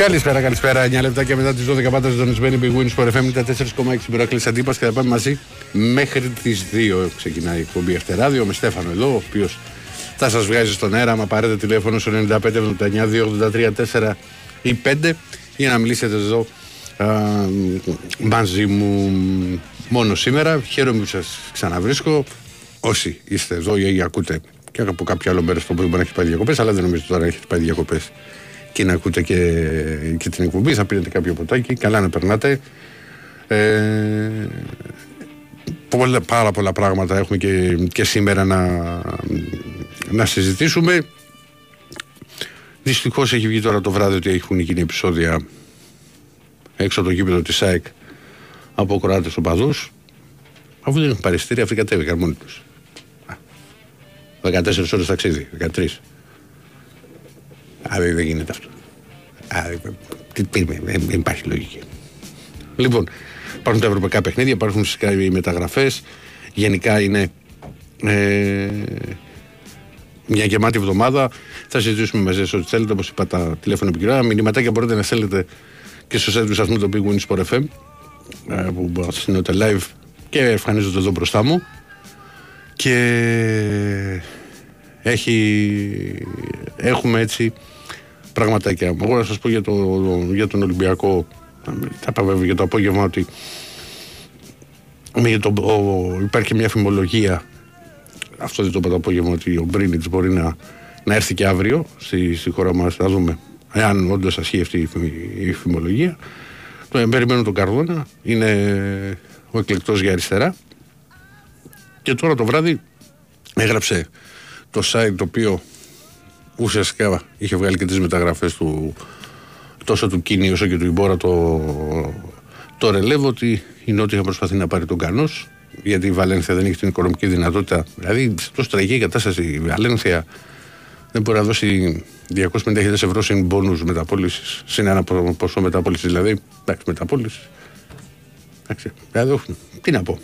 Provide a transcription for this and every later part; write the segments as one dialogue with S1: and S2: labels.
S1: Καλησπέρα, καλησπέρα. 9 λεπτά και μετά τις 12 πάντα ζωνισμένη Big Wins for FM τα 4,6 πυράκλε αντίπας και θα πάμε μαζί μέχρι τις 2. Ξεκινάει η εκπομπή Αυτεράδιο με Στέφανο εδώ, ο οποίος θα σας βγάζει στον αέρα. Μα πάρετε τηλέφωνο στο 95 79 283 4 ή 5 για να μιλήσετε εδώ α, μαζί μου μόνο σήμερα. Χαίρομαι που σας ξαναβρίσκω. Όσοι είστε εδώ ή ακούτε και από κάποιο άλλο μέρος που μπορεί να έχει πάει διακοπές, αλλά δεν νομίζω τώρα έχετε πάει διακοπές και να ακούτε και, και την εκπομπή. Θα πίνετε κάποιο ποτάκι, καλά να περνάτε. Ε, πολλά, πάρα πολλά πράγματα έχουμε και, και σήμερα να, να συζητήσουμε. Δυστυχώς έχει βγει τώρα το βράδυ ότι έχουν γίνει επεισόδια έξω από το γήπεδο της ΑΕΚ από Κροάτες οπαδού. Αφού δεν έχουν παριστήρια, αυτοί κατέβηκαν μόνοι τους. 14 ώρες ταξίδι, 13. Άρα δεν γίνεται αυτό. δεν υπάρχει λογική. Λοιπόν, υπάρχουν τα ευρωπαϊκά παιχνίδια, υπάρχουν φυσικά οι μεταγραφές. Γενικά είναι ε, μια γεμάτη εβδομάδα. Θα συζητήσουμε μαζί σας ό,τι θέλετε. Όπως είπα, τα τηλέφωνα επικοινωνία. Μηνυματάκια μπορείτε να στέλνετε και στο site του σταθμού το Big Win Sport FM ε, που συνεννοείται live και εμφανίζονται εδώ μπροστά μου. Και έχει, έχουμε έτσι πραγματάκια. Εγώ να σας πω για, το, για τον Ολυμπιακό, θα πάω βέβαια για το απόγευμα ότι για το, ο, υπάρχει μια φημολογία αυτό δεν το είπα το απόγευμα ότι ο Μπρίνιτς μπορεί να, να έρθει και αύριο στη, στη χώρα μας. Θα δούμε εάν όντως ασχεί αυτή η, φημολογία. Το περιμένω τον Καρδόνα. Είναι ο εκλεκτός για αριστερά. Και τώρα το βράδυ έγραψε το site το οποίο ουσιαστικά είχε βγάλει και τις μεταγραφές του τόσο του Κίνη όσο και του Ιμπόρα το, το ρελεύω ότι η Νότια προσπαθεί να πάρει τον Κανός γιατί η Βαλένθια δεν έχει την οικονομική δυνατότητα. Δηλαδή σε τόσο τραγική κατάσταση. Η Βαλένθια δεν μπορεί να δώσει 250.000 ευρώ συν πόνους μεταπόλησης συν ένα ποσό μεταπόλησης. Δηλαδή εντάξει μεταπόλησης. Εντάξει, δηλαδή, τι να πω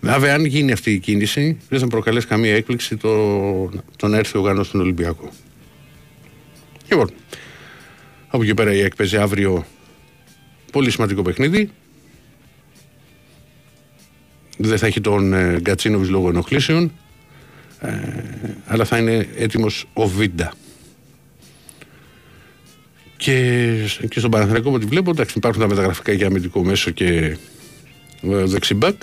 S1: Βέβαια, αν γίνει αυτή η κίνηση, δεν θα προκαλέσει καμία έκπληξη το, το να έρθει ο Γανό στον Ολυμπιακό. Λοιπόν, από εκεί πέρα η έκπαιζε αύριο πολύ σημαντικό παιχνίδι. Δεν θα έχει τον ε, Γκατσίνοβι λόγω ενοχλήσεων, ε, αλλά θα είναι έτοιμος ο Βίντα. Και, και στον Παναθηναϊκό, από ό,τι βλέπω, εντάξει, υπάρχουν τα μεταγραφικά για αμυντικό μέσο και ε, δεξιμπάκ.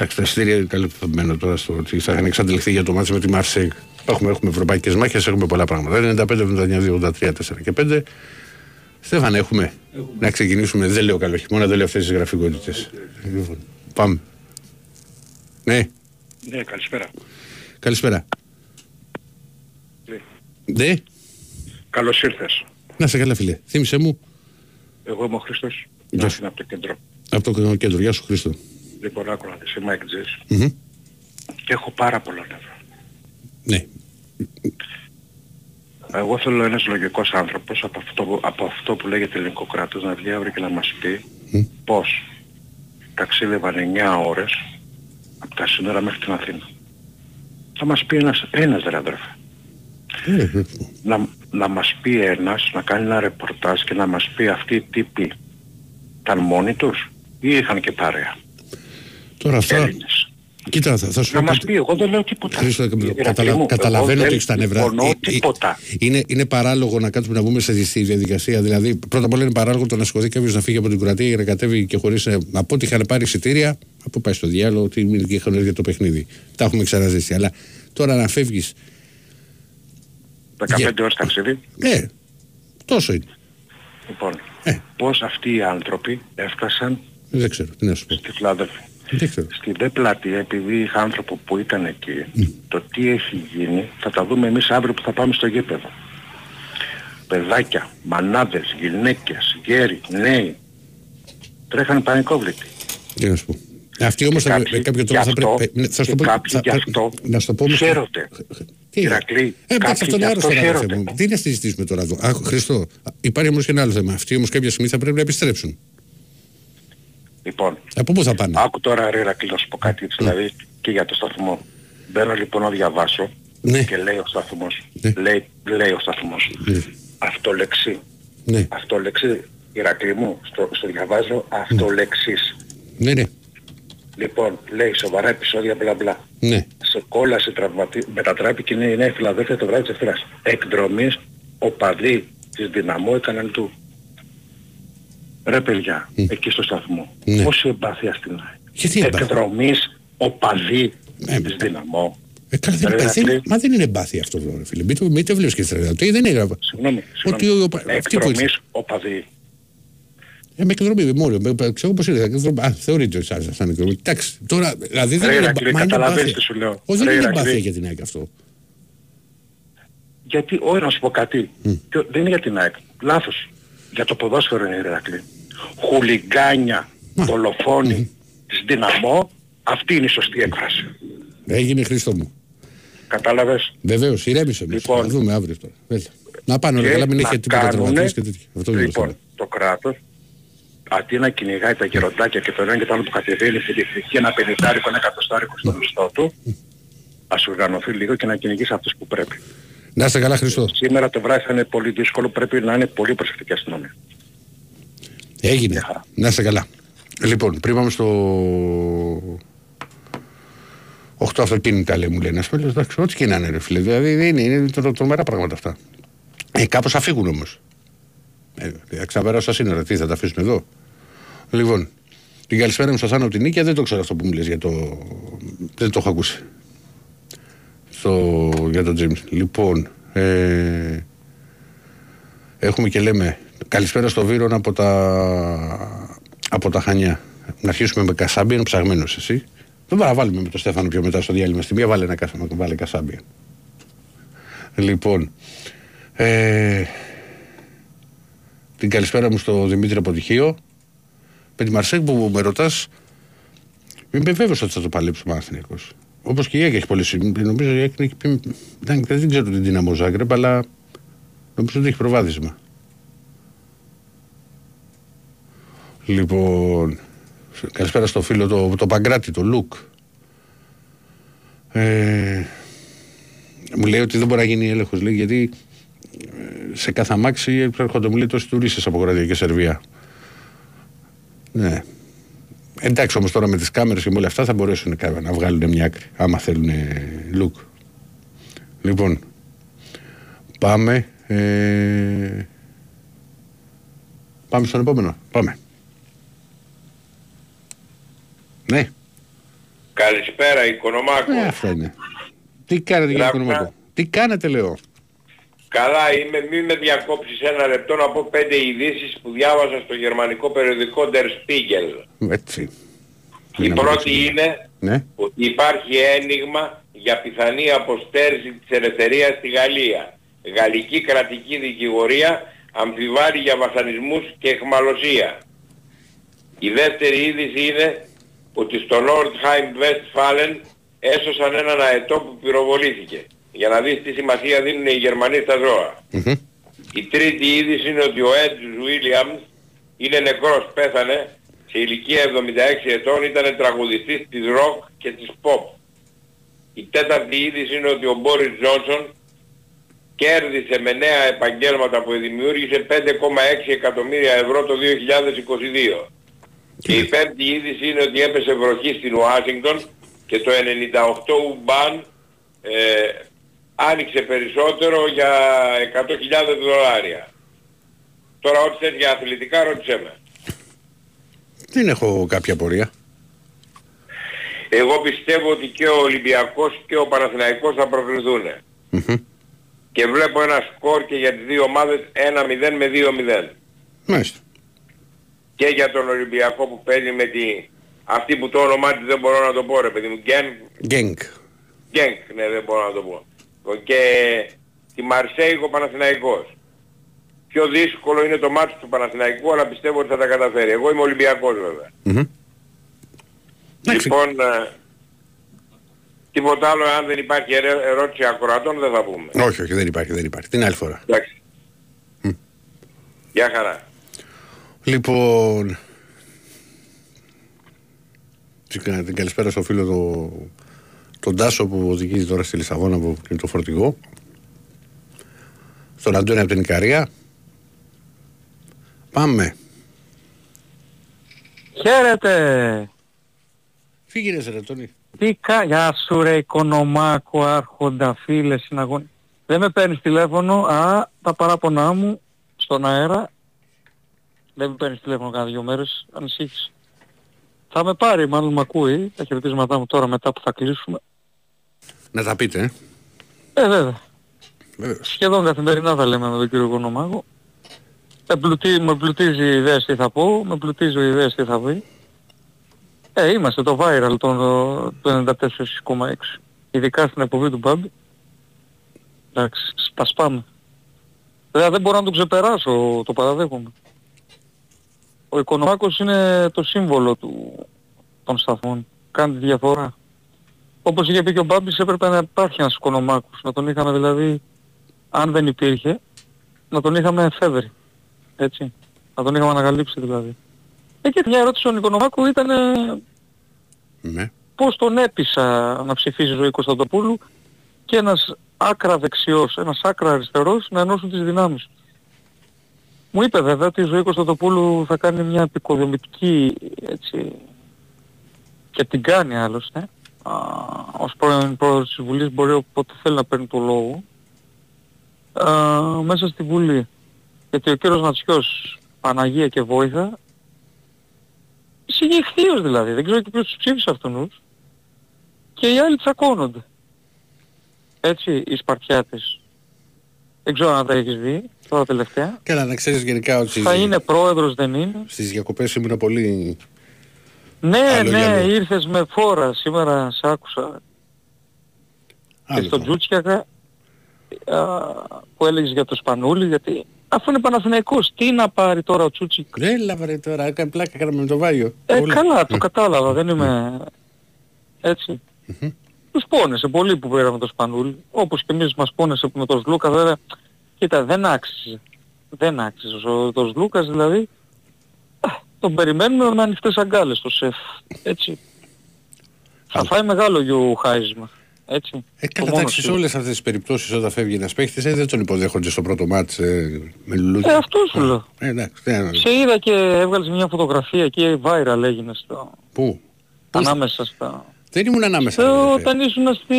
S1: Εντάξει, τα εισιτήρια είναι καλυπτωμένα τώρα στο ότι θα εξαντληθεί για το μάτι με τη Μαρσέγ. Έχουμε, έχουμε ευρωπαϊκές μάχες, έχουμε πολλά πράγματα. 95, 79, 83, 4 και 5. Στέφαν, έχουμε. έχουμε. Να ξεκινήσουμε. Δεν λέω καλό χειμώνα, δεν λέω αυτές τις γραφικότητες. Λοιπόν, πάμε. Ναι.
S2: Ναι, καλησπέρα.
S1: Καλησπέρα. Ναι. ναι.
S2: Καλώς ήρθες.
S1: Να σε καλά, φίλε. Θύμησε μου.
S2: Εγώ είμαι ο Χρήστο. Γεια σου. Από το κέντρο.
S1: Από το κέντρο. Γεια σου, Χρήστο.
S2: Λοιπόν, άκου να δεις, είμαι εκτζής. Mm-hmm. Και έχω πάρα πολλά νεύρα.
S1: Ναι.
S2: Εγώ θέλω ένας λογικός άνθρωπος από αυτό, από αυτό που λέγεται ελληνικό κράτος να βγει αύριο και να μας πει mm. πώς ταξίδευαν 9 ώρες από τα σύνορα μέχρι την Αθήνα. Θα μας πει ένας, ένας ρε αδερφέ. Mm. Να, να μας πει ένας, να κάνει ένα ρεπορτάζ και να μας πει αυτοί οι τύποι ήταν μόνοι τους ή είχαν και παρέα.
S1: Τώρα αυτά... Κοίτα, θα, θα σου
S2: να μας πει, εγώ δεν λέω τίποτα.
S1: Χρήστο, καταλα... καταλαβαίνω ότι έχεις τα νεύρα.
S2: Ε, τίποτα.
S1: Είναι, είναι παράλογο να κάτσουμε να βγούμε σε στη διαδικασία. Δηλαδή, πρώτα απ' όλα είναι παράλογο το να σηκωθεί κάποιος να φύγει από την κουρατεία για να κατέβει και χωρίς... Ε, από ό,τι είχαν πάρει εισιτήρια, από πάει στο διάλογο, ότι είχαν έρθει για το παιχνίδι. Τα έχουμε ξαναζήσει. Αλλά τώρα να φεύγεις...
S2: 15 για... ώρες ταξίδι.
S1: Ναι, τόσο είναι.
S2: Λοιπόν, ε. πώς αυτοί οι άνθρωποι έφτασαν
S1: δεν ξέρω, τι να σου πω.
S2: Στη Φιλάδελφη. Στην δε πλατεία, επειδή είχα άνθρωπο που ήταν εκεί, το τι έχει γίνει θα τα δούμε εμείς αύριο που θα πάμε στο γήπεδο. Παιδάκια, μανάδες, γυναίκες, γέροι, νέοι, τρέχανε πανικόβλητοι.
S1: Τι να σου πω. Αυτοί όμως θα, με κάποιο τρόπο θα πρέπει...
S2: Θα σου το πω, θα, αυτό να σου το πω χαίρονται. Τι Ηρακλή,
S1: ε, αυτό είναι άλλο θέμα. Τι να συζητήσουμε τώρα εδώ; Α, Χριστό, υπάρχει όμως και ένα άλλο θέμα. Αυτοί όμως κάποια στιγμή θα πρέπει να επιστρέψουν.
S2: Λοιπόν,
S1: από πού θα πάνε;
S2: Άκου τώρα ρε Ρακλή να σου πω κάτι έτσι, ναι. δηλαδή και για το σταθμό. Μπαίνω λοιπόν να διαβάσω
S1: ναι.
S2: και λέει ο σταθμός, ναι. λέει, λέει ο σταθμός, ναι. αυτό λεξί.
S1: Ναι.
S2: Αυτό λέξη, Ηρακλή μου, στο, στο διαβάζω αυτό λέξης.
S1: Ναι, ναι.
S2: Λοιπόν, λέει σοβαρά επεισόδια μπλα μπλα.
S1: Ναι.
S2: Σε κόλαση τραυματι... μετατράπηκε η Νέα Φιλαδέλφια το βράδυ της Ευθράς. Εκδρομής, οπαδοί της Δυναμό έκαναν του. Ρε παιδιά, εκεί στο σταθμό.
S1: Ναι.
S2: Πόση εμπάθεια στην ΑΕΚ.
S1: Γιατί εμπάθεια;
S2: Εκδρομής, οπαδοί
S1: Ε,
S2: της Δυναμό.
S1: Ε, καλά, δεν,
S2: Ρε,
S1: υπάρχει-
S2: Ηρακλή.
S1: μα δεν είναι μπάθη αυτό, ρε φίλε. Μην το, μην το βλέπεις και στρατιωτή. Δεν είναι.
S2: Συγγνώμη,
S1: Ότι
S2: συγγνώμη.
S1: ο- ο- αυτοί που
S2: Εκδρομής, οπαδοί.
S1: Ε, με εκδρομή, μόνο. με- Ξέρω πώς είναι. εκδρομή. Α, θεωρείται σαν, σαν εκδρομή. Εντάξει, τώρα, δηλαδή δεν
S2: Ρε,
S1: είναι,
S2: Ηρακλή,
S1: μα είναι
S2: καταλαβαίνεις
S1: μπάθεια.
S2: τι σου λέω.
S1: Όχι, δεν
S2: Ρε,
S1: είναι
S2: Ηρακλή.
S1: μπάθεια για την ΑΕΚ αυτό.
S2: Γιατί, όχι να σου πω κάτι. Ποιο- δεν είναι για την ΑΕΚ. Λάθος. Για το ποδόσφαιρο είναι η Ηρακλή. Χουλιγκάνια,
S1: Μα.
S2: δολοφόνοι της Δυναμό, αυτή είναι η σωστή έκφραση.
S1: Έγινε Χρήστο μου.
S2: Κατάλαβες;
S1: Βεβαίως, ηρέμησε με.
S2: Λοιπόν.
S1: Θα δούμε αύριο τώρα. Έλα. Να πάνε όλα
S2: Και
S1: καλά, μην
S2: να
S1: έχει τίποτα
S2: κάνουνε-
S1: τραυματίε και τέτοια. Αυτό δεν
S2: Λοιπόν,
S1: είναι
S2: το κράτος αντί να κυνηγάει τα γεροντάκια και το ένα και το άλλο που κατεβαίνει στη διεκδική ένα πενηντάρικο, ένα εκατοστάρικο στο μισθό του, ας οργανωθεί λίγο και να κυνηγήσει αυτούς που πρέπει.
S1: Να είστε καλά, Χρήστο.
S2: Σήμερα το βράδυ θα είναι πολύ δύσκολο, πρέπει να είναι πολύ προσεκτική αστυνομία.
S1: Έγινε.
S2: Μια χαρά.
S1: Να είστε καλά. Λοιπόν, πριν πάμε στο. 8 αυτοκίνητα λέει μου λέει ένα φίλο. Εντάξει, ό,τι και να είναι, ρε φίλε. Δηλαδή δεν είναι, είναι τρο- τρομερά πράγματα αυτά. Ε, κάπως θα φύγουν όμως. Ε, θα ξαπεράσω στα σύνορα. Τι θα τα αφήσουν εδώ. Λοιπόν, την καλησπέρα μου στο Θάνο από την Νίκαια. Δεν το ξέρω αυτό που μου λες για το. Δεν το έχω ακούσει. Στο... Για τον James. Λοιπόν, ε... έχουμε και λέμε καλησπέρα στο Βίρον από τα, από τα Χανιά. Να αρχίσουμε με Κασάμπιαν, ψαγμένος εσύ. Δεν θα βάλουμε με τον Στέφανο πιο μετά στο διάλειμμα. Στη μία βάλε ένα Κασάμπιαν. Βάλε Κασάμπιαν. Λοιπόν, ε, την καλησπέρα μου στο Δημήτρη από Τυχείο. Με τη Μαρσέκ που με ρωτάς, είμαι βέβαιος ότι θα το παλέψει ο Παναθηναϊκός. Όπως και η ΑΕΚ έχει πολλέ Νομίζω η ΑΕΚ έχει πει. Δεν, δεν ξέρω την δύναμο Ζάγκρεπ, αλλά νομίζω ότι έχει προβάδισμα. Λοιπόν, καλησπέρα στο φίλο το, το Παγκράτη, το Λουκ. Ε, μου λέει ότι δεν μπορεί να γίνει έλεγχος, λέει, γιατί ε, σε κάθε αμάξι έρχονται μου λέει τόσοι τουρίστες από Κροατία και Σερβία. Ναι. Εντάξει όμως τώρα με τις κάμερες και με όλα αυτά θα μπορέσουν κάποια να βγάλουν μια άκρη. Άμα θέλουν look. Λοιπόν, πάμε. Ε, πάμε στον επόμενο. Πάμε. Ναι,
S3: Καλησπέρα, Οικονομάκο.
S1: ε, αυτό είναι. Τι κάνετε κύριε
S3: Γράφουμε.
S1: Οικονομικό. Τι κάνετε λέω;
S3: Καλά είμαι, μην με διακόψεις ένα λεπτό να πω πέντε ειδήσεις που διάβασα στο γερμανικό περιοδικό Der Spiegel.
S1: Έτσι.
S3: Η
S1: Είναι
S3: πρώτη
S1: αποδείξιμο.
S3: είναι
S1: Ναι.
S3: ότι υπάρχει ένιγμα για πιθανή αποστέρηση της ελευθερίας στη Γαλλία. Γαλλική κρατική δικηγορία αμφιβάλλει για βασανισμούς και εχμαλωσία. Η δεύτερη είδηση είναι ότι στο Nordheim Westfalen έσωσαν έναν αετό που πυροβολήθηκε. Για να δεις τι σημασία δίνουν οι Γερμανοί στα ζώα.
S1: Μμμ.
S3: Η τρίτη είδηση είναι ότι ο Έντζους Williams είναι νεκρός, πέθανε σε ηλικία 76 ετών, ήταν τραγουδιστής της rock και της pop. Η τέταρτη είδηση είναι ότι ο Μπόρις Τζόνσον κέρδισε με νέα επαγγέλματα που δημιούργησε 5,6 εκατομμύρια ευρώ το 2022. Και η πέμπτη είδηση είναι ότι έπεσε βροχή στην Ουάσιγκτον και το 98 Ουμπάν ε, άνοιξε περισσότερο για 100.000 δολάρια. Τώρα ό,τι θες για αθλητικά ρώτησέ με.
S1: Δεν έχω κάποια πορεία.
S3: Εγώ πιστεύω ότι και ο Ολυμπιακός και ο Παναθηναϊκός θα προκριθούν.
S1: Μμμ.
S3: Και βλέπω ένα σκορ και για τις δύο ομάδες 1-0 με 2-0.
S1: Μάλιστα.
S3: Και για τον Ολυμπιακό που παίζει με τη... Αυτή που το όνομά της δεν μπορώ να το πω ρε παιδί μου. Γκέν,
S1: Γκένκ.
S3: Γκένκ, ναι δεν μπορώ να το πω. Και τη Μαρσέη ο Παναθηναϊκός. Πιο δύσκολο είναι το μάτι του Παναθηναϊκού αλλά πιστεύω ότι θα τα καταφέρει. Εγώ είμαι Ολυμπιακός βέβαια.
S1: Μμμ. Εντάξει.
S3: Λοιπόν, ε, τίποτα άλλο αν δεν υπάρχει ερε- ερώτηση ακροατών δεν θα πούμε.
S1: Όχι, όχι, δεν υπάρχει, δεν υπάρχει. Την άλλη φορά.
S3: Εντάξει. Γεια χαρά.
S1: Λοιπόν. την- Την καλησπέρα στο φίλο το, τον Τάσο που οδηγεί τώρα στη Λισαβόνα που είναι το φορτηγό. Στον Αντώνη από την Ικαρία. Πάμε.
S4: Χαίρετε!
S1: Φύγε ρε Τόνι;
S4: Τι κα... Γεια σου ρε οικονομάκο, άρχοντα, φίλε, συναγωνί. Δεν με παίρνεις τηλέφωνο, α, τα παράπονά μου στον αέρα. Δεν με παίρνεις τηλέφωνο κάνα δύο μέρες, ανησύχεις. Θα με πάρει, μάλλον με ακούει, τα χαιρετίσματά μου τώρα μετά που θα κλείσουμε.
S1: Να τα πείτε, ε.
S4: Ε, βέβαια.
S1: Βέβαιως.
S4: Σχεδόν καθημερινά θα λέμε με τον κύριο Οικονομάκο. Με, πλουτί, με πλουτίζει η ιδέας τι θα πω, με πλουτίζει η ιδέας τι θα πει. Ε, είμαστε το viral των το 94,6. Ειδικά στην εκπομπή του Μπάμπη. Εντάξει, τα σπάμε. Δηλαδή δεν μπορώ να τον ξεπεράσω, το παραδέχομαι. Ο Οικονομάκος είναι το σύμβολο του, των σταθμών. Κάνει τη διαφορά. Όπως είχε πει και ο Μπάμπης έπρεπε να υπάρχει ένας Οικονομάκος. Να τον είχαμε δηλαδή, αν δεν υπήρχε, να τον είχαμε εφεύρει. Έτσι. Να τον είχαμε ανακαλύψει δηλαδή. Ε, και μια ερώτηση στον Οικονομάκο ήταν ε,
S1: Ναι.
S4: πώς τον έπεισα να ψηφίσει ζωή Κωνσταντοπούλου και ένας άκρα δεξιός, ένας άκρα αριστερός να ενώσουν τις δυνάμεις. Του. Μου είπε βέβαια ότι η ζωή Κωνσταντοπούλου θα κάνει μια επικοδομητική έτσι και την κάνει άλλωστε. Α, ως πρώην πρόεδρος της Βουλής μπορεί όποτε θέλει να παίρνει το λόγο α, μέσα στη Βουλή. Γιατί ο κύριος Νατσιός, Παναγία και Βόηθα, συγγεχθείος δηλαδή, δεν ξέρω και ποιος τους ψήφισε αυτούς. Και οι άλλοι τσακώνονται. Έτσι, οι Σπαρτιάτες. Δεν ξέρω αν τα έχεις δει, τώρα τελευταία.
S1: Καλά, να ξέρεις γενικά ότι
S4: Θα είναι πρόεδρος, δεν είναι.
S1: στις διακοπές ήμουν πολύ...
S4: Ναι,
S1: Άλλο
S4: ναι,
S1: γυαλό.
S4: ήρθες με φόρα, σήμερα σε άκουσα. Και
S1: Άλλο
S4: στο
S1: το.
S4: Τζούτσιακα α, που έλεγες για το Σπανούλι, γιατί αφού είναι Παναθηναϊκός, τι να πάρει τώρα ο Τσούτσικ;
S1: Έλα βρε τώρα, έκανε πλάκα κάναμε με το Βάγιο.
S4: Ε,
S1: Όλα.
S4: καλά, το κατάλαβα, δεν είμαι έτσι.
S1: Μμμ.
S4: Τους πόνεσε πολύ που πήραμε το Σπανούλι, όπως και εμείς μας πόνεσε που με τον Σλούκα, βέβαια, κοίτα, δεν άξιζε. Δεν άξιζε. Ο το Σλούκας δηλαδή, α, τον περιμένουμε με ανοιχτές αγκάλες το σεφ, έτσι. Θα φάει μεγάλο γιουχάισμα, έτσι.
S1: Ε,
S4: Το
S1: καλά,
S4: μόνος
S1: εντάξει, σε
S4: σίγουρο.
S1: όλες αυτές τις περιπτώσεις όταν φεύγει ένας παίχτης ε, δεν τον υποδέχονται στο πρώτο μάτς ε, με λουλούδι.
S4: Ε, αυτό σου λέω.
S1: Ε, εντάξει, τι να-
S4: Σε είδα και έβγαλες μια φωτογραφία εκεί, viral έγινε στο,
S1: Πού; Πού στα-
S4: ανάμεσα στα...
S1: Δεν ήμουν ανάμεσα.
S4: Ε,
S1: ρε, αδερφέ.
S4: όταν ήσουν στη...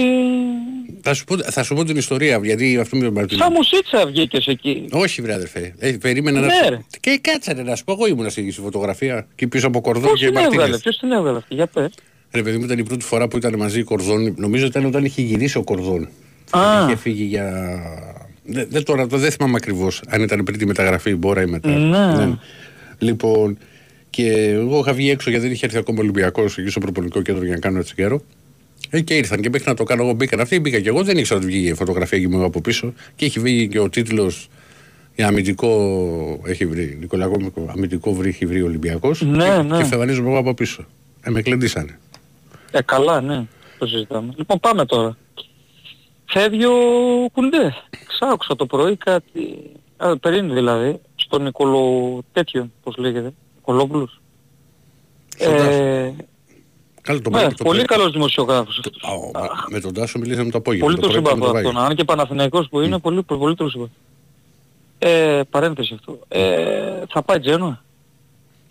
S1: Θα σου, πω, θα σου πω την ιστορία, γιατί αυτό με μαρτυρεί.
S4: Σαν μουσίτσα βγήκες εκεί.
S1: Όχι, βρε αδερφέ. Ε, περίμενα
S4: Ναι,
S1: να.
S4: ρε.
S1: Και κάτσε ρε, να σου πω, εγώ ήμουν στη στη φωτογραφία και πίσω από κορδόν
S4: Πώς
S1: και
S4: την έβγαλε,
S1: Μαρτίνες.
S4: ποιος την έβγαλε αυτή, για πες.
S1: Ρε παιδί μου, ήταν η πρώτη φορά που ήταν μαζί η κορδόν. Νομίζω ήταν όταν είχε γυρίσει ο κορδόν.
S4: Α.
S1: Είχε φύγει για. Δεν, δεν, τώρα, το δεν θυμάμαι ακριβώς αν ήταν πριν τη μεταγραφή, μπορεί ή μετά.
S4: Ναι.
S1: Λοιπόν, και εγώ είχα βγει έξω γιατί δεν είχε έρθει ακόμα Ολυμπιακός εκεί στο προπονικό κέντρο για να κάνω έτσι καιρό. Ε, και ήρθαν και μέχρι να το κάνω εγώ μπήκαν αυτοί, μπήκα και εγώ. Δεν ήξερα ότι βγήκε η φωτογραφία εκεί μου από πίσω. Και έχει βγει και ο τίτλος για αμυντικό. Έχει βρει. Νικολακό αμυντικό βρει, έχει βρει ο Ολυμπιακός.
S4: Ναι,
S1: και,
S4: ναι.
S1: και εμφανίζομαι εγώ από πίσω. Ε, με κλεντήσανε.
S4: Ε, καλά, ναι. Το συζητάμε. Λοιπόν, πάμε τώρα. Φεύγει ο Κουντέ. Ξάκουσα το πρωί κάτι... Α, πριν δηλαδή, στον Νικολο... τέτοιο, πώς λέγεται, Νικολόπουλος.
S1: Στον
S4: Ε,
S1: Καλό το
S4: ναι,
S1: πρωί, το
S4: πολύ
S1: πρωί.
S4: καλός δημοσιογράφος
S1: Α,
S4: αυτός.
S1: ο- με τον Τάσο μιλήσαμε το απόγευμα.
S4: Πολύ το
S1: πρωί
S4: συμπαθώ
S1: πήγαμε το
S4: αυτόν.
S1: Βάγιο.
S4: Αν και Παναθηναϊκός που είναι, πολύ, πολύ το συμπαθώ. Ε, παρένθεση αυτό. Ε, θα πάει Τζένοα.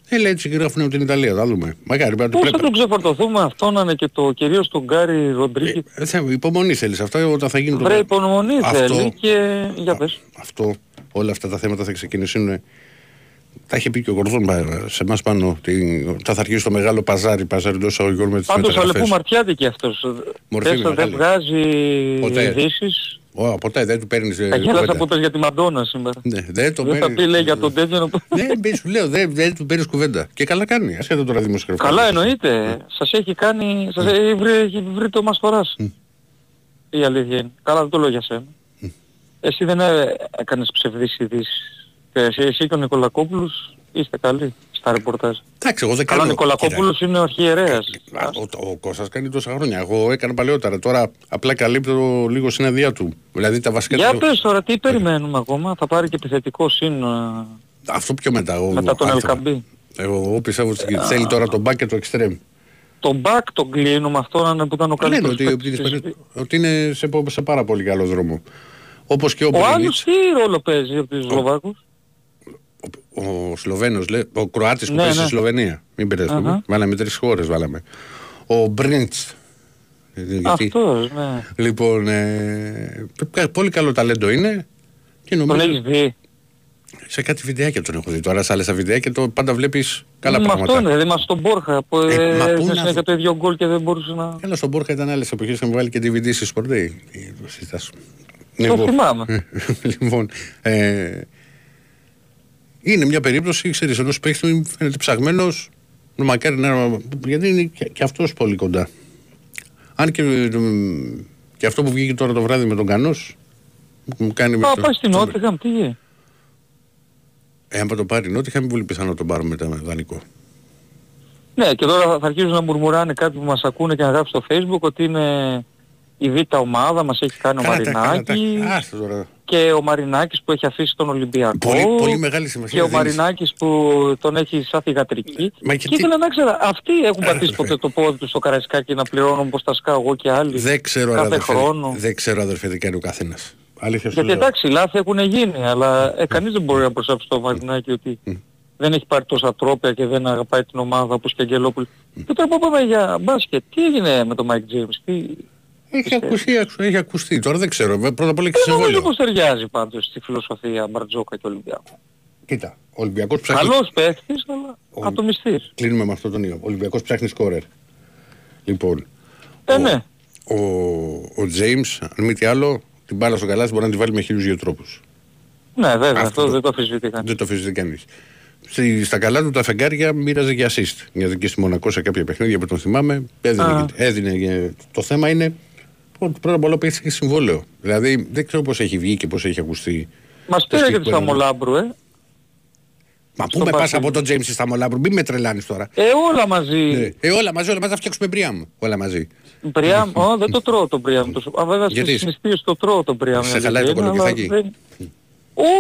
S1: Ε, λέει έτσι γράφουν από την Ιταλία, θα δούμε. Μακάρι πρέπει να το
S4: Πώς θα
S1: βλέπω.
S4: τον ξεφορτωθούμε αυτόν να είναι και το κυρίως τον Γκάρι Ροντρίγκη.
S1: Ε, θα- υπομονή θέλεις αυτά όταν θα γίνει το...
S4: Βρε υπομονή
S1: Αυτό-
S4: θέλει και για πες.
S1: Αυτό, όλα αυτά τα θέματα θα ξεκινήσουν. Τα είχε πει και ο Κορδόν πα- σε εμάς πάνω. ότι θα θα αρχίσει το μεγάλο παζάρι, παζάρι εντός εισαγωγικών με τις
S4: Πάντως
S1: μεταγραφές.
S4: αλεπού μαρτιάτικη αυτός.
S1: Μορφή
S4: Τέσσερα δεν
S1: μεγάλη.
S4: βγάζει
S1: Ποτέ.
S4: ειδήσεις.
S1: Ω, ποτέ δεν του παίρνεις ε,
S4: Τα γέλασα
S1: κουβέντα.
S4: που πες για τη Μαντόνα σήμερα.
S1: Ναι, δεν το
S4: Δεν θα
S1: παίρνεις.
S4: πει λέει για τον τέτοιο. να το-
S1: Δεν, μπει, σου λέω, δεν, δεν του παίρνεις κουβέντα. Και καλά κάνει, ασχέτω τώρα δημοσιογραφικά.
S4: Καλά εννοείται. Σας έχει κάνει, σας έχει βρει, έχει βρει το μασφοράς. Η αλήθεια είναι. Καλά δεν το λέω για σένα. Εσύ δεν ε, έκανες ψευδείς ειδήσεις. Και εσύ, εσύ και ο Νικολακόπουλος είστε καλοί στα ρεπορτάζ.
S1: Εντάξει, εγώ δεν
S4: Καλά ο
S1: κάνω.
S4: Νικολακόπουλος είναι ο αρχιερέας.
S1: Κοίτα, α, Ο, ο Κώστας κάνει τόσα χρόνια. Εγώ έκανα παλαιότερα. Τώρα απλά καλύπτω λίγο συνεδεία του. Δηλαδή τα βασικά
S4: Για
S1: του-
S4: πες τώρα τι περιμένουμε ακόμα; Θα πάρει και επιθετικό σύν ε,
S1: Αυτό πιο μετά. Εγώ,
S4: μετά τον
S1: άρθρα.
S4: Ελκαμπή.
S1: Εγώ, εγώ πιστεύω ότι θέλει τώρα τον μπακ και το εξτρέμ.
S4: Το back τον κλείνουμε αυτόν που ήταν ο
S1: Λένε
S4: καλύτερος
S1: ότι,
S4: παίκτης
S1: ότι,
S4: της-
S1: ότι είναι σε, σε πάρα πολύ καλό δρόμο. Όπως και ο,
S4: Ο
S1: Μπρίνιτς.
S4: άλλος τι ρόλο παίζει από τους Σλοβάκους.
S1: Ο, ο Σλοβαίνος, λέ- ο Κροάτης που
S4: Ναι,
S1: παίζει στη
S4: ναι.
S1: Σλοβενία. Μην μπερδευτούμε.
S4: Αχα.
S1: Βάλαμε τρεις χώρες, βάλαμε. Ο Μπριντς. Ε, γιατί-
S4: Αυτός, ναι.
S1: Λοιπόν, ε, κα- πολύ καλό ταλέντο είναι και
S4: Τον
S1: νομίζω
S4: έχεις δει.
S1: σε κάτι βιντεάκια τον έχω δει. Τώρα σε άλλες βιντεάκια το πάντα βλέπεις καλά
S4: Μα
S1: πράγματα.
S4: αυτό είναι, δεν είμαστε στον Μπόρχα που
S1: Ε,
S4: ε,
S1: μα πού
S4: έδινε
S1: να
S4: συνέχεια
S1: δω.
S4: το ίδιο γκολ και δεν μπορούσε να...
S1: Καλά, στον Μπόρχα ήταν άλλες εποχές, είχαμε βάλει και DVD στη Sport Day. Τι το συζητάς.
S4: Το
S1: Λοιπόν,
S4: θυμάμαι.
S1: λοιπόν, ε, είναι μια περίπτωση, ξέρεις, ενός παίχτη φαίνεται ψαγμένος, μακάρι να... γιατί είναι και, και αυτός πολύ κοντά. Αν και, ε, και αυτό που βγήκε τώρα το βράδυ με τον Κανός, μου κάνει... με
S4: Α,
S1: το-
S4: πάει στην
S1: το-
S4: Νότιχαμ, τι γίνει.
S1: Ε, αν το πάρει νότια, είχαμε πολύ πιθανό να τον πάρουμε μετά με δανεικό.
S4: Ναι, και τώρα θα αρχίσουν να μουρμουράνε κάποιοι που μας ακούνε και να γράψουν στο facebook ότι είναι η β' ομάδα, μας έχει κάνει ο
S1: Καλά τα- καλά τα-
S4: Μαρινάκης
S1: Άστο τώρα.
S4: Και ο Μαρινάκης που έχει αφήσει τον Ολυμπιακό
S1: Πολύ, πολύ μεγάλη σημασία.
S4: και ο
S1: δίνεις.
S4: Μαρινάκης που τον έχει σαν θηγατρική.
S1: Μα
S4: Και
S1: και τι-
S4: ήθελα να ξέρω, αυτοί έχουν
S1: Ε,
S4: πατήσει
S1: ρε,
S4: ποτέ
S1: ρε.
S4: το πόδι τους στο Καραϊσκάκι να πληρώνουν όπως τα σκάω εγώ και άλλοι.
S1: Δεν ξέρω,
S4: κάθε
S1: αδερφέ,
S4: χρόνο;
S1: δεν ξέρω αδερφέ τι κάνει ο καθένας. Αλήθεια σου
S4: Γιατί
S1: λέω.
S4: εντάξει, λάθη έχουν γίνει, αλλά ε, κανείς δεν μπορεί να προσάψει το Μαρινάκη ότι δεν έχει πάρει τόσα τρόπαια και δεν αγαπάει την ομάδα όπως και Αγγελόπουλος. Και τώρα που πάμε για μπάσκετ, τι έγινε με τον Μάικ Τζέιμς, τι...
S1: Έχει ακουστεί, έχει ακουστεί. Τώρα δεν ξέρω. Πρώτα απ' όλα έχει
S4: Δεν νομίζω
S1: συμβόλαιο.
S4: πως ταιριάζει πάντως στη φιλοσοφία Μπαρτζόκα και Ολυμπιακού.
S1: Κοίτα, ο Ολυμπιακός ψάχνει...
S4: Καλός παίχτης, αλλά
S1: Ο-
S4: ατομιστής.
S1: Κλείνουμε με αυτό τον ίδιο. Ο Ολυμπιακός ψάχνει σκόρερ. Λοιπόν,
S4: Ε,
S1: ο-
S4: ναι.
S1: ο, ο James, αν μη τι άλλο, την μπάλα στο καλάθι μπορεί να τη βάλει με χίλιους δύο τρόπους.
S4: Ναι, βέβαια,
S1: Αυτό
S4: αυτό
S1: το-
S4: δεν το αφισβητεί κανείς.
S1: Δεν το αφήσει κανείς. Στη, στα καλά του τα φεγγάρια μοίραζε για assist. Γιατί και στη Μονακό σε κάποια παιχνίδια που τον θυμάμαι έδινε.
S4: Α.
S1: και- έδινε και- το θέμα είναι ότι πρώτα απ' όλα παίξει και συμβόλαιο. Δηλαδή δεν ξέρω πώς έχει βγει και πώς έχει ακουστεί.
S4: Μας
S1: το
S4: πήρε και τη
S1: συγκεκριμένο.
S4: Σταμολάμπρου, ε.
S1: Μα
S4: Στο
S1: πού με πας
S4: μπάσκετ.
S1: από τον James στη Σταμολάμπρου, μην με τρελάνεις τώρα.
S4: Ε, όλα μαζί.
S1: Ναι. Ε, όλα μαζί, όλα μαζί θα φτιάξουμε μπριάμ. Όλα μαζί.
S4: Μπριάμ, ω, δεν το τρώω το μπριάμ. Το... Α, βέβαια
S1: Γιατί;
S4: στις νηστείες το τρώω το μπριάμ.
S1: Σε
S4: η αλήθεια
S1: χαλάει το
S4: είναι, αλλά
S1: κολοκυθάκι;
S4: δεν-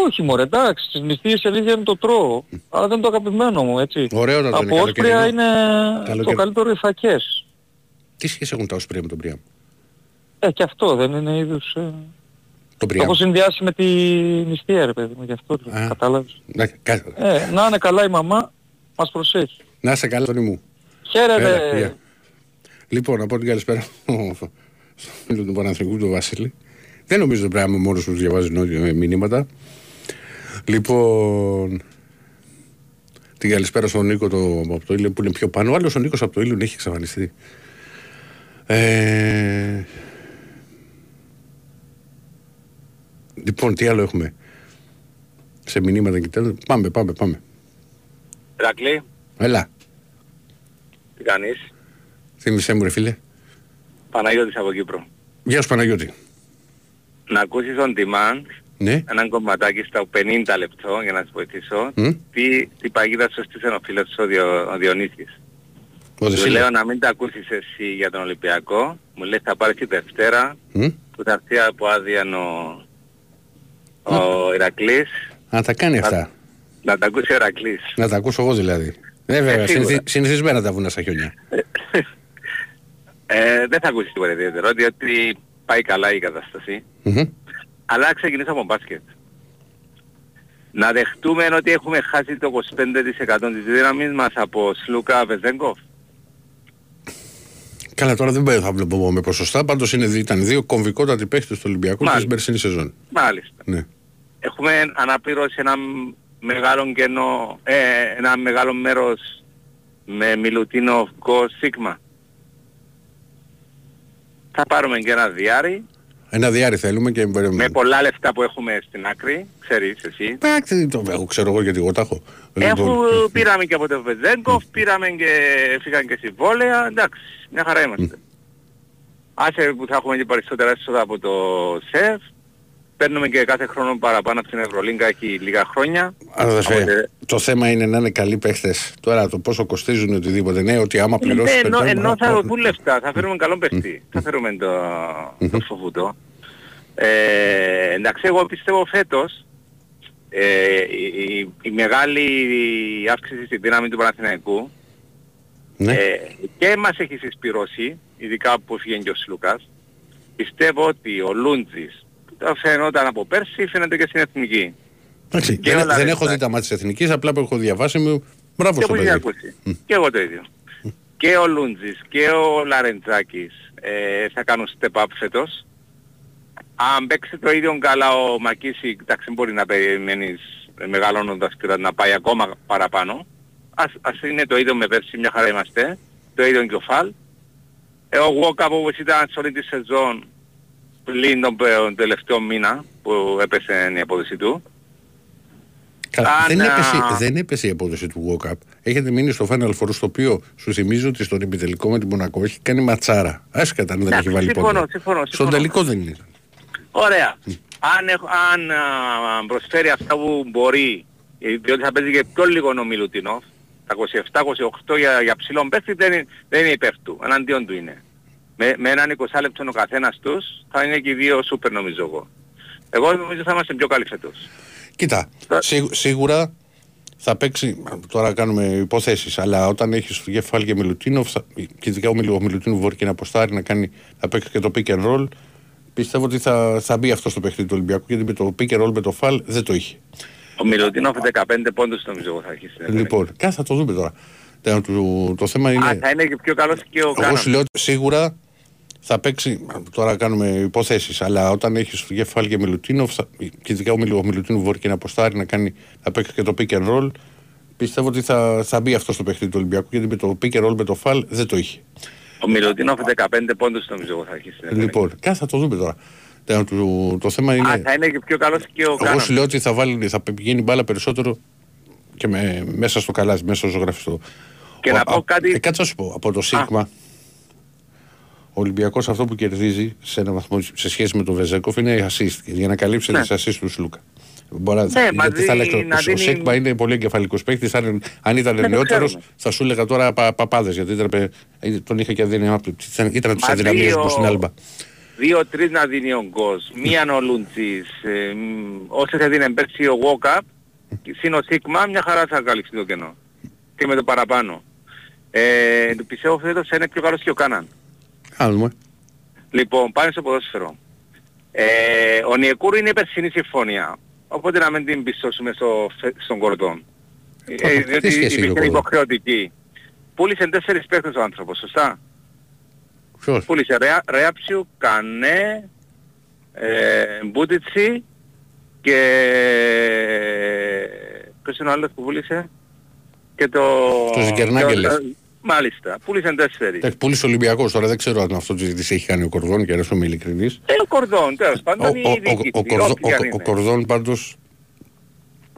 S4: Όχι μωρέ, εντάξει, στις νηστείες η αλήθεια είναι το τρώω. Αλλά δεν είναι το αγαπημένο μου, έτσι.
S1: Ωραίο να το είναι
S4: Από όσπρια
S1: καλοκαιρινό.
S4: είναι το
S1: Καλοκαιρι-
S4: καλύτερο οι φακές.
S1: Τι σχέση έχουν τα όσπρια με τον μπριάμ.
S4: Ε, και αυτό δεν είναι είδους... Ε...
S1: Το
S4: Το
S1: μπριάμ.
S4: έχω συνδυάσει με τη νηστεία ρε παιδί μου, γι' αυτό το
S1: Α.
S4: κατάλαβες.
S1: Να, κα-
S4: Ε, να είναι καλά η μαμά, μας προσέχει.
S1: να είσαι καλά, Τόνι μου.
S4: Χαίρετε.
S1: Έλα, γεια. Λοιπόν, να πω την καλησπέρα στον φίλος του Παναθηνικού του Βασίλη. Δεν νομίζω ότι πρέπει να είμαι μόνος που διαβάζει νότιο ε, μηνύματα. Λοιπόν, την καλησπέρα στον Νίκο το, από το Ήλιο που είναι πιο πάνω. Ο άλλος ο Νίκος από το Ήλιο έχει εξαφανιστεί. Ε, λοιπόν, τι άλλο έχουμε; Σε μηνύματα και τέλος. Πάμε, πάμε, πάμε.
S5: Ηρακλή,
S1: Έλα,
S5: τι κάνεις;
S1: θύμισέ μου ρε φίλε.
S5: Παναγιώτης από Κύπρο.
S1: Γεια σου Παναγιώτη.
S5: Να ακούσεις on demand
S1: Ναι.
S5: έναν κομματάκι στα 50 λεπτό για να σε βοηθήσω.
S1: Μμ.
S5: Τι, τι παγίδα σου στήσε ο φίλος σου ο, Διο, ο Διονύσης;
S1: Ο
S5: Του
S1: Δεσίλα.
S5: λέω να μην τα ακούσεις εσύ για τον Ολυμπιακό. Μου λέει θα πάρεις τη Δευτέρα
S1: Μμ.
S5: που θα έρθει από άδεια ο, ο Ηρακλής.
S1: Να τα κάνει αυτά.
S5: Να τα ακούσει ο Ηρακλής.
S1: Να τα ακούσω εγώ δηλαδή. Ε, βέβαια,
S5: Ε, σίγουρα.
S1: συνηθι- συνηθισμένα τα βουνά στα χιόνια.
S5: ε, δεν θα ακούσεις τίποτα ιδιαίτερο διότι πάει καλά η κατάσταση.
S1: Μμμ.
S5: Αλλά ξεκινήσω από μπάσκετ. Να δεχτούμε ότι έχουμε χάσει το 25% της δύναμης μας από Σλούκα Βεζέγκοφ.
S1: Καλά, τώρα δεν πάει- θα βλέπω εγώ με ποσοστά. Πάντως ήταν δύο κομβικότατοι παίχτε του Ολυμπιακού
S5: Μάλιστα.
S1: την περσινής σεζόν.
S5: Μάλιστα.
S1: Ναι.
S5: Έχουμε αναπληρώσει ένα μεγάλο κενό, ε, ένα μεγάλο μέρος με Μιλουτίνο Γκο Σίγμα. Θα πάρουμε και ένα διάρρη
S1: Ένα διάρρη θέλουμε και.
S5: με πολλά λεφτά που έχουμε στην άκρη, ξέρεις εσύ.
S1: Εντάξει, το έχω, ξέρω εγώ γιατί εγώ τα έχω.
S5: Έχω,
S1: Λοιπόν,
S5: πήραμε και από το Βεζέγκοφ, πήραμε και φύγαν και συμβόλαια, εντάξει, μια χαρά είμαστε. Άσε που θα έχουμε και περισσότερα έσοδα από το ΣΕΦ, παίρνουμε και κάθε χρόνο παραπάνω από την Ευρωλίγκα, έχει λίγα χρόνια.
S1: Αδερφέ,
S5: Οπότε-
S1: το θέμα είναι να είναι καλοί παίχτες. Τώρα το πόσο κοστίζουν ή οτιδήποτε. Ναι, ότι άμα
S5: Ναι,
S1: πληρώσει.
S5: ενώ, ενώ θα πού λεφτά, θα φέρουμε καλό παίχτη. Θα φέρουμε το, το φοβούτο. Ε, εντάξει, εγώ πιστεύω φέτος ε, η, η- η μεγάλη αύξηση στη δύναμη του Παναθηναϊκού
S1: Ναι.
S5: Ε, και μας έχει συσπυρώσει, ειδικά που έφυγε και ο Σλούκας. Πιστεύω ότι ο Λούντζης, που τα φαινόταν από πέρσι, φαίνεται και στην εθνική.
S1: Εντάξει,
S5: Και
S1: δεν,
S5: ο
S1: δεν έχω
S5: Λαρετζάκης.
S1: δει τα μάτια της εθνικής, απλά που έχω διαβάσει μου. Μπράβο
S5: Και
S1: στο
S5: που έχει
S1: παιδί.
S5: ακούσει. Και εγώ το ίδιο. Και ο Λούντζης και ο Λαρεντζάκης ε, θα κάνουν step up φέτος. Αν παίξει το ίδιο καλά ο Μακίση, εντάξει μπορεί να περιμένεις ε, μεγαλώνοντας και να πάει ακόμα παραπάνω. Ας, ας είναι το ίδιο με πέρσι, μια χαρά είμαστε. Το ίδιο και ο Φαλ. Ε, ο Γουόκαπ όπως ήταν σε όλη τη σεζόν πλην τον, πε- τον τελευταίο μήνα που έπεσε η απόδοση του.
S1: Καλά,
S5: Αν,
S1: δεν,
S5: α,
S1: έπεσε, δεν έπεσε η απόδοση του Walkup. Έχετε μείνει στο Final Four, στο οποίο σου θυμίζω ότι στον επιτελικό με την Μονακό έχει κάνει ματσάρα. Άσχετα αν δεν
S5: Εντάξει,
S1: έχει βάλει
S5: συμφωνώ,
S1: πόντο.
S5: συμφωνώ,
S1: Στον
S5: συμφωνώ.
S1: τελικό δεν είναι.
S5: Ωραία. Αν, έχω, αν α, προσφέρει αυτά που μπορεί, ε, διότι θα παίζει και πιο λίγο ο Μιλουτινόφ, τα 27-28 για, για ψηλόν παίχτη δεν, είναι- δεν είναι υπέρ του, εναντίον του είναι. Με, με έναν 20 λεπτό ο καθένας τους θα είναι και οι δύο σούπερ νομίζω εγώ. Εγώ νομίζω θα είμαστε πιο καλοί φέτος.
S1: Κοίτα,
S5: Θα-
S1: σίγου- σίγουρα θα παίξει. Τώρα κάνουμε υποθέσεις, αλλά όταν έχεις στο κεφάλι και Μιλουτίνοφ, θα- και ειδικά ο, Μιλου, ο Μιλουτίνοφ μπορεί και να αποστάρει να κάνει, να παίξει και το pick and roll. Πιστεύω ότι θα, θα μπει αυτό στο παιχνίδι του Ολυμπιακού γιατί με το pick and roll με το φαλ δεν το είχε.
S5: Ο Μιλουτινόφ 15 πόντους νομίζω εγώ θα αρχίσει. να κάνει.
S1: Λοιπόν, κάθε θα το δούμε τώρα. Το, το, το θέμα είναι.
S5: Α, θα είναι και πιο καλός και ο
S1: Εγώ
S5: Κάναν.
S1: σου λέω ότι σίγουρα θα παίξει. Τώρα κάνουμε υποθέσεις, αλλά όταν έχεις στο κεφάλι και Μιλουτίνοφ, θα- και ειδικά ο, Μιλου, ο Μιλουτίνοφ μπορεί και να αποστάρει να, κάνει, να παίξει και το pick and roll. Πιστεύω ότι θα, θα μπει αυτός στο παιχνίδι του Ολυμπιακού γιατί με το pick and roll με το φαλ δεν το είχε.
S5: Ο Μιλουτινόφ 15 πόντους νομίζω εγώ θα αρχίσει. να κάνει.
S1: Λοιπόν, κάθε θα το δούμε τώρα. Το, το, το θέμα είναι.
S5: Α, θα είναι και πιο καλός και ο
S1: Εγώ
S5: Κάναν.
S1: σου λέω ότι θα, βάλει, θα πηγαίνει μπάλα περισσότερο και με, μέσα στο καλάζι, μέσα στο ζωγραφιστό.
S5: Και
S1: Ο-
S5: να πω
S1: α-
S5: κάτι-
S1: Ε, κάτσε να σου πω. Από το Σίγμα, ο Ολυμπιακός αυτό που κερδίζει σε ένα βαθμό σε σχέση με τον Βεζέκοφ είναι η assist για να καλύψει
S5: Ναι.
S1: τις assist τους Σλούκα. Μπορεί, να-
S5: Ναι,
S1: γιατί
S5: μαζί
S1: θα λέγα,
S5: να
S1: ο,
S5: δίνει-
S1: ο Σίγμα είναι πολύ εγκεφαλικός παίκτης, θα είναι- αν ήταν
S5: Ναι, το
S1: νεότερος
S5: ξέρουμε.
S1: θα σου έλεγα τώρα πα, παπάδες γιατί ήταν, πε- τον είχε και αδύναμα, ήταν, ήταν από τις
S5: Μαζί
S1: αδυναμίες
S5: ο-
S1: του στην Άλμπα.
S5: Δύο-τρεις να δίνει ο Γκος, μίαν ο Λούντζης, ε, μ, όσες έδινε πέρσι ο Γουόκαπ, συν ο Σίγμα, μια χαρά θα καλύψει το κενό. Και με το παραπάνω. Ε, πιστεύω φέτος θα είναι πιο καλός και ο Κάναν.
S1: Κάνουμε.
S5: Λοιπόν, πάμε στο ποδόσφαιρο. Ε, ο Νιεκούρ είναι η περσινή συμφωνία. Οπότε να μην την πιστώσουμε στο, φε- στον κορδόν. Ε,
S1: τι
S5: διότι
S1: σχέση έχει ο
S5: υπήρχε
S1: Κορδόν;
S5: υποχρεωτική. Πούλησε τέσσερις παίκτες ο άνθρωπος, σωστά;
S1: Ποιος;
S5: Πούλησε Ρεα, Ρεάψιου, Κανέ, ε, Μπούτιτσι και... Ποιος είναι ο άλλος που πούλησε; Και το...
S1: Το Ζικερνάγκελες.
S5: Και ο- Μάλιστα. Πούλησαν τέσσερις.
S1: Εντάξει, πούλησε ο Ολυμπιακός τώρα, δεν ξέρω αν αυτό της έχει κάνει ο Κορδόν και αρέσω με ειλικρινής.
S5: Ε, ο Κορδόν, τέλος
S1: Ο,
S5: πάντων
S1: ο,
S5: η
S1: ο,
S5: διοίκηση,
S1: ο, Κορδόν-
S5: όποια
S1: ο-
S5: είναι.
S1: ο Κορδόν πάντως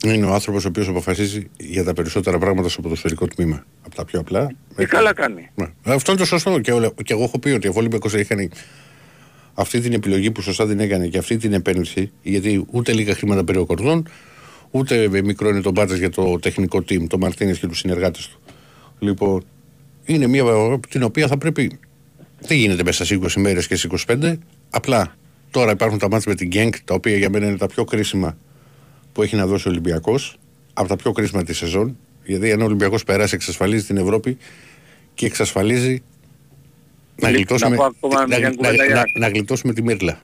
S1: είναι ο άνθρωπος ο οποίος αποφασίζει για τα περισσότερα πράγματα στο ποδοσφαιρικό τμήμα. Από τα πιο απλά.
S5: Ε,
S1: μέχρι-
S5: καλά κάνει.
S1: Ναι. Αυτό είναι το σωστό. Και, ο- και εγώ έχω πει ότι ο Ολυμπιακός έχει κάνει αυτή την επιλογή που σωστά την έκανε και αυτή την επένδυση, γιατί ούτε λίγα χρήματα πήρε ο Κορδόν, ούτε μικρό είναι το μπάτζα για το τεχνικό team, το Μαρτίνες και τους συνεργάτες του. Λοιπόν, είναι μια την οποία θα πρέπει. Δεν γίνεται μέσα στι 20 μέρες και στι 25. Απλά τώρα υπάρχουν τα μάτια με την Γκένκ, τα οποία για μένα είναι τα πιο κρίσιμα που έχει να δώσει ο Ολυμπιακός. Από τα πιο κρίσιμα της σεζόν. Γιατί αν ο Ολυμπιακός περάσει, εξασφαλίζει την Ευρώπη και εξασφαλίζει να
S5: Να
S1: γλιτώσουμε,
S5: πω ακόμα
S1: να,
S5: μια
S1: να-
S5: κουβέντα για-
S1: να- να γλιτώσουμε τη Μύρλα.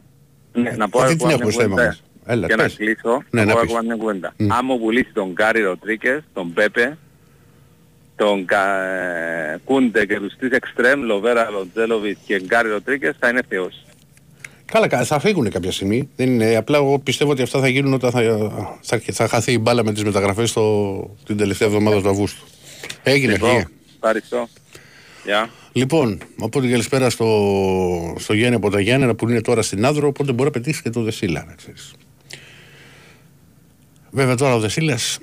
S5: Ναι, να πω
S1: Αυτή
S5: ακόμα
S1: την
S5: μια
S1: έχω στο θέμα
S5: κουβέντα.
S1: μας. Έλα,
S5: Για να
S1: πες.
S5: κλείσω,
S1: Ναι,
S5: να
S1: να
S5: πω
S1: πεις.
S5: ακόμα μια κουβέντα.
S1: Μμ.
S5: Αν μου πουλήσει τον Γκάρι Ροτρίκες, τον Πέπε, τον Κα... ε, Κούντε και τους τρεις εξτρέμ, Λοβέρα, Λοντζέλοβιτ και Γκάρι Ροτρίκες, θα είναι θεός.
S1: Καλά, κα- θα φύγουν κάποια στιγμή. Δεν είναι, απλά εγώ πιστεύω ότι αυτά θα γίνουν όταν θα, θα, θα χαθεί η μπάλα με τις μεταγραφές την τελευταία εβδομάδα του Αυγούστου. Έγινε
S5: Λοιπόν,
S1: λοιπόν.
S5: ευχαριστώ. Γεια.
S1: λοιπόν, οπότε καλησπέρα στο, στο Γιάννη από τα Γιάννενα που είναι τώρα στην Άδρο, οπότε μπορεί να πετύχει και το Δεσίλα, να ξέρεις. Βέβαια τώρα ο Δεσίλας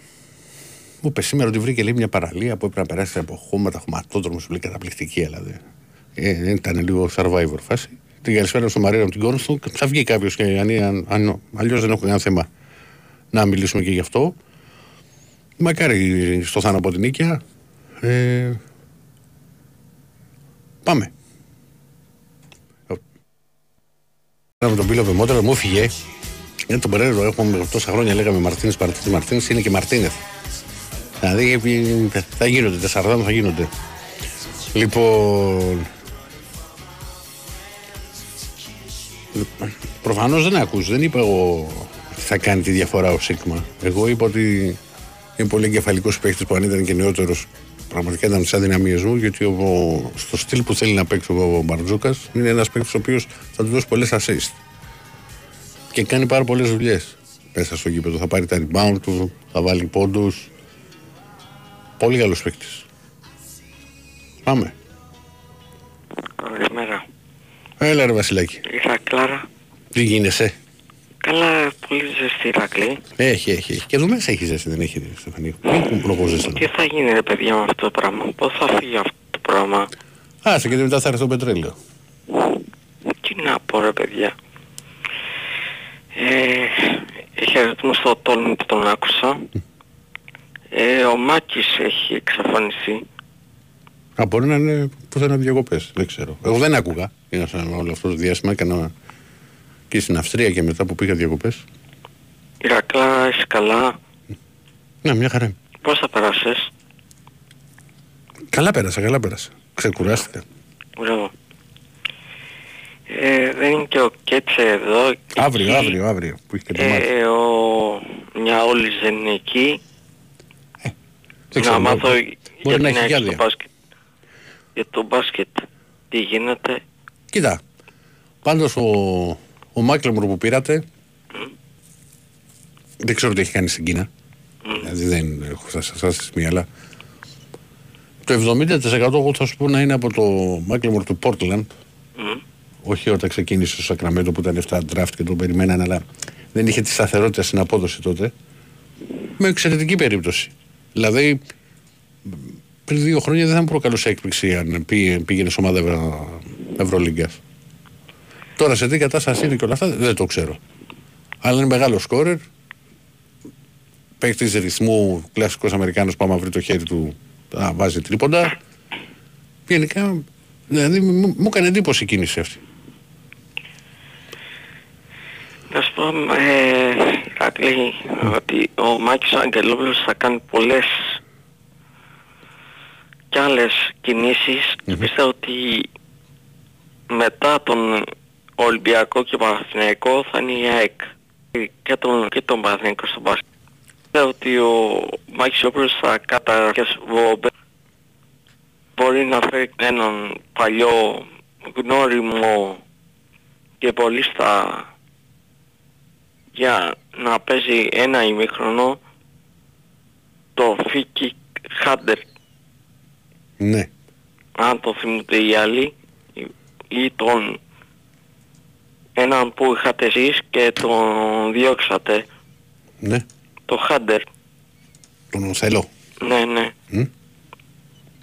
S1: μου είπε σήμερα ότι βρήκε λέει, μια παραλία που έπρεπε να περάσει από χώματα, χωματόδρομο, σου λέει καταπληκτική, αλλά δεν ε, ήταν λίγο survivor φάση. Την καλησπέρα στο Μαρία από την Κόρνθου. Θα βγει κάποιος και αν, αν, αν αλλιώς δεν έχω κανένα θέμα να μιλήσουμε και γι' αυτό. Μακάρι στο θάνατο από την νίκαια. Ε, πάμε. Με τον Πύλο Βεμότερα μου έφυγε. Είναι τον Περέρο, έχουμε τόσα χρόνια λέγαμε Μαρτίνες, Μαρτίνες, Μαρτίνες, είναι και Μαρτίνεθ. Δηλαδή ε, θα γίνονται, τεσσαρδάμ θα γίνονται. Λοιπόν, Προφανώς δεν ακούς, δεν είπα εγώ θα κάνει τη διαφορά ο Σίγμα. Εγώ είπα ότι είναι πολύ εγκεφαλικός παίχτης που αν ήταν και νεότερος πραγματικά ήταν τι αδυναμίε μου, γιατί ο, στο στυλ που θέλει να παίξει ο Μπαρτζούκας είναι ένας παίκτη ο οποίος θα του δώσει πολλές assist. Και κάνει πάρα πολλές δουλειές μέσα στο γήπεδο. Θα πάρει τα rebound του, θα βάλει πόντους. Πολύ καλός παίκτης. Πάμε.
S6: Καλημέρα.
S1: Έλα ρε Βασιλάκη.
S6: Ήρθα Κλάρα.
S1: Τι γίνεσαι;
S6: Καλά, πολύ ζεστή Ηρακλή.
S1: Έχει, έχει, έχει. Και εδώ μέσα έχει ζέστη, δεν έχει Στεφανή. Μην λόγω ζέστη.
S6: Τι θα γίνει ρε παιδιά με αυτό το πράγμα. Πώς θα φύγει αυτό το πράγμα;
S1: Άσε και μετά θα έρθει το πετρέλαιο.
S6: Τι να πω ρε παιδιά. Ε, χαιρετούμε στο τόλμη που τον άκουσα. Ε, ο Μάκης έχει εξαφανιστεί.
S1: Α, μπορεί να είναι πουθενά διακοπές, δεν ξέρω. Εγώ δεν άκουγα. Είναι σαν όλο αυτός το διάστημα, έκανα και στην Αυστρία και μετά που πήγα διακοπές.
S6: Ηρακλά, είσαι καλά.
S1: Ναι, μια χαρά.
S6: Πώς θα περάσεις.
S1: Καλά πέρασα, καλά πέρασα. Ξεκουράστηκα.
S6: Μπράβο. Ε, δεν είναι και ο Κέτσε εδώ.
S1: Αύριο,
S6: Εκεί,
S1: αύριο, αύριο, που έχει και το μάτι.
S6: Ε, ο Μιαόλης δεν είναι εκεί.
S1: Δεν
S6: να
S1: ξέρω,
S6: μάθω
S1: μπορεί
S6: για
S1: να
S6: την
S1: έχει κι
S6: ΑΕΚ στο
S1: άδεια.
S6: μπάσκετ. Για το μπάσκετ. Τι γίνεται;
S1: Κοίτα, πάντως ο, ο Μάκλεμουρ που πήρατε, δεν ξέρω τι έχει κάνει στην Κίνα. Δηλαδή δεν έχω φτάσει σε εσάς μία, αλλά το 70% εγώ θα σου πω να είναι από το Μάκλεμουρ του Portland.
S6: Μμ.
S1: Όχι όταν ξεκίνησε στο Σακραμέντο που ήταν 7 draft και τον περιμέναν, αλλά δεν είχε τη σταθερότητα στην απόδοση τότε. Με εξαιρετική περίπτωση. Δηλαδή, πριν δύο χρόνια δεν θα μου προκαλούσε έκπληξη αν πήγε, πήγαινε σε ομάδα Ευρω... Ευρωλίγκας. Τώρα σε τι κατάσταση είναι και όλα αυτά δεν το ξέρω. Αλλά είναι μεγάλο σκόρερ. Παίκτης ρυθμού, κλασικός Αμερικάνος που άμα βρει το χέρι του θα βάζει τρίποντα. Γενικά, δηλαδή μου, μου έκανε εντύπωση η κίνηση αυτή.
S6: Να σου πω, ε, Ηρακλή, ότι ο Μάκης Αγγελόπουλος θα κάνει πολλές κι άλλες κινήσεις και πιστεύω ότι μετά τον Ολυμπιακό και Παναθηναϊκό θα είναι η ΑΕΚ και τον, και τον Παναθηναϊκό στο μπάσκετ. Πιστεύω ότι ο Μάκης Αγγελόπουλος θα καταρχέσει μπορεί να φέρει έναν παλιό γνώριμο και πολύ στα για να παίζει ένα ημίχρονο το Φίκι Χάντερ
S1: Ναι.
S6: αν το θυμούνται οι άλλοι ή- ή τον έναν που είχατε εσείς και τον διώξατε
S1: Ναι.
S6: το Χάντερ
S1: Τον θέλω.
S6: ναι ναι
S1: Μμ.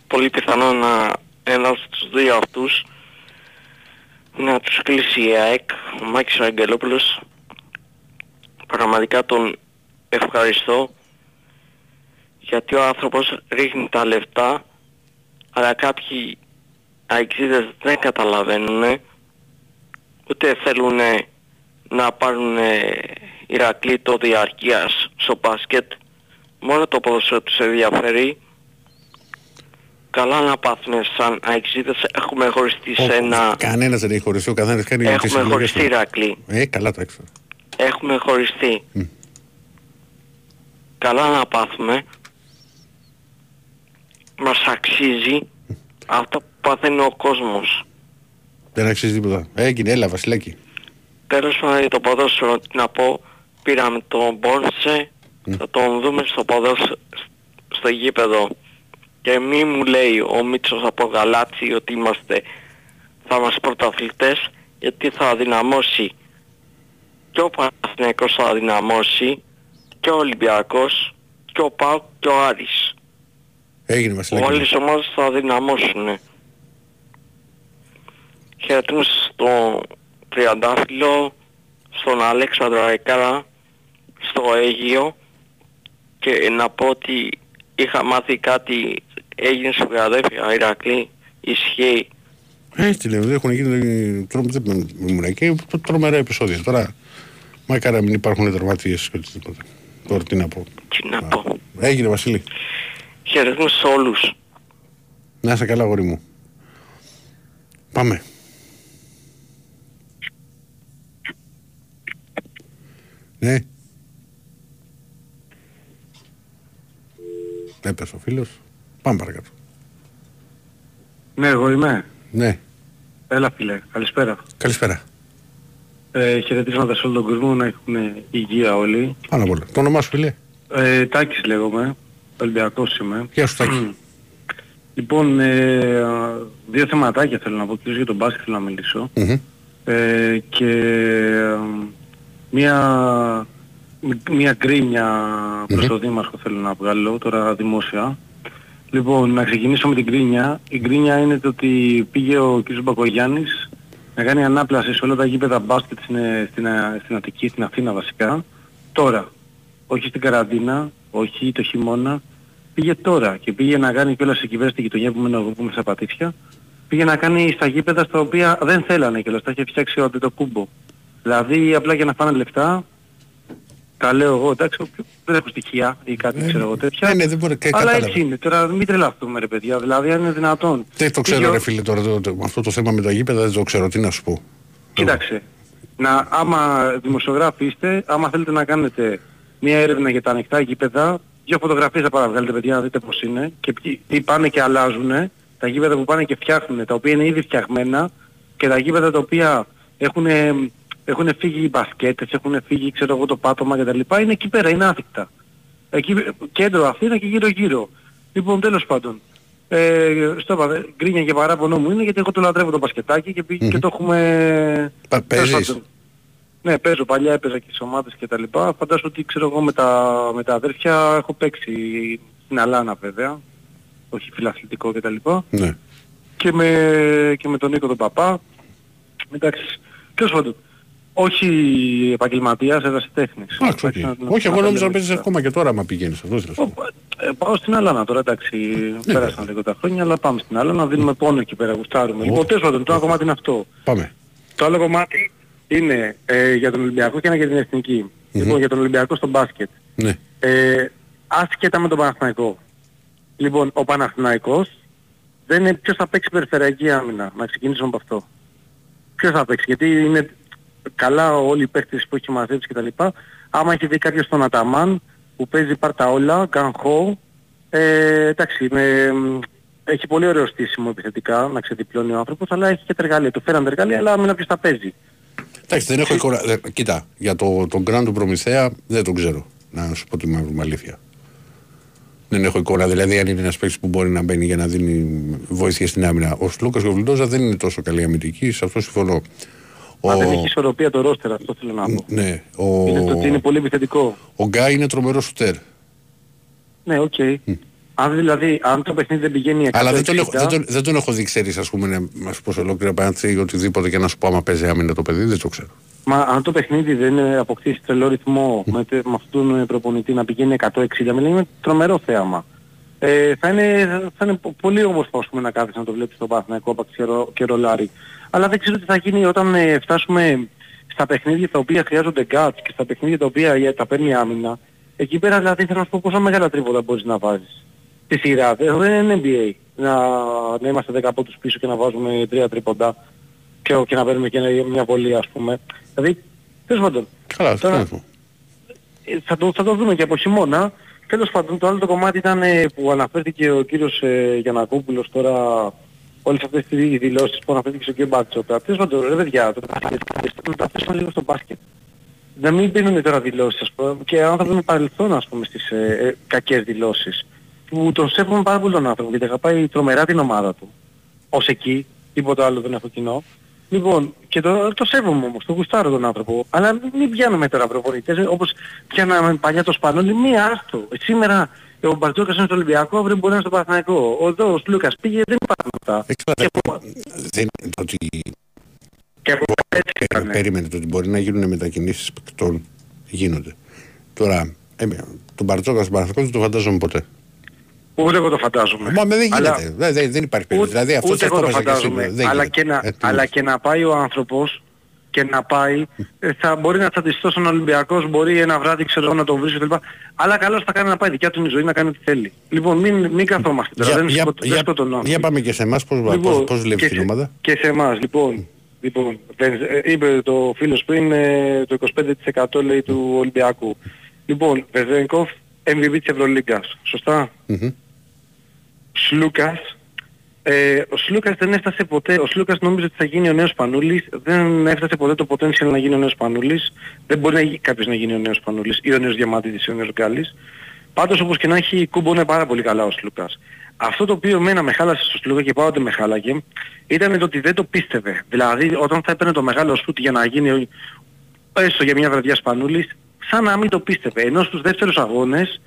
S6: πολύ πιθανό να ένας στους δύο αυτούς να τους κλείσει η ΑΕΚ ο Μάκης Αγγελόπουλος πραγματικά τον ευχαριστώ γιατί ο άνθρωπος ρίχνει τα λεφτά αλλά κάποιοι αεξίδες δεν καταλαβαίνουν ούτε θέλουν να πάρουν Ηρακλή το διαρκείας στο μπάσκετ. Μόνο το ποδοσφαίρο τους ενδιαφέρει. Καλά να πάθουμε σαν αεξίδες. Έχουμε χωριστεί σε ένα
S1: Κανένας δεν έχει χωριστεί, ο καθένας κάνει τις
S6: έχουμε
S1: επιλογές
S6: χωριστεί
S1: του.
S6: Ηρακλή.
S1: Ε, καλά τα έξω.
S6: Έχουμε χωριστεί. Καλά να πάθουμε. Μας αξίζει αυτό που παθαίνει ο κόσμος.
S1: Δεν αξίζει τίποτα. Έγινε, έλα, Βασιλάκη.
S6: Τέλος πάντων για το ποδόσφαιρο τι να πω. Πήραμε τον Μπόρνσε, θα τον δούμε στο ποδόσφαιρο, στο γήπεδο. Και μη μου λέει ο Μίτσος από Γαλάτσι ότι είμαστε, θα είμαστε πρωταθλητές, γιατί θα αδυναμώσει και ο Παναθηναϊκός θα αδυναμώσει και ο Ολυμπιακός και ο ΠΑΟΚ και ο Άρης.
S1: Έγινε, Βασιλάκη.
S6: Όλες οι ομάδες θα αδυναμώσουν. Χαιρετούμε στο Τριαντάφυλλο, στον Αλέξανδρο Αεκάρα, στο Αίγιο και να πω ότι είχα μάθει κάτι έγινε στην Φιλαδέλφια, Ηρακλή, ισχύει.
S1: Έτσι λέμε, έχουν γίνει τρο- δεν ήμουν εκεί, τρο- τρομερά επεισόδια. Τώρα, Μακάρα να μην υπάρχουν δερματίες και οτιδήποτε. Τώρα τι να πω.
S6: Τι να πω.
S1: Έγινε Βασίλη.
S6: Χαιρετισμού σε όλους.
S1: Να είσαι καλά, γόρι μου. Πάμε. Ναι. Έπεσε ο φίλος. Πάμε παρακάτω.
S7: Ναι, εγώ είμαι.
S1: Ναι.
S7: Έλα φίλε. Καλησπέρα.
S1: Καλησπέρα.
S7: Ε, χαιρετίσματα σε όλο τον κόσμο, να έχουν υγεία όλοι.
S1: Πάνω απ' όλα. Το όνομά σου φίλε;
S7: Ε, Τάκης λέγομαι, Ολυμπιακός είμαι.
S1: Γεια σου Τάκη.
S7: Λοιπόν, ε, δύο θεματάκια θέλω να πω, κυρίως για τον μπάσκετ θέλω να μιλήσω.
S1: Μμμ.
S7: Ε, και ε, μία, μία γκρίνια προς τον Δήμαρχο θέλω να βγάλω τώρα δημόσια. Λοιπόν, να ξεκινήσω με την γκρίνια. Η γκρίνια είναι το ότι πήγε ο κ. Μπακογιάννης να κάνει ανάπλαση σε όλα τα γήπεδα μπάσκετ στην, στην, στην Αττική, στην Αθήνα βασικά. Τώρα. Όχι στην καραντίνα, όχι το χειμώνα. Πήγε τώρα και πήγε να κάνει κιόλας σε κυβέρνηση στη γειτονιά που μένω εγώ που είμαι στα Πατήσια. Πήγε να κάνει στα γήπεδα στα οποία δεν θέλανε κιόλας. Τα είχε φτιάξει ο Αντετοκούμπο. Δηλαδή απλά για να φάνε λεφτά. Τα λέω εγώ, εντάξει, δεν έχω στοιχεία ή κάτι ξέρω εγώ τέτοια.
S1: Ναι, ναι, δεν μπορεί. κα-
S7: Αλλά
S1: Κατάλαβα.
S7: έτσι είναι. Τώρα μην τρελαθούμε ρε παιδιά. Δηλαδή αν είναι δυνατόν.
S1: Δεν το ξέρω
S7: Πήγε ο-
S1: ρε φίλε τώρα. το- το- Αυτό το θέμα με τα γήπεδα δεν το ξέρω. Τι να σου πω.
S7: Κοίταξε. Να, άμα δημοσιογράφοι είστε, άμα θέλετε να κάνετε μια έρευνα για τα ανοιχτά γήπεδα, δύο φωτογραφίες θα παραβγάλετε παιδιά να δείτε πώς είναι και ποιοι- τι πάνε και αλλάζουν, τα γήπεδα που πάνε και φτιάχνουν, τα οποία είναι ήδη φτιαγμένα και τα γήπεδα τα οποία έχουν, έχουν φύγει οι μπασκέτες, έχουν φύγει ξέρω εγώ το πάτωμα κτλ. Είναι εκεί πέρα, είναι άθικτα. Εκεί, κέντρο Αθήνα και γύρω γύρω. Λοιπόν, τέλος πάντων. Ε, στο είπα, ε, γκρίνια και παράπονο μου είναι γιατί εγώ το λατρεύω το μπασκετάκι και, πη- και το έχουμε...
S1: Πα-
S7: τέλος
S1: παίζεις;
S7: πάντων. Ναι, παίζω παλιά, έπαιζα και στις ομάδες και τα λοιπά. Φαντάζομαι ότι ξέρω εγώ με τα, με τα αδέρφια έχω παίξει στην Αλάνα βέβαια, όχι φιλαθλητικό και τα λοιπά.
S1: Ναι.
S7: Και με, και με τον Νίκο τον Παπά. Εντάξει, τέλος πάντων. Όχι επαγγελματίας, ερασιτέχνης.
S1: Εντάξει, οκ.
S7: Εντάξει, να-
S1: Όχι, εγώ
S7: να τα
S1: νόμιζα να
S7: λέμε
S1: παίζεις
S7: αυτά.
S1: ακόμα και τώρα άμα πηγαίνεις. Αυτό θέλω να σου πω.
S7: Ε, πάω στην αλάνα τώρα, εντάξει,
S1: Ναι,
S7: πέρασαν λίγο τα χρόνια, αλλά πάμε στην αλάνα, δίνουμε πόνο εκεί πέρα, γουστάρουμε. Λοιπόν, τέλος πάντων, το ένα κομμάτι είναι αυτό.
S1: Πάμε.
S7: Το άλλο κομμάτι είναι ε, για τον Ολυμπιακό και ένα για την Εθνική. Λοιπόν, για τον Ολυμπιακό στο μπάσκετ.
S1: Ναι.
S7: Ε, άσχετα με τον Παναθηναϊκό. Λοιπόν, ο Παναθηναϊκός δεν είναι ποιος θα παίξει περιφερειακή άμυνα. Να ξεκινήσουμε από αυτό. Ποιος θα παίξει, γιατί είναι καλά όλοι οι παίκτες που έχει μαζέψει κτλ. Άμα έχει δει κάποιος τον Αταμάν που παίζει πάρτα όλα, γκανχό, ε, εντάξει, με, έχει πολύ ωραίο στήσιμο επιθετικά να ξεδιπλώνει ο άνθρωπος, αλλά έχει και τα εργαλεία. Του φέραν τα εργαλεία, αλλά άμυνα ποιος θα παίζει.
S1: Εντάξει, δεν έχω εικόνα. ε, Κοίτα, για το, τον Grant του Προμηθέα δεν τον ξέρω. Να σου πω τη μαύρη μου αλήθεια. Δεν έχω εικόνα. Δηλαδή, αν είναι ένας παίκτης που μπορεί να μπαίνει για να δίνει βοήθεια στην άμυνα. Ο Σλούκα και ο Βιλντόζα δεν είναι τόσο καλή αμυντική, σε αυτό συμφωνώ.
S7: Μα δεν έχει ισορροπία το ρόστερ, αυτό θέλω να πω.
S1: Ναι, ο,
S7: Είναι το ότι είναι πολύ επιθετικό.
S1: ο Γκάι είναι τρομερός σουτέρ.
S7: Ναι, οκ. Αν δηλαδή, αν το παιχνίδι δεν πηγαίνει 160...
S1: Αλλά δεν τον, έχω, δεν, τον, δεν τον έχω δει, ξέρεις, ας πούμε, να μας πω σε ολόκληρα παράθυρα ή οτιδήποτε και να σου πω άμα παίζει άμυνα το παιδί, δεν το ξέρω.
S7: Μα αν το παιχνίδι δεν ε, αποκτήσει τρελό ρυθμό με, τε- με αυτόν τον ε, προπονητή να πηγαίνει 160 μιλάμε είναι τρομερό θέαμα. Ε, θα, είναι, θα είναι πο- πολύ όμορφο ας πούμε, να κάθεσαι να το βλέπεις στο Παναθηναϊκό από και, ρο, και ρολάρι. Αλλά δεν ξέρω τι θα γίνει όταν ε, φτάσουμε στα παιχνίδια τα οποία χρειάζονται guts και στα παιχνίδια τα οποία ε, τα παίρνει άμυνα. Εκεί πέρα δηλαδή θέλω να σου πω πόσα μεγάλα τρίποτα μπορείς να βάζεις. Τη σειρά, δεν δεν είναι NBA. Να, να είμαστε 10 πόντους πίσω και να βάζουμε 3 τρίποντα και, και να παίρνουμε και ένα- μια βολή ας πούμε. Δηλαδή, τέλος πάντων,
S1: Καλά, τι
S7: Τώρα-
S1: να πω.
S7: ε, θα το, θα το δούμε και από χειμώνα. Τέλος πάντων, το άλλο το κομμάτι ήταν ε, που αναφέρθηκε ο κύριος ε, Γιανακόπουλος τώρα όλες αυτές τις δηλώσεις που αναφέρθηκε ο κύριος Μπατσόκα. Τέλος πάντων, ρε παιδιά, το να τα αφήσουμε λίγο στο μπάσκετ. Να μην πίνουν τώρα δηλώσεις, ας πούμε, και άνθρωποι με παρελθόν, ας πούμε, στις ε, ε, κακές δηλώσεις. Που τον σέβομαι πάρα πολύ τον άνθρωπο, γιατί αγαπάει τρομερά την ομάδα του. Ως εκεί, τίποτα άλλο δεν έχω κοινό. Λοιπόν, και το, το σέβομαι όμως, το γουστάρω τον άνθρωπο. Αλλά μην πιάνουμε τώρα προπονητές, ε, όπως πιάναμε παλιά το Σπανόλι, μία άστο. Ε, Σήμερα ε, ο Μπαρτζόκας είναι στο Ολυμπιακό, αύριο μπορεί να είναι στο Παναθηναϊκό. Ο Δός, Λούκας πήγε, δεν υπάρχουν αυτά.
S1: Ε, καλά,
S7: Και από,
S1: δεν, το ότι
S7: και από έτσι
S1: Πε-
S7: ήταν.
S1: Περίμενε το ότι μπορεί να γίνουν μετακινήσεις παικτών. Γίνονται. Τώρα, ε, τον Μπαρτζόκα στον Παναθηναϊκό δεν το φαντάζομαι ποτέ.
S7: Ούτε εγώ το φαντάζομαι.
S1: Μα με δεν
S7: Αλλά-
S1: γίνεται. Δεν, δεν, δεν υπάρχει περίπτωση.
S7: Ούτε,
S1: Δηλαδή αυτός
S7: ούτε εγώ το φαντάζομαι.
S1: Δεν
S7: αλλά,
S1: γίνεται.
S7: και να,
S1: Ε, τι
S7: αλλά
S1: είναι.
S7: και να πάει ο άνθρωπος και να πάει, ε, θα μπορεί να τσαντιστώ στον Ολυμπιακός, μπορεί ένα βράδυ ξέρω εγώ να τον βρίσκω κλπ. Αλλά καλώς θα κάνει να πάει δικιά του είναι η ζωή να κάνει ό,τι θέλει. Λοιπόν, μην, μην καθόμαστε τώρα,
S1: Για,
S7: δεν,
S1: για,
S7: σκοτ- δεν
S1: για,
S7: σκοτωνώ.
S1: για πάμε και σε εμάς πώς, πώς,
S7: Λοιπόν,
S1: πώς βλέπεις
S7: και
S1: την
S7: σε-
S1: ομάδα;
S7: Και σε εμάς, λοιπόν. Λοιπόν, δεν- ε, είπε το φίλος πριν ε, το 25% λέει του Ολυμπιακού. Λοιπόν, Βεζένκοφ, MVP της Ευρωλίγκας. Σωστά;
S1: Μμμ.
S7: Σλούκας. Ε, ο Σλούκας δεν έφτασε ποτέ, ο Σλούκας νόμιζε ότι θα γίνει ο νέος Πανούλης, δεν έφτασε ποτέ το potential να γίνει ο νέος Πανούλης, δεν μπορεί να, γι- κάποιος να γίνει ο νέος Πανούλης ή ο νέος Διαμάτητης ή ο νέος Γκάλης. Πάντως όπως και να έχει κούμπονε πάρα πολύ καλά ο Σλούκας. Αυτό το οποίο εμένα με χάλασε στο Σλούκα και πάντοτε με χάλαγε ήταν το ότι δεν το πίστευε. Δηλαδή όταν θα έπαιρνε το μεγάλο σουτ για να γίνει ο- έστω για μια βραδιά Σπανούλης, σαν να μην το πίστευε. Ενώ στους δεύτερους αγώνες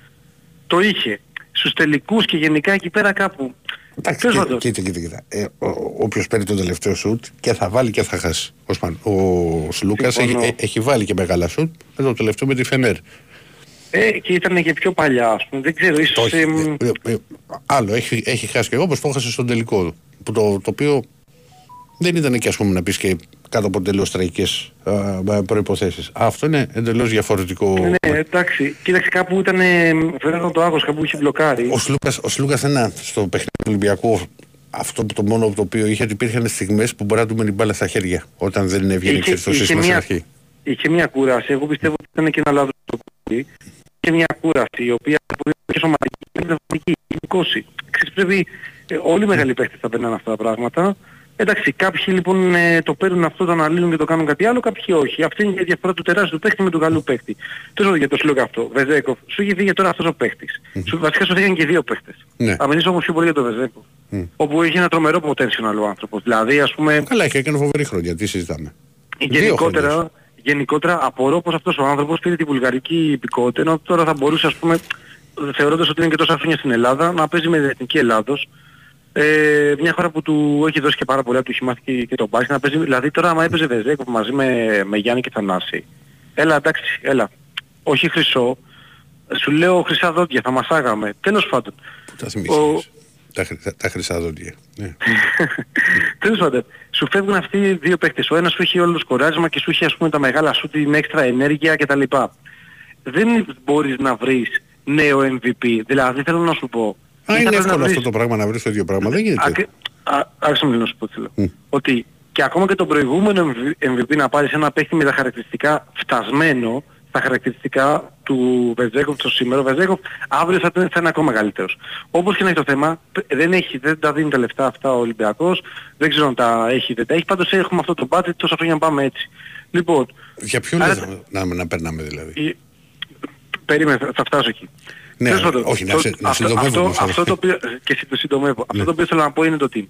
S7: το είχε. Στους τελικούς και γενικά εκεί πέρα κάπου.
S1: Εντάξει,
S7: Τέλος
S1: κοίτα,
S7: πάντων.
S1: κοίτα, κοίτα. κοίτα. Ε, ο- όποιος παίρνει το τελευταίο σουτ και θα βάλει και θα χάσει. Ο, Σπαν, ο Σλούκας έχει,
S7: Συμφωνώ.
S1: ε, έχει βάλει και μεγάλα σουτ με το τελευταίο με τη Φενέρ.
S7: Ε, και ήταν και πιο παλιά ας πούμε. Δεν ξέρω,
S1: Το
S7: ίσως...
S1: έχει,
S7: εμ,
S1: ε, ε, ε, άλλο, έχει, έχει χάσει και εγώ όπως το έχασε στον τελικό. Που το, το οποίο δεν ήταν και ας πούμε να πεις και κάτω από τελείως τραγικές α, προϋποθέσεις. Αυτό είναι εντελώς διαφορετικό.
S7: Ναι, εντάξει. Κοίταξε κάπου ήταν... Φαίνονταν το άγχος, κάπου είχε μπλοκάρει.
S1: Ο Σλούκας, ο Σλούκας ένα στο παιχνίδι του Ολυμπιακού αυτό που το μόνο το οποίο είχε ότι υπήρχαν στιγμές που μπορεί να του μείνει μπάλα στα χέρια όταν δεν έβγαινε
S7: Είχε-
S1: ξέρεις, το
S7: είχε
S1: σύστημα στην
S7: μια-
S1: αρχή.
S7: Είχε μια κούραση. Εγώ πιστεύω ότι ήταν και ένα λάθος το κουμπί. Είχε μια κούραση η οποία που είναι και σωματική και πνευματική. Είναι 20. Ξέρεις πρέπει... ε, όλοι οι μεγάλοι παίχτες θα περνάνε αυτά τα πράγματα. Εντάξει, κάποιοι λοιπόν ε, το παίρνουν αυτό, το αναλύουν και το κάνουν κάτι άλλο, κάποιοι όχι. Αυτή είναι η διαφορά του τεράστιου παίχτη με του καλού παίχτη. Τέλος πάντων, για το Σλούκα αυτό. Βεζέκοφ, σου είχε φύγει τώρα αυτός ο παίχτης. Σου, βασικά σου φύγαν και δύο παίχτες.
S1: Ναι.
S7: Θα μιλήσω όμως πιο πολύ για τον Βεζέκοφ. Όπου είχε ένα τρομερό potential ο άνθρωπος. Δηλαδή, ας πούμε,
S1: Καλά, είχε έκανε φοβερή χρόνια. Τι συζητάμε. Δύο
S7: γενικότερα,
S1: χρονιές.
S7: γενικότερα απορώ πως αυτός ο άνθρωπος πήρε τη βουλγαρική υπηκότητα ενώ τώρα θα μπορούσε ας πούμε θεωρώντας ότι είναι και τόσα χρόνια στην Ελλάδα να παίζει με την Εθνική Ελλάδος ε, μια χώρα που του έχει δώσει και πάρα πολλά, του έχει μάθει και, και τον μπάσκετ να παίζει, δηλαδή τώρα άμα έπαιζε Βεζέκοφ μαζί με, με Γιάννη και Θανάση έλα εντάξει, έλα όχι χρυσό σου λέω χρυσά δόντια, θα μασάγαμε τέλος πάντων
S1: Πού τα
S7: Ο-
S1: θυμήθηκες. Τα, χρυ- τα, τα χρυσά δόντια. Ναι.
S7: Τέλος πάντων, σου φεύγουν αυτοί οι δύο παίκτες. Ο ένας σου έχει όλο το σκοράρισμα και σου έχει ας πούμε τα μεγάλα σου την έξτρα ενέργεια κτλ. Δεν μπορείς να βρεις νέο MVP. Δηλαδή θέλω να σου πω.
S1: Α,
S7: ή θα
S1: είναι
S7: πρέπει να
S1: εύκολο
S7: βρεις-
S1: αυτό το πράγμα να βρεις το ίδιο πράγμα. Δεν γίνεται.
S7: Ακ- α- Άκουσα με να σου πω τι θέλω. Ότι και ακόμα και τον προηγούμενο MVP να πάρεις ένα παίχτη με τα χαρακτηριστικά φτασμένο, τα χαρακτηριστικά του Βεζέκοφ το σήμερα, ο Βεζέκοφ αύριο θα, θα είναι ακόμα καλύτερος. Όπως και να έχει το θέμα, π- δεν, έχει, δεν τα δίνει τα λεφτά αυτά ο Ολυμπιακός, δεν ξέρω αν τα έχει ή δεν τα έχει, πάντως έχουμε αυτό το budget, τόσα χρόνια να πάμε έτσι. Λοιπόν,
S1: Για ποιον
S7: άρα-
S1: λες να, να, να περνάμε δηλαδή;
S7: η- περίμενε, θα, θα φτάσω εκεί.
S1: Ναι,
S7: Τέλος
S1: αλλά
S7: πάντων,
S1: όχι, να
S7: το-
S1: σε- να
S7: αυτό-
S1: συντομεύω
S7: αυτό-
S1: όμως, αλλά.
S7: Αυτό το οποίο, και εσύ το συντομεύω. Αυτό το οποίο θέλω να πω είναι το ότι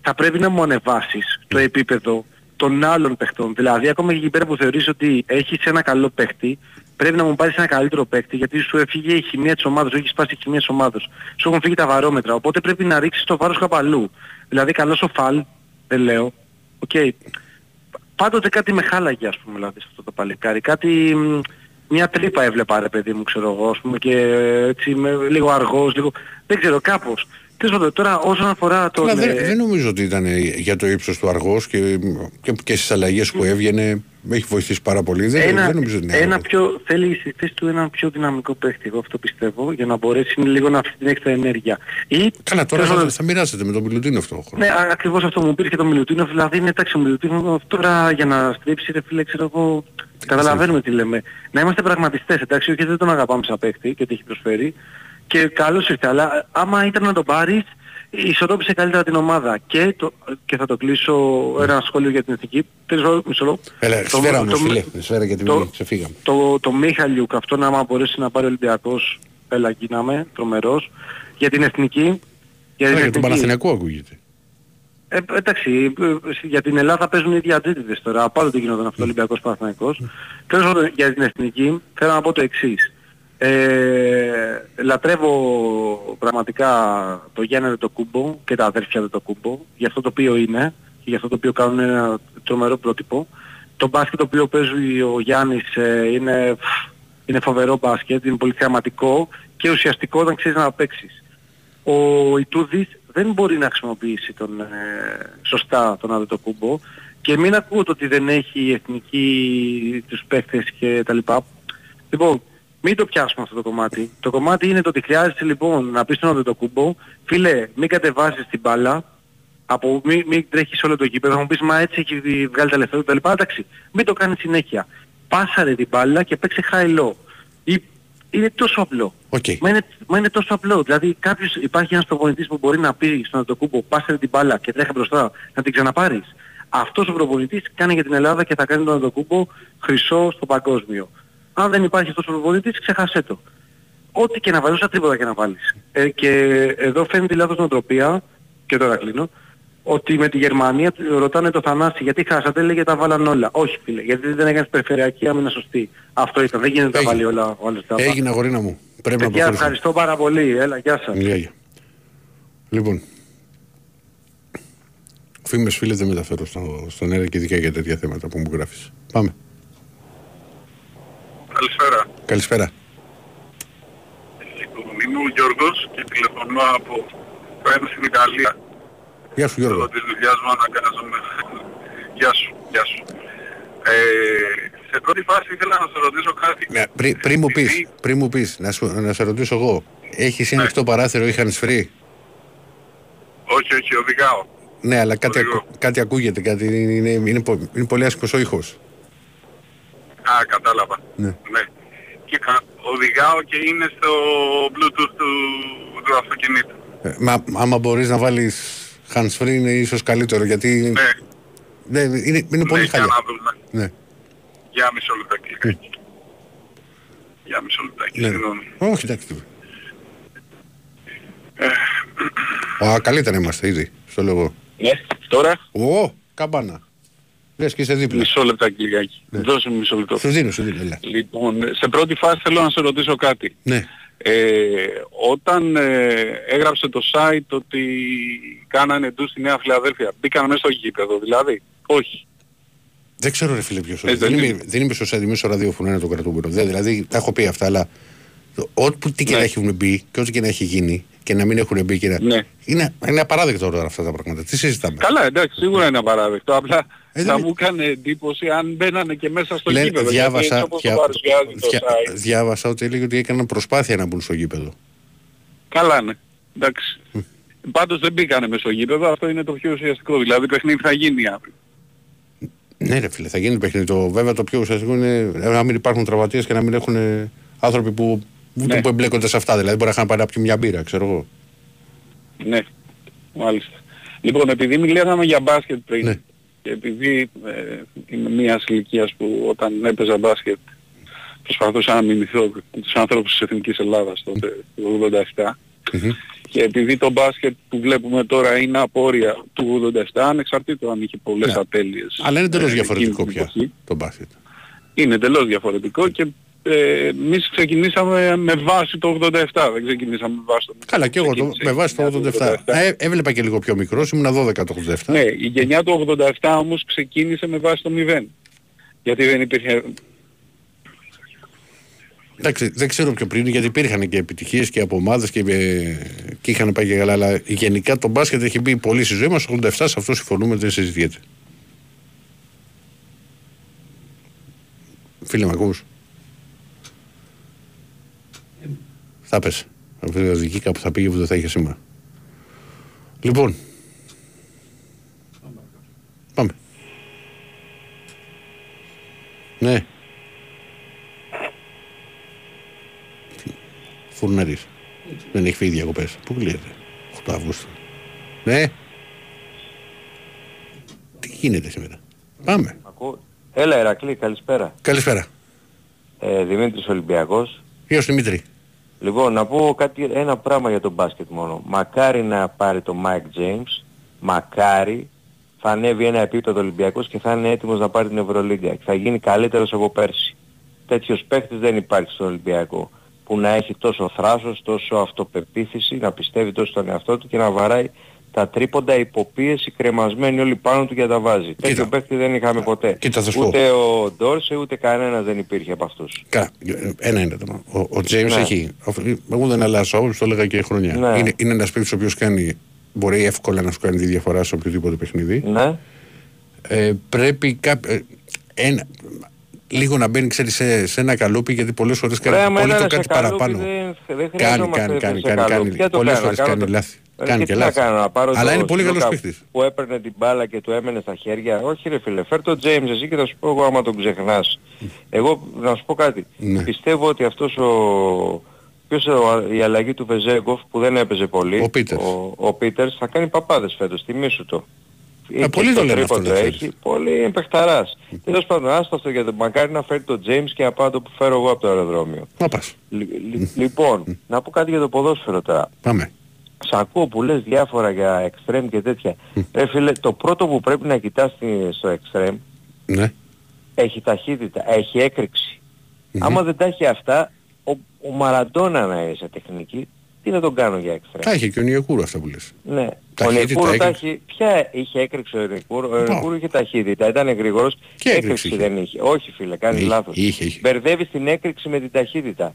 S7: θα πρέπει να μου ανεβάσεις το επίπεδο των άλλων παιχτών. Δηλαδή ακόμα και εκεί πέρα που θεωρείς ότι έχεις ένα καλό παίχτη, πρέπει να μου πάρεις ένα καλύτερο παίχτη γιατί σου έφυγε η χημεία της ομάδας, σου έχει σπάσει η χημεία της ομάδας. Σου έχουν φύγει τα βαρόμετρα, οπότε πρέπει να ρίξεις το βάρος κάπου αλλού. Δηλαδή καλός ο Φαλ, δεν λέω, οκ. Πάντοτε κάτι με χάλαγε ας πούμε δηλαδή σε αυτό το παλικάρι. Κάτι, μ, μια τρύπα έβλεπα ρε παιδί μου ξέρω εγώ ας πούμε και έτσι με, λίγο αργός, λίγο, δεν ξέρω κάπως. Τέλος πάντων, τώρα όσον αφορά τον...
S1: Αλλά δεν,
S7: ε,
S1: δεν νομίζω ότι ήταν για το ύψος του αργός και, και, και στις αλλαγές που έβγαινε έχει βοηθήσει πάρα πολύ. Δεν,
S7: ένα,
S1: δεν νομίζω ότι είναι
S7: ένα
S1: αργός.
S7: πιο, θέλει στη θέση του ένα πιο δυναμικό παίχτη, εγώ αυτό πιστεύω, για να μπορέσει λίγο να αυτή την έξτρα ενέργεια. Ή,
S1: Καλά, τώρα
S7: τέλος
S1: θα,
S7: πάντων,
S1: θα μοιράζεται με τον Μιλουτίνο αυτό.
S7: Ναι, α- ακριβώς αυτό μου πήρε και το Μιλουτίνοφ, δηλαδή είναι εντάξει ο Μιλουτίνοφ τώρα για να στρίψει ρε φίλε ξέρω εγώ, καταλαβαίνουμε τι λέμε. Να είμαστε πραγματιστές εντάξει, όχι δεν τον αγαπάμε σαν παίχτη και τι έχει προσφέρει και καλώς ήρθε, αλλά άμα ήταν να τον πάρεις ισορρόπησε καλύτερα την ομάδα και, το, και θα το κλείσω ένα σχόλιο για την εθνική. Τέλος πάντων, μισό λεπτό.
S1: Έλα,
S7: Το-
S1: σφαίρα
S7: το-
S1: όμως φίλε, σφαίρα γιατί
S7: το-
S1: μην ξεφύγαμε.
S7: το, το Μίχαλιουκ αυτόν άμα μπορέσει να πάρει ο Ολυμπιακός έλα γίναμε, τρομερός για την εθνική για την
S1: Καλά, για τον
S7: εθνική.
S1: Παναθηναϊκό ακούγεται.
S7: Ε, εντάξει, ε, για την Ελλάδα παίζουν οι ίδιοι αντίτητες τώρα. Πάντοτε γινόταν αυτό Ολυμπιακός Παναθηναϊκός. Τέλος πάντων, για την εθνική θέλω να πω το εξής. Ε, λατρεύω πραγματικά το Γιάννη το κούμπο και τα αδέρφια το κούμπο για αυτό το οποίο είναι και για αυτό το οποίο κάνουν ένα τρομερό πρότυπο. Το μπάσκετ το οποίο παίζει ο Γιάννης ε, είναι, είναι φοβερό μπάσκετ, είναι πολύ θεαματικό και ουσιαστικό όταν ξέρεις να παίξεις ο Ιτούδης δεν μπορεί να χρησιμοποιήσει τον, ε, σωστά τον Αντετοκούμπο και μην ακούω το ότι δεν έχει η εθνική τους παίχτες και τα λοιπά. Λοιπόν, μην το πιάσουμε αυτό το κομμάτι. Το κομμάτι είναι το ότι χρειάζεται λοιπόν να πεις τον Αντετοκούμπο, φίλε μην κατεβάσεις την μπάλα, από μην, μην τρέχεις όλο το γήπεδο, θα μου πεις μα έτσι έχει βγάλει τα λεφτά του κτλ. Εντάξει, μην το κάνεις συνέχεια. Πάσαρε την μπάλα και παίξε high low. Ή, είναι τόσο απλό.
S1: Οκ.
S7: Μα, είναι, μα είναι τόσο απλό. Δηλαδή κάποιος υπάρχει ένας προπονητής που μπορεί να πει στον Αντοκούμπο πάσε την μπάλα και τρέχει μπροστά να την ξαναπάρεις. Αυτός ο προπονητής κάνει για την Ελλάδα και θα κάνει τον Αντοκούμπο χρυσό στο παγκόσμιο. Αν δεν υπάρχει αυτός ο προπονητής ξεχάσέ το. Ό,τι και να βάλεις, όσα τρίποτα και να βάλεις. Ε, και εδώ φαίνεται η λάθος νοοτροπία, και τώρα κλείνω, ότι με τη Γερμανία του ρωτάνε το Θανάση γιατί χάσατε, λέγε τα βάλαν όλα. Όχι φίλε, γιατί δεν έκανες περιφερειακή άμυνα σωστή. Αυτό ήταν, δεν γίνεται να τα
S1: Έγινε.
S7: βάλει όλα ο άλλος τα βάλει.
S1: Έγινε αγορίνα μου. Πρέπει να
S7: Παιδιά,
S1: προχωρήσουμε.
S7: ευχαριστώ πάρα πολύ. Έλα, γεια σας.
S1: Γεια, γεια. Λοιπόν. Φήμες φίλες δεν μεταφέρω στο, στον αέρα και ειδικά για τέτοια θέματα που μου γράφεις. Πάμε.
S8: Καλησπέρα.
S1: Καλησπέρα.
S8: Λοιπόν, είμαι ο Γιώργος και τηλεφωνώ από Φρένο στην Ιταλία.
S1: Γεια σου
S8: Λόγω
S1: Γιώργο.
S8: της δουλειάς μου αναγκάζομαι. Γεια σου, γεια σου. Ε, σε πρώτη φάση ήθελα να σε ρωτήσω κάτι.
S1: Ναι, πρι- πριν, μου πεις,
S8: Επειδή-
S1: πριν μου πεις, να, σου, να σε ρωτήσω εγώ. Έχεις
S8: Ναι.
S1: ανοιχτό παράθυρο ή hands free;
S8: Όχι, όχι, οδηγάω.
S1: Ναι, αλλά κάτι,
S8: Οδηγώ.
S1: ακου- κάτι ακούγεται, κάτι είναι, είναι, είναι, πο- είναι πολύ άσχημος ο ήχος.
S8: Α, κατάλαβα.
S1: Ναι.
S8: ναι. Και κα- οδηγάω και είναι στο Bluetooth του, του αυτοκινήτου.
S1: Ε, μα άμα μπορείς να βάλεις hands free είναι ίσως καλύτερο γιατί
S8: Ναι,
S1: ναι, είναι, είναι πολύ
S8: ναι, για
S1: χαλιά.
S8: να δούμε.
S1: Ναι,
S8: Για μισό λεπτάκι. Για μισό λεπτάκι,
S1: ναι.
S8: συγγνώμη.
S1: Όχι, εντάξει. Α, καλύτερα είμαστε ήδη, στο λέω
S5: Ναι, τώρα;
S1: Εγώ. Ω, καμπάνα. Λες και είσαι δίπλα.
S5: μισό λεπτά Κυριάκη.
S1: Ναι.
S5: Δώσε μου μισό λεπτό.
S1: Σου δίνω, σου δίνω, έλα.
S5: Λοιπόν, σε πρώτη φάση θέλω να σε ρωτήσω κάτι.
S1: Ναι.
S5: Ε, όταν ε, έγραψε το site ότι κάνανε ντου στη Νέα Φιλαδέλφια, μπήκαν μέσα στο γήπεδο δηλαδή; Όχι.
S1: Δεν ξέρω ρε φίλε ποιος
S5: Ε,
S1: δεν,
S5: δεν
S1: είμαι,
S5: είναι.
S1: δεν είμαι στο σέντι, είμαι στο ραδιόφωνο, είναι το κρατούμενο. Δεν, δηλαδή τα έχω πει αυτά, αλλά ό,τι τι και
S5: Ναι.
S1: να έχουν μπει και ό,τι και να έχει γίνει και να μην έχουν μπει και να...
S5: Ναι.
S1: Είναι, είναι απαράδεκτο τώρα αυτά τα πράγματα. Τι συζητάμε;
S5: Καλά, εντάξει, σίγουρα είναι απαράδεκτο. Απλά
S1: Ε,
S5: θα
S1: δεν-
S5: μου έκανε εντύπωση αν μπαίνανε και μέσα στο
S1: Λένε-
S5: γήπεδο. γιατί έτσι
S1: διάβασα,
S5: όπως
S1: δια-
S5: το παρουσιάζει το
S1: δια-
S5: site.
S1: διάβασα ότι έλεγε ότι έκαναν προσπάθεια να μπουν στο γήπεδο.
S5: Καλά ναι. Εντάξει. Πάντως δεν μπήκανε μέσα στο γήπεδο, αυτό είναι το πιο ουσιαστικό. Δηλαδή παιχνίδι θα γίνει αύριο.
S1: Ναι, ρε φίλε, θα γίνει το παιχνίδι. Το, βέβαια το πιο ουσιαστικό είναι να μην υπάρχουν τραυματίες και να μην έχουν ε, άνθρωποι που, ούτε
S5: Ναι.
S1: που εμπλέκονται σε αυτά. Δηλαδή μπορεί να είχαν πάρει να πιούν μια μπύρα, ξέρω εγώ.
S5: Ναι, μάλιστα. Λοιπόν, επειδή μιλήσαμε για μπάσκετ πριν
S1: Ναι.
S5: και επειδή ε, είμαι μιας ηλικίας που όταν έπαιζα μπάσκετ προσπαθούσα να μιμηθώ τους άνθρωπους της Εθνικής Ελλάδας τότε, το 87
S1: Μμμ.
S5: και επειδή το μπάσκετ που βλέπουμε τώρα είναι απόρρια του 87 ανεξαρτήτως αν είχε πολλές
S1: Ναι.
S5: ατέλειες.
S1: Αλλά είναι εντελώς
S5: ε,
S1: διαφορετικό
S5: εκείνη την
S1: πια
S5: εποχή.
S1: το μπάσκετ.
S5: Είναι εντελώς διαφορετικό και ε, εμείς ξεκινήσαμε με βάση το 87, δεν ξεκινήσαμε με βάση το
S1: Καλά, και εγώ το,
S5: ξεκίνησε
S1: με
S5: η
S1: βάση το
S5: γενιά του
S1: 87. Ε, έβλεπα και λίγο πιο μικρό, ήμουν 12 το 87.
S5: Ναι, η γενιά του 87 όμως ξεκίνησε με βάση το 0. Γιατί δεν υπήρχε...
S1: Εντάξει, δεν ξέρω πιο πριν, γιατί υπήρχαν και επιτυχίες και από ομάδες και, ε, και είχαν πάει και καλά. Αλλά γενικά το μπάσκετ έχει μπει πολύ στη ζωή μας. 87 σε αυτό συμφωνούμε, δεν συζητιέται. Φίλε, με ακούς; Θα πες. Από τη δική κάπου θα πήγε που δεν θα είχε σήμερα. Λοιπόν. Πάμε. Ναι. Φουρναρής. Δεν έχει φύγει διακοπές. Πού κλείεται; 8 Αυγούστου. Ναι. Τι γίνεται σήμερα; Πάμε.
S9: Ακούω. Έλα Ερακλή, καλησπέρα.
S1: Καλησπέρα.
S9: Ε, Δημήτρης Ολυμπιακός.
S1: Γεια σου Δημήτρη.
S9: Λοιπόν, να πω κάτι, ένα πράγμα για τον μπάσκετ μόνο. Μακάρι να πάρει το Mike James, μακάρι θα ανέβει ένα επίπεδο Ολυμπιακός και θα είναι έτοιμος να πάρει την Ευρωλίγκα. Και θα γίνει καλύτερος από πέρσι. Τέτοιος παίχτης δεν υπάρχει στον Ολυμπιακό που να έχει τόσο θράσος, τόσο αυτοπεποίθηση, να πιστεύει τόσο στον εαυτό του και να βαράει τα τρίποντα υποπίεση κρεμασμένοι όλοι πάνω του και να τα βάζει. Τέτοιο παίχτη δεν είχαμε ποτέ.
S1: Κοίτα, θα σου πω.
S9: ούτε ο Ντόρσε ούτε κανένας δεν υπήρχε από αυτούς.
S1: Καλά, ε, ένα είναι το θέμα. Ο, ο James
S9: Ναι.
S1: έχει. Εγώ δεν αλλάζω, όλους το έλεγα και χρόνια.
S9: Ναι.
S1: Είναι, είναι ένας παίκτης ο οποίος κάνει. Μπορεί εύκολα να σου κάνει τη διαφορά σε οποιοδήποτε παιχνίδι.
S9: Ναι.
S1: Ε, πρέπει κά, ε, ένα, λίγο να μπαίνει ξέρεις, σε, σε ένα καλούπι γιατί πολλές φορές
S9: Ρε,
S1: κάνει
S9: άμα
S1: πολύ το
S9: ήταν σε
S1: κάτι
S9: καλούπι,
S1: παραπάνω.
S9: Δεν, δεν
S1: κάνει,
S9: χρειαζόμαστε
S1: κάνει, κάνει,
S9: σε
S1: κάνει,
S9: καλούπι.
S1: κάνει.
S9: Ποια το
S1: Πολλές
S9: κάνω,
S1: φορές
S9: κάνω
S1: κάνει
S9: το-
S1: λάθη. Κάνει
S9: και
S1: και
S9: τι να
S1: λάθη.
S9: κάνω, να πάρω
S1: Αλλά
S9: το
S1: είναι πολύ καλός
S9: Σλούκα
S1: παίκτης.
S9: που έπαιρνε την μπάλα και του έμενε στα χέρια. Όχι ρε φίλε, φέρ το James εσύ και θα σου πω εγώ άμα τον ξεχνάς. Εγώ να σου πω κάτι.
S1: Ναι.
S9: Πιστεύω ότι αυτός ο... Ποιος ο, η αλλαγή του Βεζέγκοφ που δεν έπαιζε πολύ,
S1: Ο Πίτερς.
S9: ο, ο Πίτερς θα κάνει παπάδες φέτος, τιμήσου το.
S1: Ε, πολλοί το λένε αυτό,
S9: τρίποντο
S1: να
S9: έχει, πολύ εμπεχταράς. Τέλος πάντων, άστο αυτό για το μακάρι να φέρει το James και να πάω το που φέρω εγώ από το αεροδρόμιο.
S1: Να πας.
S9: Λι- λι- λοιπόν, να πω κάτι για το ποδόσφαιρο τώρα.
S1: Πάμε.
S9: Σ' ακούω που λες διάφορα για εξτρέμ και τέτοια. Ρε φίλε, το πρώτο που πρέπει να κοιτάς στη- στο εξτρέμ
S1: Ναι.
S9: έχει ταχύτητα, έχει έκρηξη. Άμα δεν τα έχει αυτά, ο, ο Μαραντόνα να είσαι τεχνική, τι να τον κάνω για εξτρέμ;
S1: Τα έχει και ο Ονιεκούρου αυτά που λες.
S9: Ναι. Ο
S1: Ταχύτητα,
S9: Ονιεκούρου τα
S1: έκρηξη.
S9: έχει... Ποια είχε έκρηξη ο Ονιεκούρου. Ο
S1: Πω.
S9: Ονιεκούρου είχε ταχύτητα, ήταν γρήγορος.
S1: Και έκρηξη είχε.
S9: δεν είχε. Όχι φίλε, κάνεις
S1: Είχε,
S9: λάθος.
S1: είχε, είχε.
S9: Μπερδεύεις την έκρηξη με την ταχύτητα.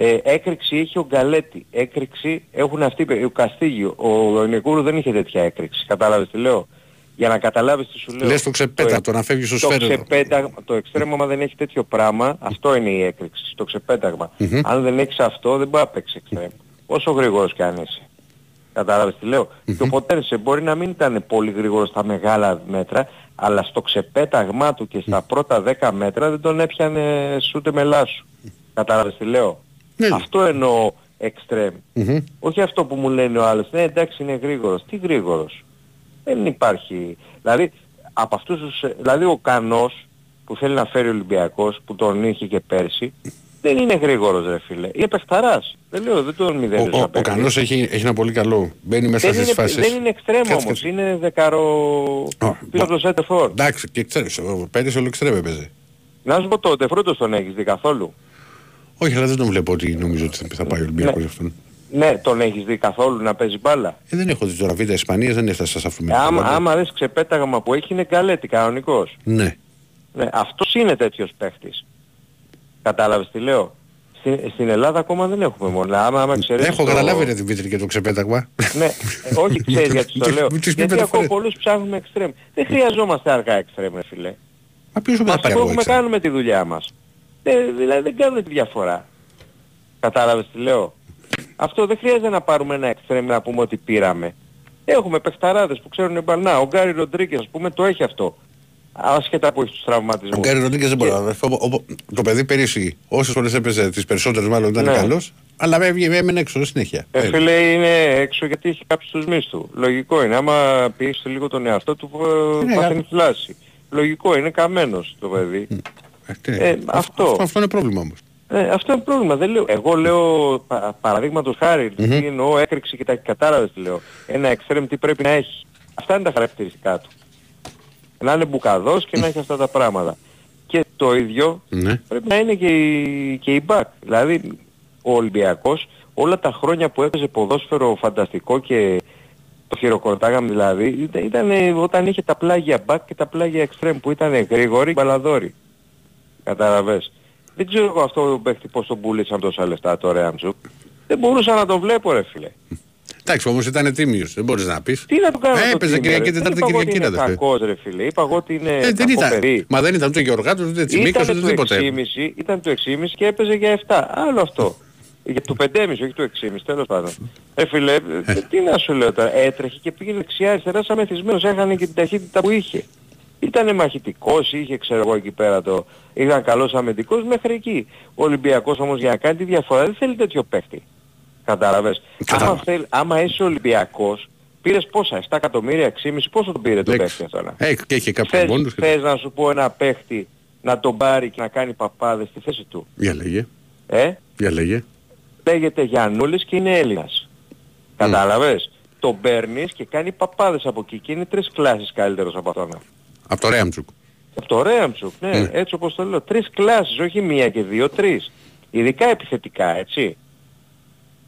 S9: Ε, έκρηξη είχε ο Γκαλέτη. Έκρηξη έχουν αυτοί, ο Καστίγιο. Ο, ο Νεκούρο δεν είχε τέτοια έκρηξη. Κατάλαβες τι λέω; Για να καταλάβεις τι σου λέω.
S1: Λες το ξεπέτατο, να φεύγεις στο
S9: το
S1: σφαίρο.
S9: ξεπέταγμα, το εξτρέμωμα δεν έχει τέτοιο πράγμα, αυτό είναι η έκρηξη, το ξεπέταγμα.
S1: Μμμ.
S9: Αν δεν έχεις αυτό δεν μπορεί να παίξεις εξτρέμ. Όσο γρήγορος κι αν είσαι. Κατάλαβες τι λέω; Και ο Ποτέρσε μπορεί να μην ήταν πολύ γρήγορος στα μεγάλα μέτρα, αλλά στο ξεπέταγμά του και στα πρώτα 10 μέτρα δεν τον έπιανε ούτε με λάσου. Κατάλαβες τι λέω;
S1: Ναι.
S9: Αυτό εννοώ εξτρέμ.
S1: Μμμ.
S9: Όχι αυτό που μου λένε ο άλλος. Ναι εντάξει είναι γρήγορος. Τι γρήγορος; Δεν υπάρχει. Δηλαδή από αυτούς τους, δηλαδή ο Κανός που θέλει να φέρει ο Ολυμπιακός που τον είχε και πέρσι δεν είναι γρήγορος ρε φίλε. Είναι παιχταράς. Δεν λέω δεν τον
S1: Ο,
S9: μηδένεις
S1: ο,
S9: να
S1: ο
S9: παίξει.
S1: Κανός έχει, έχει ένα πολύ καλό. Μπαίνει μέσα
S9: δεν,
S1: στις
S9: είναι,
S1: φάσεις.
S9: δεν είναι εξτρέμ
S1: Κάτσε,
S9: όμως.
S1: κάτσε.
S9: Είναι δεκαρο...
S1: Α,
S9: πίσω από το Σέντερφορ.
S1: Εντάξει, και ξέρεις, ο πέρυσι όλο εξτρέμ έπαιζε.
S9: Να σου πω το Τεφρούτος τον έχεις δει καθόλου;
S1: Όχι, αλλά δεν τον βλέπω ότι νομίζω ότι θα πάει ο Ολυμπιακός
S9: Ναι.
S1: γι' αυτόν.
S9: Ναι, τον έχεις δει καθόλου να παίζει μπάλα;
S1: Ε, δεν έχω δει τώρα β' Ισπανίας, δεν έφτασα σε αυτό
S9: Ε, άμα, άμα δεις ξεπέταγμα που έχει είναι καλέτη κανονικός.
S1: Ναι.
S9: Ναι, αυτός είναι τέτοιος παίχτης. Κατάλαβες τι λέω; Στην, στην Ελλάδα ακόμα δεν έχουμε μόνο. Άμα, άμα ξέρεις
S1: Έχω
S9: το-
S1: καταλάβει ρε την Βίτρη και το ξεπέταγμα.
S9: Ναι, ε, όχι ξέρεις γιατί το
S1: Τις-
S9: λέω.
S1: τις πει
S9: γιατί
S1: πέντε
S9: ακόμα
S1: φορές.
S9: πολλούς ψάχνουμε εξτρέμ. Δεν χρειαζόμαστε αργά εξτρέμ, ρε φίλε.
S1: Μα ποιος με
S9: Μας
S1: θα πάρει
S9: που
S1: εγώ
S9: έχουμε
S1: εξτρέμ.
S9: κάνουμε τη δουλειά μας. Ε, δηλαδή δεν κάνουμε τη διαφορά. Κατάλαβες τι λέω; Αυτό δεν χρειάζεται να πάρουμε ένα εξτρέμ να πούμε ότι πήραμε. Έχουμε παιχταράδες που ξέρουν μπαλνά. Ο Γκάρι Ροντρίκες ας πούμε το έχει αυτό. Άσχετα που έχει τους
S1: Ο
S9: τραυματισμούς.
S1: Γκάρι Ροντρίγκες δεν μπορεί να βρεθεί. Οπο- οπο- Το παιδί πέρυσι όσες φορές έπαιζε τις περισσότερες μάλλον ήταν
S9: Ναι.
S1: καλός, αλλά έβγαινε έμενε έξω συνέχεια.
S9: Ε,
S1: Ε,
S9: φίλε είναι έξω γιατί έχει κάποιους τους μίσθου. Λογικό είναι. Άμα πιέσεις λίγο τον εαυτό του ε,
S1: Ναι,
S9: παθαίνει
S1: α-
S9: φλάση. Λογικό είναι καμένος το παιδί.
S1: Ε, τι-
S9: ε, αυτό.
S1: αυτό. Αυτό είναι πρόβλημα όμως.
S9: Ε, αυτό είναι πρόβλημα. Δεν λέω. Εγώ λέω πα, παραδείγματος χάρη, τι εννοώ έκρηξη και τα κατάλαβες τι λέω. Ένα εξτρέμ τι πρέπει να έχει. Αυτά είναι τα χαρακτηριστικά του. Να είναι μπουκαδός και να έχει αυτά τα πράγματα. Και το ίδιο
S1: Ναι.
S9: πρέπει να είναι και η, και η back. Δηλαδή ο Ολυμπιακός όλα τα χρόνια που έπαιζε ποδόσφαιρο φανταστικό και το χειροκροτάγαμε δηλαδή ήταν, ήταν όταν είχε τα πλάγια back και τα πλάγια extreme που ήταν γρήγοροι μπαλαδόροι. Κατάλαβες. Δεν ξέρω εγώ αυτό το παίχτη πώς τον πούλησαν τόσα λεφτά τώρα Άμτσου. Δεν μπορούσα να τον βλέπω ρε φίλε.
S1: Εντάξει όμως ήταν τίμιος, δεν μπορείς να πεις.
S9: Τι να του κάνω
S1: Ε,
S9: το
S1: έπαιζε
S9: τίμιο,
S1: Κυριακή,
S9: ρε;
S1: Τετάρτη,
S9: Δεν είπα εγώ
S1: Κυριακή,
S9: ότι
S1: ρε,
S9: είναι
S1: αδερφέ.
S9: κακός ρε φίλε. Είπα εγώ ότι είναι
S1: Ε, δεν
S9: κακό
S1: ήταν.
S9: παιδί.
S1: Μα δεν ήταν ούτε Γεωργάτος, ούτε Τσιμίκας,
S9: Ήταν
S1: ούτε
S9: του
S1: τίποτε.
S9: 6,5, ήταν του 6,5 και έπαιζε για 7. Άλλο αυτό. Για του 5,5, όχι του 6,5, τέλος πάντων. Ε, φίλε, ε, τι να σου λέω τώρα. Έτρεχε και πήγε δεξιά αριστερά σαν μεθυσμένος. Έχανε και την ταχύτητα που είχε. Ήτανε μαχητικός, είχε ξέρω εγώ εκεί πέρα το... Ήταν καλός αμυντικός μέχρι εκεί. Ο Ολυμπιακός όμως για να κάνει τη διαφορά δεν θέλει τέτοιο παίχτη. Κατάλαβες.
S1: Κατάλαβα.
S9: Άμα, θέλ, άμα είσαι Ολυμπιακός, πήρες πόσα, 7 εκατομμύρια, 6,5, πόσο τον πήρε το
S1: Έξι.
S9: παίχτη αυτό.
S1: Ε, και είχε κάποιους
S9: Θες,
S1: μόνους. και-
S9: θες να σου πω ένα παίχτη να τον πάρει και να κάνει παπάδες στη θέση του;
S1: Για λέγε,
S9: Ε,
S1: για λέγε.
S9: λέγεται Γιαννούλης και είναι Έλληνας. Κατάλαβες. Τον παίρνεις και κάνει παπάδες από εκεί και είναι τρεις κλάσεις καλύτερος από αυτόν.
S1: Από το Ρέαμτσουκ.
S9: Από το Ρέαμτσουκ, ναι,
S1: Ναι.
S9: έτσι όπως το λέω. Τρεις κλάσεις, όχι μία και δύο, τρεις. Ειδικά επιθετικά, έτσι.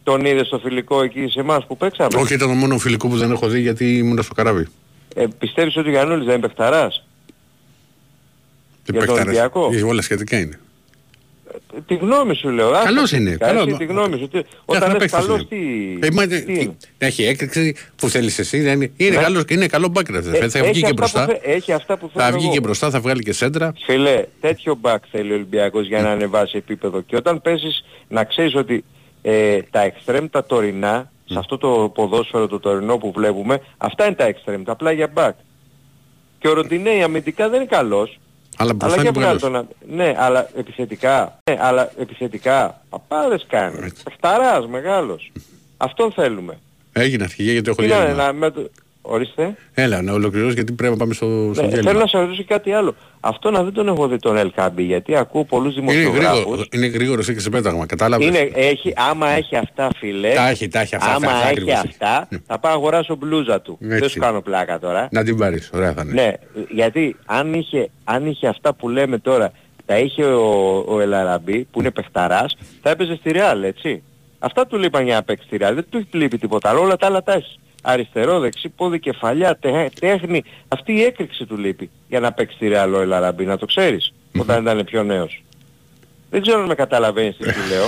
S9: Τον είδες στο φιλικό εκεί σε εμάς που παίξαμε;
S1: Όχι ήταν το μόνο φιλικό που δεν έχω δει γιατί ήμουν στο καράβι.
S9: Ε, πιστεύεις ότι ο Γιαννούλης δεν είναι παιχταράς;
S1: Δεν
S9: Για τον
S1: παιχτάρες.
S9: Ολυμπιακό;
S1: Ε, Όλα σχετικά είναι.
S9: Ε, Τη γνώμη σου λέω. άστα
S1: Καλός
S9: τα
S1: είναι,
S9: θετικά,
S1: καλό.
S9: εσύ Τη γνώμη σου. Τι-
S1: Μια
S9: Όταν
S1: χαρά
S9: λες
S1: παίκτης
S9: καλός
S1: είναι.
S9: τι...
S1: Ε, μα,
S9: τι
S1: ε,
S9: είναι;
S1: να έχει έκρηξη που θέλεις εσύ. δεν Είναι, είναι,
S9: Ναι.
S1: καλός, είναι καλό μπάκρας.
S9: Ε,
S1: θα
S9: έχει
S1: βγει και
S9: αυτά
S1: μπροστά.
S9: που θε- Έχει αυτά που θέλω
S1: Θα βγει
S9: εγώ.
S1: και μπροστά, θα βγάλει και σέντρα.
S9: Φίλε, τέτοιο μπακ θέλει ο Ολυμπιακός για να ανεβάσει επίπεδο. Και όταν παίζεις να ξέρεις ότι ε, τα εξτρέμ τα τωρινά σε αυτό το ποδόσφαιρο το τωρινό που βλέπουμε, αυτά είναι τα extreme, τα πλάγια back. Και ο Ροντινέη αμυντικά δεν είναι καλός.
S1: Αλλά μπροστά
S9: Αλλά
S1: είναι
S9: για βγάλ'
S1: πολύ
S9: τον α- Ναι, αλλά επιθετικά. Ναι, αλλά επιθετικά. Παπάδες κάνει. Παχταράς μεγάλος. Αυτόν θέλουμε.
S1: Έγινε αρχηγέ γιατί έχω
S9: Τι να,
S1: διάλειμμα.
S9: να, με το... Ορίστε.
S1: Έλα, να ολοκληρώσει γιατί πρέπει να πάμε στο, στο
S9: Ναι,
S1: διάλειμμα.
S9: θέλω να σας ρωτήσω κάτι άλλο. Αυτό να δεν τον έχω δει τον Ελκάμπη, γιατί ακούω πολλούς
S1: Είναι γρήγορο,
S9: δημοσιογράφους.
S1: είναι γρήγορος και σε πέταγμα, κατάλαβες;
S9: Είναι, έχει, άμα έχει αυτά φίλε,
S1: Τα έχει, τα έχει αυτά,
S9: άμα
S1: αυτά, αυτά
S9: έχει
S1: ακριβώς.
S9: αυτά, θα πάω να αγοράσω μπλούζα του.
S1: Έτσι.
S9: Δεν σου κάνω πλάκα τώρα.
S1: Να την πάρεις, ωραία θα είναι.
S9: Ναι, γιατί αν είχε, αν είχε αυτά που λέμε τώρα, τα είχε ο, ο Ελαραμπή που είναι παιχταράς, θα έπαιζε στη Ρεάλ, έτσι. Αυτά του λείπαν για να παίξει στη Ρεάλ, δεν του λείπει τίποτα άλλο, όλα τα άλλα τα έχει. Αριστερό, δεξί, πόδι, κεφαλιά, τε- τέχνη, αυτή η έκρηξη του λείπει για να παίξει στη Ρεάλ ο Ελαραμπή, να το ξέρεις, όταν ήταν πιο νέος. Δεν ξέρω αν με καταλαβαίνεις τι σου λέω.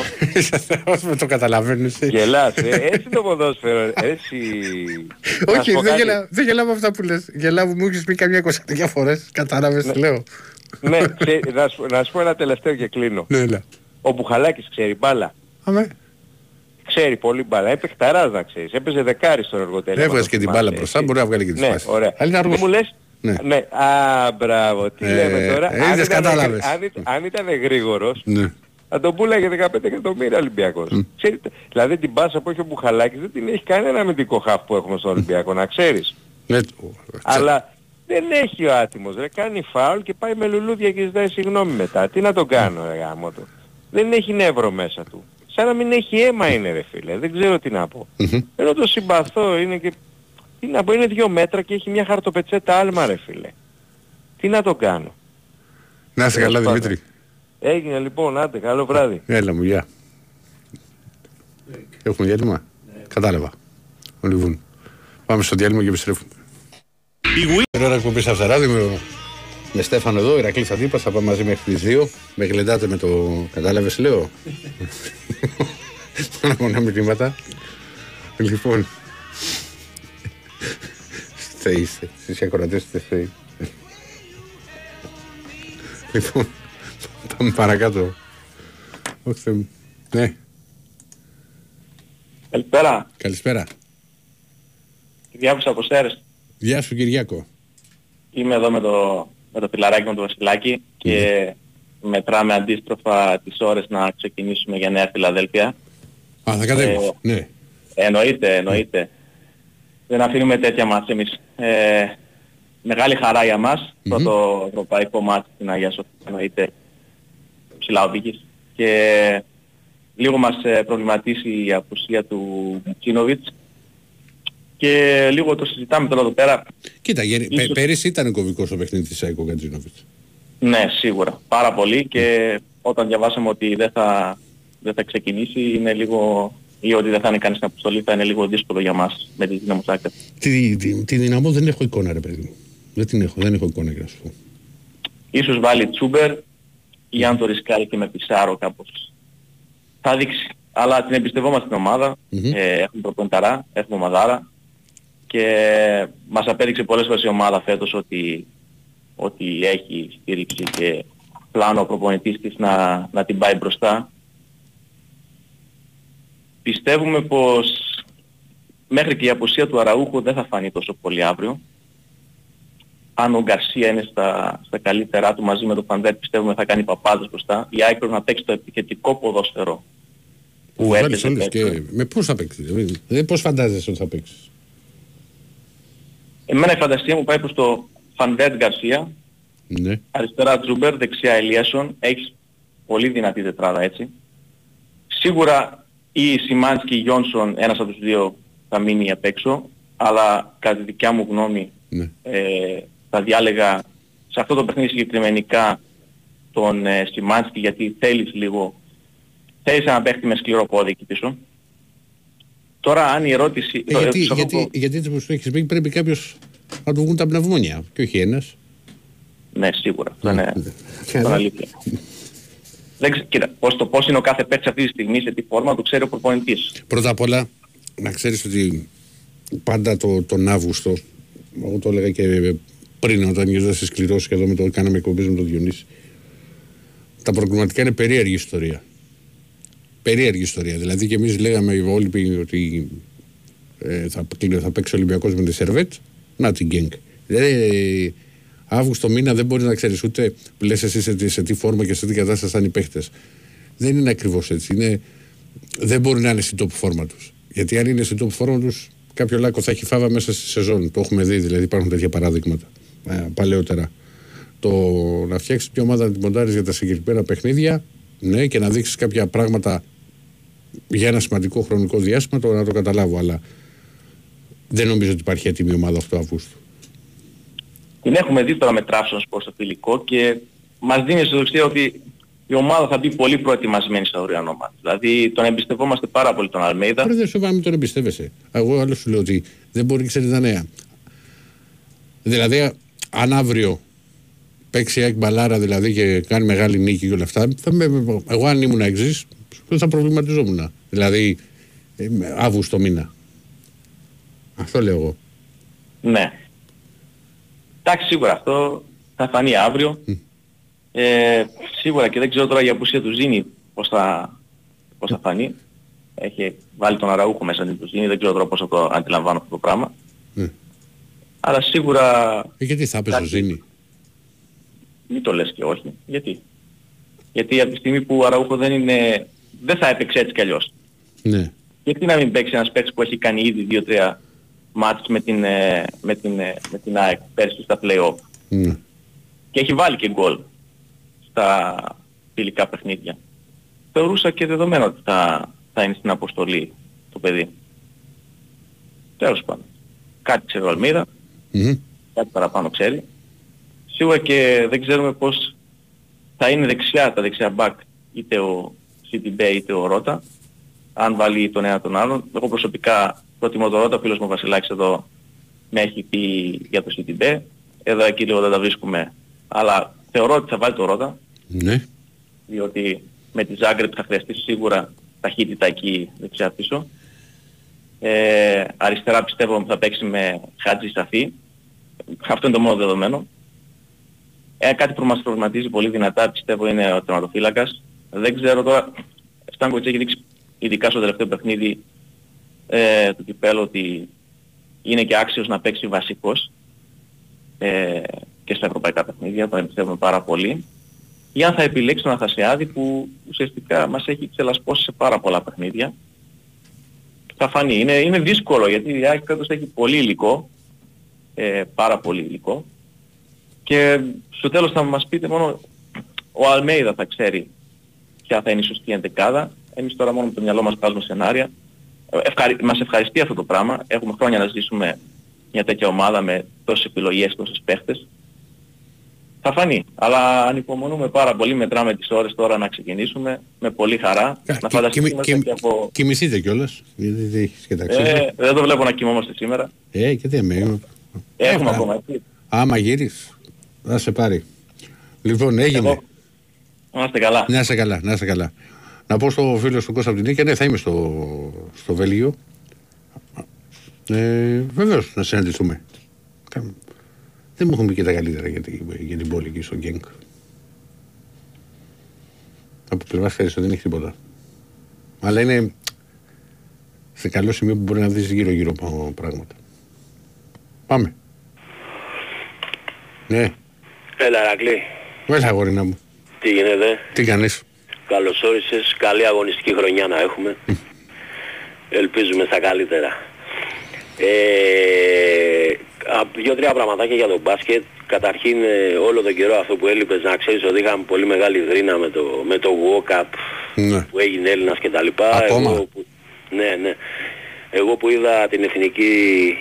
S1: Όσο με το καταλαβαίνεις. ε.
S9: Γελάς, ε, έτσι το ποδόσφαιρο, έτσι... Να
S1: Όχι,
S9: σου πω
S1: δεν
S9: κάτι.
S1: γελάω, δεν γελάω με αυτά που λες. Γελάω που μου έχεις πει καμιά εικοσαριά φορές. Κατάλαβες τι λέω.
S9: Ναι, ξέ- να, σου, να σου πω ένα τελευταίο και κλείνω.
S1: Ναι, έλα.
S9: Ο Μπουχαλάκης ξέρει μπάλα.
S1: Αμέ.
S9: Ξέρει πολύ μπάλα. Έπαιξε παιχταράς να ξέρεις. Έπαιζε δεκάρι στον εργοτέλειο.
S1: Έβγαζε και την μπάλα μπροστά, μπορεί να βγάλει και τις
S9: Ναι,
S1: πάσεις.
S9: ωραία.
S1: Αλλά είναι αργός.
S9: Μου λες,
S1: Ναι.
S9: ναι. Α, μπράβο. Τι
S1: Ε,
S9: λέμε τώρα.
S1: ε,
S9: αν,
S1: είδες,
S9: ήταν,
S1: κατάλαβες.
S9: αν, ήταν- αν ήταν γρήγορος,
S1: Ναι.
S9: θα τον πουλάγε 15 εκατομμύρια Ολυμπιακός. Ξέρετε, δηλαδή την πάσα που έχει ο Μπουχαλάκης δεν την έχει κανένα αμυντικό χαφ που έχουμε στον Ολυμπιακό, να ξέρεις.
S1: Ναι,
S9: Αλλά δεν έχει ο άτιμος, ρε. Κάνει φάουλ και πάει με λουλούδια και ζητάει συγγνώμη μετά. Τι να τον κάνω, ρε γάμο του. Δεν έχει νεύρο μέσα του. Σαν να μην έχει αίμα είναι, ρε φίλε. Δεν ξέρω τι να πω.
S1: Μμμ.
S9: Ενώ το συμπαθώ, είναι και... Τι να πω, είναι δύο μέτρα και έχει μια χαρτοπετσέτα άλμα, ρε φίλε. Τι να το κάνω.
S1: Να είσαι καλά
S9: Τέλος πάντων.
S1: Δημήτρη.
S9: Έγινε λοιπόν, άντε, καλό βράδυ.
S1: Έλα μου, γεια. Έχουμε διάλειμμα; Κατάλαβα. Λοιπόν, πάμε στο διάλειμμα και επιστρέφουμε. Την ώρα εκπομπής Αυθαράδη με, με Στέφανο εδώ, Ηρακλής Αντίπας, θα πάμε μαζί μέχρι τις 2. Με γλεντάτε με το... Κατάλαβες λέω. Μόνο μηνύματα. Λοιπόν. Θεοί είστε. Εσείς οι ακροατές είστε θεοί. Λοιπόν, πάμε παρακάτω. Όχι Θεέ μου. Ναι,
S10: Καλησπέρα.
S1: καλησπέρα.
S10: Κυριάκος από Στέρες.
S1: Γεια σου Κυριάκο.
S10: Είμαι εδώ με το, με το φιλαράκι μου το Βασιλάκη και μετράμε αντίστροφα τις ώρες να ξεκινήσουμε για Νέα Φιλαδέλφια.
S1: Α, θα κατέβεις.
S10: Ε,
S1: Ναι.
S10: Εννοείται, εννοείται. Δεν αφήνουμε τέτοια μας εμείς. Ε, μεγάλη χαρά για μας
S1: Μμμ.
S10: το, το ευρωπαϊκό μάτι στην Αγία Σοφία εννοείται ψηλά οδήγης και λίγο μας ε, προβληματίσει η απουσία του Κίνοβιτς και λίγο το συζητάμε τώρα εδώ πέρα
S1: Κοίτα, γερι- πε-
S10: Ίσως-
S1: πέρυσι ήταν κομβικό στο παιχνίδι της Άικο Κατζίνοβιτς.
S10: Ναι, σίγουρα. Πάρα πολύ και όταν διαβάσαμε ότι δεν θα, δεν θα ξεκινήσει είναι λίγο ή ότι δεν θα είναι κανείς στην αποστολή θα είναι λίγο δύσκολο για μας με τη δύναμη Ζάγκρεπ.
S1: Τη, τη, τη δυναμό δεν έχω εικόνα ρε παιδί μου. Δεν την έχω, δεν έχω εικόνα για να σου πω.
S10: Ίσως βάλει Τσούμπερ ή αν το ρισκάρει και με Πισάρο κάπως. Θα δείξει. Αλλά την εμπιστευόμαστε την ομάδα.
S1: Μμμ.
S10: Ε, έχουμε προπονηταρά, έχουμε ομαδάρα και μας απέδειξε πολλές φορές η ομάδα φέτος ότι, ότι έχει στήριξη και πλάνο ο προπονητής της να, να την πάει μπροστά. Πιστεύουμε πως μέχρι και η απουσία του Αραούχου δεν θα φανεί τόσο πολύ αύριο. Αν ο Γκαρσία είναι στα, στα καλύτερά του μαζί με τον Φαντέρ πιστεύουμε θα κάνει παπάδες μπροστά. Η Άικρος να παίξει το επιθετικό ποδόσφαιρο που
S1: Βάλεις
S10: έπαιζε
S1: όλες
S10: πέρσι.
S1: και με πώς θα παίξεις. Δηλαδή, δηλαδή, πώς φαντάζεσαι ότι θα παίξεις;
S10: Εμένα η φαντασία μου πάει προς το Φαντέρ Γκαρσία,
S1: Ναι.
S10: αριστερά Τζούμπερ, δεξιά Ελίασον. Έχεις πολύ δυνατή τετράδα έτσι. Σίγουρα ή Σιμάνσκι ή Γιόνσον, ένας από τους δύο θα μείνει απ' έξω, αλλά κατά τη δικιά μου γνώμη
S1: Ναι.
S10: ε, θα διάλεγα σε αυτό το παιχνίδι συγκεκριμενικά τον ε, Σιμάνσκι γιατί θέλεις λίγο, θέλεις ένα παίχτη με σκληρό πόδι εκεί πίσω. Τώρα αν η ερώτηση...
S1: Ε, γιατί,
S10: σε αυτό
S1: γιατί,
S10: το-
S1: γιατί έτσι όπως το έχεις πει πρέπει κάποιος να του βγουν τα πνευμόνια και όχι ένας.
S10: Ναι, σίγουρα. Αυτό είναι,
S1: Ναι.
S10: αυτό είναι αλήθεια. Δεν ξέρω, κοίτα, πώς, το πώς είναι ο κάθε παίκτης αυτή τη στιγμή, σε τι φόρμα, το ξέρει ο προπονητής.
S1: Πρώτα απ' όλα να ξέρεις ότι πάντα το, τον Αύγουστο, εγώ το έλεγα και πριν όταν γινόταν σκληρός και εδώ με το κάναμε εκπομπές με τον Διονύση, τα προκριματικά είναι περίεργη ιστορία. Περίεργη ιστορία. Δηλαδή και εμείς λέγαμε οι υπόλοιποι ότι ε, θα, θα παίξει ο Ολυμπιακός με τη Σερβέτ. Να την γκένγκ. Δηλαδή, Αύγουστο μήνα δεν μπορείς να ξέρεις ούτε λες εσύ σε, τι- σε τι φόρμα και σε τι κατάσταση θα είναι οι παίχτες. Δεν είναι ακριβώς έτσι. Είναι, δεν μπορεί να είναι στην top φόρμα τους. Γιατί αν είναι στην top φόρμα τους, κάποιο λάκκο θα έχει φάβα μέσα στη σεζόν. Το έχουμε δει, δηλαδή υπάρχουν τέτοια παραδείγματα ε, παλαιότερα. Το να φτιάξεις μια ομάδα να την μοντάρεις για τα συγκεκριμένα παιχνίδια, ναι, και να δείξεις κάποια πράγματα για ένα σημαντικό χρονικό διάστημα, το να το καταλάβω. Αλλά δεν νομίζω ότι υπάρχει έτοιμη ομάδα 8 Αυγούστου.
S10: Την έχουμε δει τώρα με τράψον προς το φιλικό και μας δίνει αισιοδοξία ότι η ομάδα θα μπει πολύ προετοιμασμένη στα αυριανό μάτι. Δηλαδή τον εμπιστευόμαστε πάρα πολύ τον Αλμέιδα.
S1: Τώρα δεν σου είπα, μην τον εμπιστεύεσαι. Εγώ άλλο σου λέω ότι δεν μπορεί να ξέρει τα νέα. Δηλαδή, αν αύριο παίξει η ΑΕΚ μπαλάρα δηλαδή και κάνει μεγάλη νίκη και όλα αυτά, θα με, εγώ αν ήμουν εξή, θα προβληματιζόμουν. Δηλαδή, ε, με Αύγουστο μήνα. Αυτό λέω εγώ.
S10: Ναι. Εντάξει σίγουρα αυτό θα φανεί αύριο. Ε, σίγουρα και δεν ξέρω τώρα για απουσία του Ζήνη πώς θα, πώς θα φανεί. Έχει βάλει τον Αραούχο μέσα στην του Ζήνη, δεν ξέρω τώρα πώς θα το αντιλαμβάνω αυτό το πράγμα.
S1: Ναι.
S10: Αλλά σίγουρα
S1: Ε, γιατί θα έπαιζε ο
S10: Κάτι.
S1: Ζήνη;
S10: μην το λες και όχι. Γιατί; Γιατί από τη στιγμή που ο Αραούχο δεν είναι, δεν θα έπαιξε έτσι κι αλλιώς.
S1: Ναι.
S10: Γιατί να μην παίξει ένας παίκτης που έχει κάνει ήδη 2-3 μάτς με την, ε, με την, ε, με την ΑΕΚ πέρσι στα play-off.
S1: ναι.
S10: και έχει βάλει και γκολ στα φιλικά παιχνίδια. Θεωρούσα και δεδομένο ότι θα, θα είναι στην αποστολή το παιδί. Τέλος πάντων. Κάτι ξέρει ο Αλμίδα,
S1: Μμμ.
S10: κάτι παραπάνω ξέρει. Σίγουρα και δεν ξέρουμε πώς θα είναι δεξιά τα δεξιά μπακ είτε ο CTB είτε ο Ρότα αν βάλει τον ένα τον άλλον. Εγώ προσωπικά προτιμώ τον Ρότα, ο φίλος μου ο Βασιλάκης εδώ με έχει πει για το CTB. Εδώ εκεί λίγο δεν τα βρίσκουμε. Αλλά θεωρώ ότι θα βάλει τον Ρότα
S1: ναι.
S10: διότι με τη Ζάγκρεπ θα χρειαστεί σίγουρα ταχύτητα εκεί δεξιά πίσω. Ε, αριστερά πιστεύω ότι θα παίξει με Χάτζη Σαφή. Αυτό είναι το μόνο δεδομένο. Ε, κάτι που μας προβληματίζει πολύ δυνατά πιστεύω είναι ο τερματοφύλακας. Δεν ξέρω τώρα, Στάνκοβιτς έχεις δείξει ειδικά στο τελευταίο παιχνίδι ε, του κυπέλου ότι είναι και άξιος να παίξει βασικός ε, και στα ευρωπαϊκά παιχνίδια, τον εμπιστεύουμε πάρα πολύ ή αν θα επιλέξει τον Αθασιάδη που ουσιαστικά μας έχει ξελασπώσει σε πάρα πολλά παιχνίδια. Θα φανεί. Είναι, είναι δύσκολο γιατί η ΑΕΚ φέτος έχει πολύ υλικό, ε, πάρα πολύ υλικό και στο τέλος θα μας πείτε μόνο ο Αλμέιδα θα ξέρει ποια θα είναι η σωστή εντεκάδα. Εμείς τώρα μόνο με το μυαλό μας βάζουμε σενάρια. Ε, Ευχαρι... Μας ευχαριστεί αυτό το πράγμα. Έχουμε χρόνια να ζήσουμε μια τέτοια ομάδα με τόσες επιλογές, τόσες παίχτες. Θα φανεί. Αλλά ανυπομονούμε πάρα πολύ. Μετράμε τις ώρες τώρα να ξεκινήσουμε. Με πολύ χαρά.
S1: Κα-
S10: να
S1: κι-
S10: φανταστούμε
S1: κοιμη-
S10: και
S1: κοιμη-
S10: από...
S1: Κοιμηθείτε κιόλας. Γιατί δεν έχεις και ταξίδι.
S10: Ε, δεν το βλέπω να κοιμόμαστε σήμερα.
S1: Ε, και δεν με.
S10: Έχουμε
S1: Ε,
S10: ακόμα έτσι.
S1: Άμα γύρει, θα σε πάρει. Λοιπόν, έγινε.
S10: Εγώ. Να είστε καλά.
S1: Να είσαι καλά, να είσαι καλά. Να πω στο φίλο του Κώστα από την Νίκη, ναι, θα είμαι στο, στο Βέλγιο. Ε, Βεβαίως να συναντηθούμε. Κα- Δεν μου έχουν πει και τα καλύτερα για, την- για την πόλη εκεί στο Γκένκ. Από πλευράς ευχαριστώ, δεν έχει τίποτα. Αλλά είναι σε καλό σημείο που μπορεί να δεις γύρω-γύρω πα- πράγματα. Πάμε. Ναι,
S11: Έλα Ρακλή,
S1: έλα αγόρινα μου.
S11: Τι γίνεται,
S1: Τι κάνεις;
S11: καλώς όρισες, καλή αγωνιστική χρονιά να έχουμε. Ελπίζουμε στα καλύτερα. Ε, α, δύο-τρία πραγματάκια για το μπάσκετ. Καταρχήν ε, όλο τον καιρό αυτό που έλειπες να ξέρεις ότι είχαμε πολύ μεγάλη δρίνα με το, με το walk-up
S1: Ναι.
S11: που έγινε Έλληνας και τα λοιπά.
S1: Ακόμα;
S11: Εγώ που, ναι, ναι. Εγώ που είδα την εθνική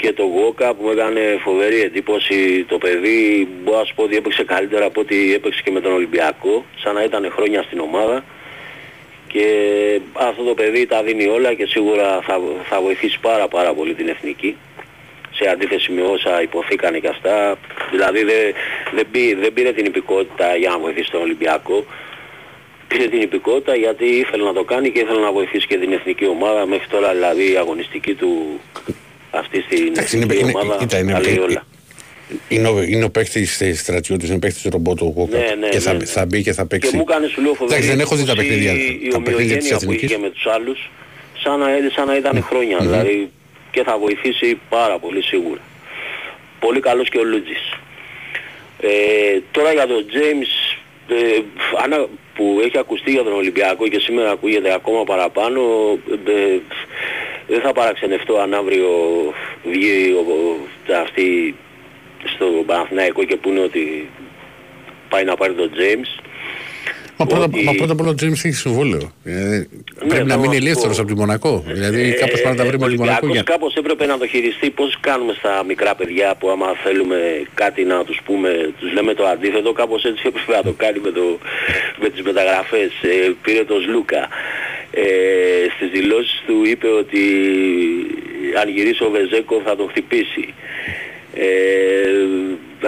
S11: και το Γόκα που μου έκανε φοβερή εντύπωση το παιδί μπορώ να σου πω ότι έπαιξε καλύτερα από ό,τι έπαιξε και με τον Ολυμπιακό σαν να ήταν χρόνια στην ομάδα. Και αυτό το παιδί τα δίνει όλα και σίγουρα θα, θα βοηθήσει πάρα πάρα πολύ την εθνική σε αντίθεση με όσα υποθήκανε και αυτά. Δηλαδή δεν, δεν, πή- δεν πήρε την υπηκότητα για να βοηθήσει τον Ολυμπιακό. Πήρε την υπηκότητα γιατί ήθελε να το κάνει και ήθελε να βοηθήσει και την εθνική ομάδα. Μέχρι τώρα δηλαδή η αγωνιστική του αυτή στην
S1: Εντάξει, είναι,
S11: εθνική
S1: είναι,
S11: ομάδα
S1: κοίτα, είναι,
S11: τα λέει
S1: είναι,
S11: όλα.
S1: είναι, ο, είναι ο παίχτης ε, στρατιώτης, είναι παίχτης ρομπότ ο Walker.
S11: Ναι, ναι,
S1: και θα,
S11: ναι, ναι.
S1: θα μπει και θα παίξει.
S11: Και μου έκανε σου λέω φοβερή
S1: Εντάξει, δεν έχω δει τα
S11: εντύπωση
S1: παιχνίδια,
S11: η
S1: τα παιχνίδια της
S11: ομοιογένεια που
S1: Εθνικής.
S11: είχε με τους άλλους σαν να, σαν να ήταν χρόνια. Δηλαδή και θα βοηθήσει πάρα πολύ σίγουρα. Πολύ καλός και ο Λούτζης. Ε, τώρα για τον James ε, ανα- που έχει ακουστεί για τον Ολυμπιακό και σήμερα ακούγεται ακόμα παραπάνω ε, δεν θα παραξενευτώ αν αύριο βγει ο, ο- αυτή στο Παναθηναϊκό και πούνε ότι πάει να πάρει τον James
S1: Μα πρώτα,
S11: ότι-
S1: μα πρώτα απ' όλα ο James έχει συμβόλαιο. Ε, πρέπει να
S11: το-
S1: μείνει
S11: αυτό.
S1: ελεύθερος από τη Μονακό. Δηλαδή κάπως πρέπει να τα βρει
S11: Ε,
S1: με τη
S11: ο
S1: Μονακό
S11: Ολυμπιακός
S1: για...
S11: κάπως έπρεπε να το χειριστεί πώς κάνουμε στα μικρά παιδιά που άμα θέλουμε κάτι να τους πούμε, τους λέμε το αντίθετο, κάπως έτσι έπρεπε να το κάνει με, το, με τις μεταγραφές. Ε, πήρε τον Σλούκα. Ε, στις δηλώσεις του είπε ότι αν γυρίσει ο Βεζέκο θα τον χτυπήσει. Ε,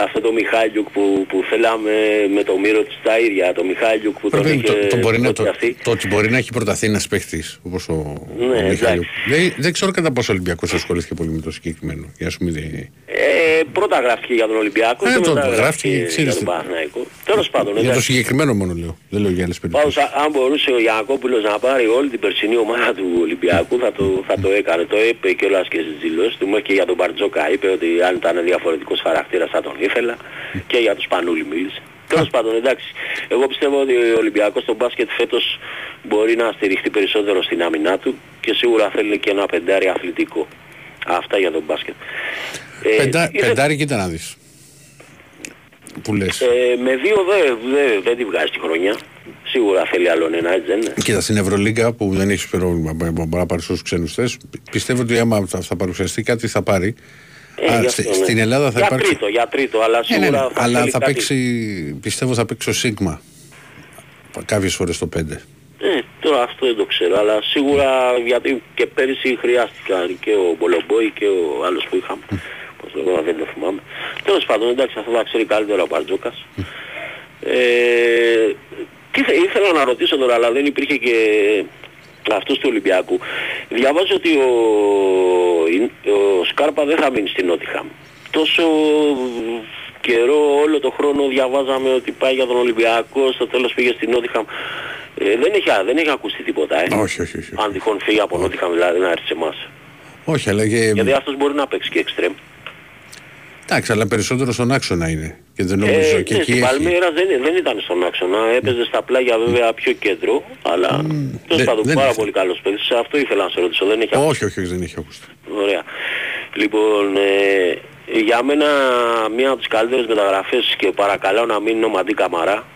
S11: αυτό το Μιχάλιουκ που, που θέλαμε με το Μύρο της τα ίδια, το Μιχάλιουκ που τον
S1: Πρέπει,
S11: είχε
S1: το, το, μπορεί να, το,
S11: προτιαστεί.
S1: το ότι μπορεί να έχει προταθεί ένας παίχτης όπως ο,
S11: Ναι,
S1: ο Μιχάλου.
S11: εντάξει.
S1: Δεν, δεν ξέρω κατά πόσο ο Ολυμπιακός ασχολήθηκε πολύ με το συγκεκριμένο. Για να σου μην δει-
S11: Ε, πρώτα γράφτηκε για τον Ολυμπιακό
S1: Ε,
S11: και
S1: το
S11: μετά
S1: γράφτηκε,
S11: γράφτηκε για
S1: ξέρεις
S11: τον
S1: τι.
S11: Παναθηναϊκό. Τέλος πάντων,
S1: Για το
S11: εντάξει.
S1: συγκεκριμένο μόνο λέω. Δεν λέω για άλλες περιπτώσεις.
S11: Πάντως α- αν μπορούσε ο Γιανακόπουλος να πάρει όλη την περσινή ομάδα του Ολυμπιακού θα το, θα το έκανε. Το είπε κιόλας και στις δηλώσεις του. Μέχρι και για τον Μπαρτζόκα είπε ότι αν ήταν διαφορετικός χαρακτήρας θα τον ήθελα. Και για τον Σπανούλη μίλησε. Τέλος πάντων εντάξει. Εγώ πιστεύω ότι ο Ολυμπιακός στο μπάσκετ φέτος μπορεί να στηριχτεί περισσότερο στην άμυνά του και σίγουρα θέλει και ένα πεντάρι αθλητικό. Αυτά για τον μπάσκετ. Ε,
S1: Πεντά,
S11: ήθελα-
S1: πεντάρι κοίτα να δεις. Που λες.
S11: ε, με δύο δεν δε, δεν τη βγάζει τη χρονιά. Σίγουρα θέλει άλλον ένα, έτσι δεν είναι.
S1: Κοίτα, στην Ευρωλίγκα που δεν έχεις πρόβλημα μπο- μπορεί να πάρεις όσους ξένους θες, πιστεύω ότι άμα θα, θα παρουσιαστεί κάτι θα πάρει.
S11: Ε,
S1: Α,
S11: γι'
S1: στη-
S11: αυτό, ναι.
S1: Στην Ελλάδα θα
S11: για
S1: υπάρξει.
S11: τρίτο, για τρίτο, αλλά
S1: Ναι,
S11: σίγουρα
S1: ναι, ναι,
S11: θα
S1: αλλά
S11: θέλει
S1: θα
S11: κάτι.
S1: παίξει, πιστεύω θα παίξει ο Σίγμα. Κάποιες φορές το 5.
S11: Ε, τώρα αυτό δεν το ξέρω, αλλά σίγουρα γιατί και πέρυσι χρειάστηκαν και ο Μπολομπόη και ο άλλος που είχαμε. Πώς το λέω, δεν το θυμάμαι. Τέλος πάντων, εντάξει, αυτό θα ξέρει καλύτερα ο Μπαρτζόκας. Ε, τι θε- ήθελα να ρωτήσω τώρα, αλλά δεν υπήρχε και αυτός του Ολυμπιακού. Διαβάζω ότι ο, ο Σκάρπα δεν θα μείνει στην Νότιχαμ. Τόσο καιρό, όλο το χρόνο διαβάζαμε ότι πάει για τον Ολυμπιακό, στο τέλος πήγε στην Νότιχαμ. Ε, δεν, έχει, δεν έχει ακουστεί τίποτα, ε.
S1: Όχι, όχι, όχι.
S11: Αν τυχόν φύγει από Νότιχαμ δηλαδή να έρθει σε εμάς.
S1: Όχι, αλλά και.
S11: Γιατί αυτός μπορεί να παίξει και εξτρέμ.
S1: Εντάξει, αλλά περισσότερο στον άξονα είναι. Και δεν νομίζω
S11: Ε,
S1: και
S11: ναι,
S1: εκεί
S11: στην
S1: έχει.
S11: Παλμύρα δεν, δεν ήταν στον άξονα, έπαιζε στα πλάγια βέβαια πιο κέντρο, αλλά τέλος
S1: δεν-
S11: πάντων
S1: δεν
S11: πάρα
S1: είναι.
S11: πολύ καλός παίκτης. Σε Αυτό ήθελα να σε ρωτήσω, δεν έχει
S1: Όχι, όχι, όχι, δεν έχει ακουστεί.
S11: Ωραία. Λοιπόν, ε, για μένα μία από τις καλύτερες μεταγραφές και παρακαλώ να μην είναι ο Μαντί Καμαρά.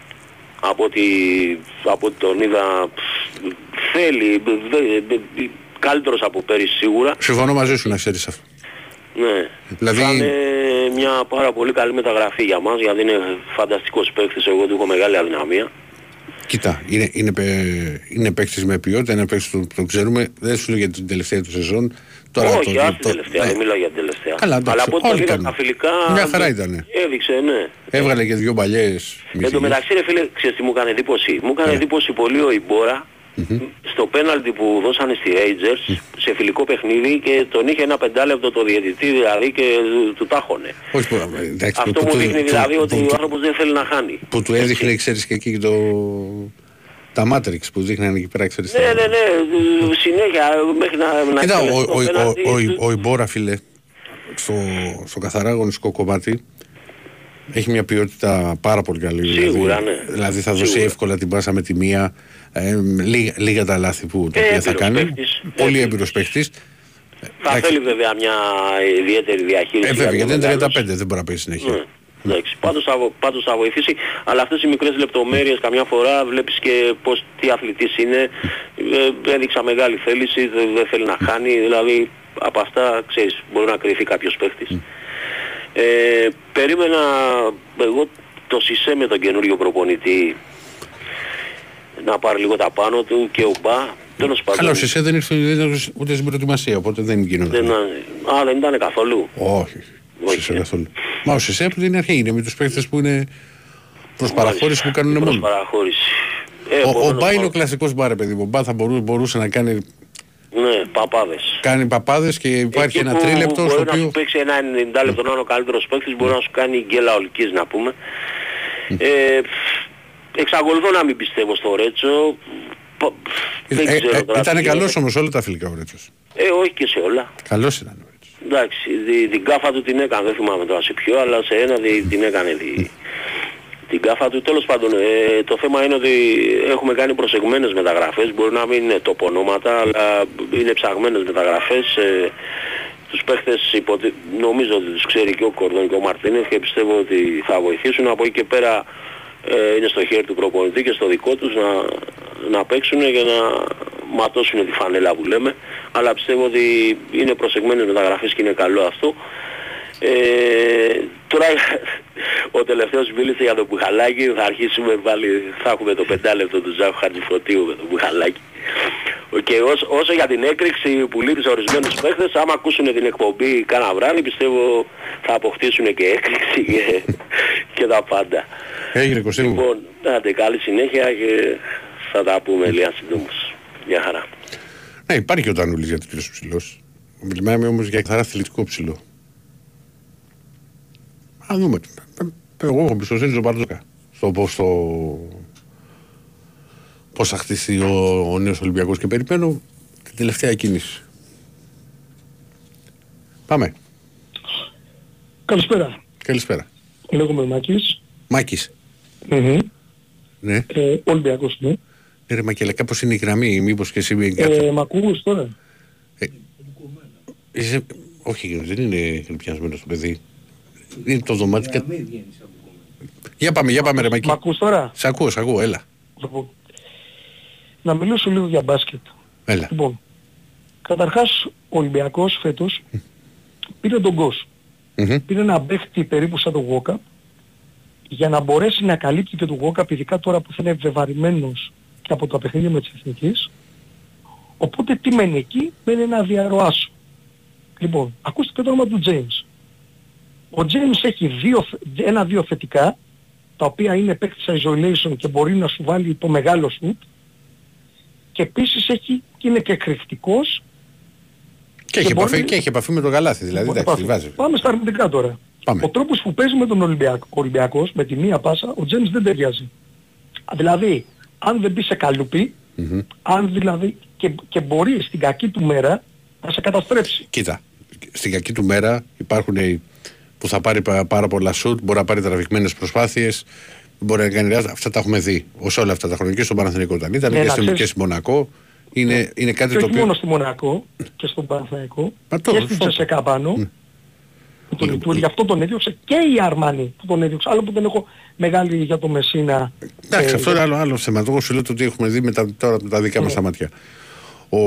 S11: Από ότι, από ότι τον είδα πφ, θέλει, δε- δε- καλύτερος από πέρυσι σίγουρα.
S1: Συμφωνώ μαζί σου να ξέρεις αυτό.
S11: Ναι.
S1: Δηλαδή-
S11: Θα είναι μια πάρα πολύ καλή μεταγραφή για μας γιατί είναι φανταστικός παίκτης, εγώ του έχω μεγάλη αδυναμία.
S1: Κοίτα, είναι, είναι, παι- είναι παίκτης με ποιότητα, είναι παίκτης που το ξέρουμε. Δεν σου λέω για την τελευταία του σεζόν. Τώρα
S11: Όχι,
S1: το,
S11: ας
S1: το,
S11: την τελευταία,
S1: ναι.
S11: δεν μιλάω για την τελευταία.
S1: Καλά, εντάξει,
S11: Αλλά από ό,τι
S1: όλοι
S11: τον είδα
S1: κάνουν.
S11: στα φιλικά
S1: Μια χαρά ήτανε.
S11: έδειξε, ναι.
S1: Έβγαλε και δύο παλιές.
S11: Εν τω μεταξύ ρε φίλε, ξέρεις τι μου έκανε εντύπωση; Μου
S1: Ναι.
S11: έκανε εντύπωση πολύ ο Ιμπόρα στο πέναλτι που δώσανε στη Rangers σε φιλικό παιχνίδι και τον είχε ένα πεντάλεπτο το διαιτητή δηλαδή και του τάχωνε.
S1: Όχι, που, εντάξει,
S11: Αυτό
S1: που,
S11: μου
S1: του-
S11: δείχνει
S1: που-
S11: δηλαδή
S1: που-
S11: ότι
S1: που-
S11: ο άνθρωπος δεν θέλει να χάνει.
S1: που του έδειχνε, ξέρεις και εκεί και το. Τα Matrix που δείχναν εκεί πέρα, ξέρεις.
S11: Ναι, ναι, ναι, συνέχεια μέχρι να, να
S1: Κοίτα, ο,
S11: εκτελέσει το
S1: ο, ο,
S11: πέναλτι,
S1: ο, ο, ο Ιμπόρα, φίλε, στο, στο καθαρά αγωνιστικό κομμάτι, έχει μια ποιότητα πάρα πολύ καλή.
S11: Σίγουρα,
S1: δηλαδή,
S11: ναι.
S1: δηλαδή θα δώσει
S11: Σίγουρα.
S1: εύκολα την πάσα με τη μία. Ε, λίγα, λίγα τα λάθη που τα
S11: Ε,
S1: οποία θα
S11: έμπειρος
S1: κάνει.
S11: παίκτης,
S1: Πολύ
S11: έμπειρος.
S1: έμπειρος παίχτης.
S11: Θα θέλει βέβαια μια ιδιαίτερη διαχείριση.
S1: Ε, βέβαια,
S11: για
S1: γιατί
S11: τον
S1: είναι
S11: μεγάλο.
S1: 35, δεν μπορεί να παίζει συνέχεια.
S11: Ναι. Εντάξει, πάντως θα, βο- πάντως θα βοηθήσει, αλλά αυτές οι μικρές λεπτομέρειες καμιά φορά βλέπεις και πώς τι αθλητής είναι, ε, έδειξα μεγάλη θέληση, δεν, δεν θέλει να χάνει, δηλαδή από αυτά ξέρεις μπορεί να κρυφεί κάποιος παίχτης. Ε, περίμενα εγώ το Σισε με τον καινούριο προπονητή να πάρει λίγο τα πάνω του και ο Μπα, τέλος πάντων.
S1: Καλά, ο Σισε δεν ήρθες δεν ήταν ούτε στην προετοιμασία, οπότε δεν γίνονται.
S11: δεν, α, δεν ήταν καθόλου.
S1: Όχι, ο
S11: Όχι,
S1: Σισε
S11: ε.
S1: καθόλου. Μα ο Σισε από την αρχή είναι με τους παίχτες που είναι προς παραχώρηση που κάνουν
S11: Προς
S1: μόνο.
S11: παραχώρηση. Ε,
S1: Ο, ο
S11: επομένως,
S1: Μπά είναι ο
S11: πάνω-
S1: κλασικός μπάρε παιδί μου. Ο Μπά θα μπορούσε, μπορούσε να κάνει,
S11: Ναι, παπάδες.
S1: κάνει παπάδες και υπάρχει
S11: Εκεί
S1: ένα
S11: που
S1: τρίλεπτο στο
S11: Μπορεί να
S1: οποίο...
S11: σου παίξει ένα 90 λεπτό να είναι ο καλύτερος παίκτης, μπορεί να σου κάνει γκέλα ολικής να πούμε. Ε, εξακολουθώ να μην πιστεύω στο Ρέτσο. πο- δεν
S1: Ε,
S11: ξέρω τώρα τι
S1: ήταν καλός
S11: γίνεται.
S1: όμως όλα τα φιλικά ο Ρέτσος.
S11: Ε, όχι και σε όλα.
S1: Καλός ήταν. ο Ρέτσος.
S11: Εντάξει, δι- την κάφα του την έκανε, δεν θυμάμαι τώρα σε ποιο, αλλά σε ένα δι- την έκανε δι- την κάφα του. Τέλος πάντων, ε, το θέμα είναι ότι έχουμε κάνει προσεγμένες μεταγραφές, μπορεί να μην είναι τοπονόματα, αλλά είναι ψαγμένες μεταγραφές. Ε, τους παίχτες υποτε... νομίζω ότι τους ξέρει και ο Κορδόν και ο Μαρτίνεφ και πιστεύω ότι θα βοηθήσουν. Από εκεί και πέρα ε, είναι στο χέρι του προπονητή και στο δικό τους να, να παίξουν για να ματώσουν τη φανέλα που λέμε. Αλλά πιστεύω ότι είναι προσεγμένες μεταγραφές και είναι καλό αυτό. Ε, τώρα ο τελευταίος μίλησε για το Μπουχαλάκι, θα αρχίσουμε πάλι, θα έχουμε το πεντάλεπτο του Ζάχου Χαρτζηφωτίου με το Μπουχαλάκι. Και όσο, όσο για την έκρηξη που λείπει σε ορισμένους παίχτες, άμα ακούσουν την εκπομπή κάνα βράδυ, πιστεύω θα αποκτήσουν και έκρηξη και, και τα πάντα.
S1: Έγινε Κωστή μου.
S11: Λοιπόν, άντε καλή συνέχεια και θα τα πούμε λίγα σύντομως. Γεια χαρά.
S1: Ναι, υπάρχει και ο Τανούλης γιατί είναι ψηλός. Μιλάμε όμως για καθαρά αθλητικό ψηλό. Α δούμε. Εγώ έχω εμπιστοσύνη στον Μπαρτζόκα. Στο, πώς- στο, πώς θα χτίσει ο, ο νέος Ολυμπιακός και περιμένω την τελευταία κίνηση. Πάμε.
S12: Καλησπέρα.
S1: Καλησπέρα.
S12: Λέγομαι Μάκης.
S1: Μάκης.
S12: Μμμ.
S1: Ναι.
S12: Ε, Ολυμπιακός είμαι.
S1: Ε, Ρε Μακέλα, κάπως είναι η γραμμή, μήπως και εσύ με
S12: Ε, μ' ακούς τώρα;
S1: Είσαι... Όχι, δεν είναι γλυπιασμένο το παιδί. Είναι το δωμάτιο. κα- Για πάμε, για πάμε ρε Μακή.
S12: Μ' ακούς τώρα;
S1: Σ' ακούω, σ' ακούω, έλα.
S12: Λοιπόν, να μιλήσω λίγο για μπάσκετ.
S1: Έλα.
S12: Λοιπόν, καταρχάς ο Ολυμπιακός φέτος πήρε τον Κος.
S1: Μμμ.
S12: Πήρε ένα παίχτη περίπου σαν τον Γόκα για να μπορέσει να καλύπτει και τον Γόκα ειδικά τώρα που θα είναι βεβαρημένος και από τα παιχνίδια με τις εθνικές. Οπότε τι μένει εκεί, μένει ένα διαρροάσο. άσο. Λοιπόν, ακούστε και το όνομα του James. Ο James έχει δύο, θε- ένα-δύο θετικά, τα οποία είναι παίκτης isolation και μπορεί να σου βάλει το μεγάλο σουτ. Και επίσης έχει, και είναι και εκρηκτικός.
S1: Και έχει,
S12: μπορεί-
S1: επαφή, και έχει επαφή με το καλάθι, δηλαδή.
S12: Μπορεί
S1: Εντάξει,
S12: να
S1: τη
S12: πάει.
S1: βάζει.
S12: Πάμε στα αρνητικά τώρα.
S1: Πάμε.
S12: Ο τρόπος που παίζει με τον Ολυμπιακό, ο Ολυμπιακός, με τη μία πάσα, ο Τζέμις δεν ταιριάζει. Δηλαδή, αν δεν μπει σε καλουπι
S1: Μμμ.
S12: αν δηλαδή και, και μπορεί στην κακή του μέρα να σε καταστρέψει.
S1: Κοίτα, στην κακή του μέρα υπάρχουν οι που θα πάρει πα- πάρα πολλά σουτ, μπορεί να πάρει τραβηγμένες προσπάθειες, μπορεί να κάνει λάθη. Αυτά τα έχουμε δει. Ως όλα αυτά τα χρόνια και στον Παναθηναϊκό ήταν. Ήταν
S12: Ναι,
S1: και,
S12: να
S1: στη,
S12: ξέρεις-
S1: και στη Μονακό. Είναι, είναι κάτι
S12: Και
S1: το
S12: όχι
S1: οποίο...
S12: μόνο στη Μονακό και στον Παναθηναϊκό
S1: Μα το-
S12: και στην
S1: αυτό-
S12: Τσεσεκά πάνω. Που τον, του, γι' αυτό τον έδιωξε και η Αρμάνη που τον έδιωξε. Άλλο που δεν έχω μεγάλη για το Μεσίνα.
S1: Εντάξει,
S12: ε,
S1: αυτό είναι άλλο, άλλο θέμα. Εγώ σου λέω το τι έχουμε δει με τα, τώρα με τα δικά μας τα μάτια. Ο...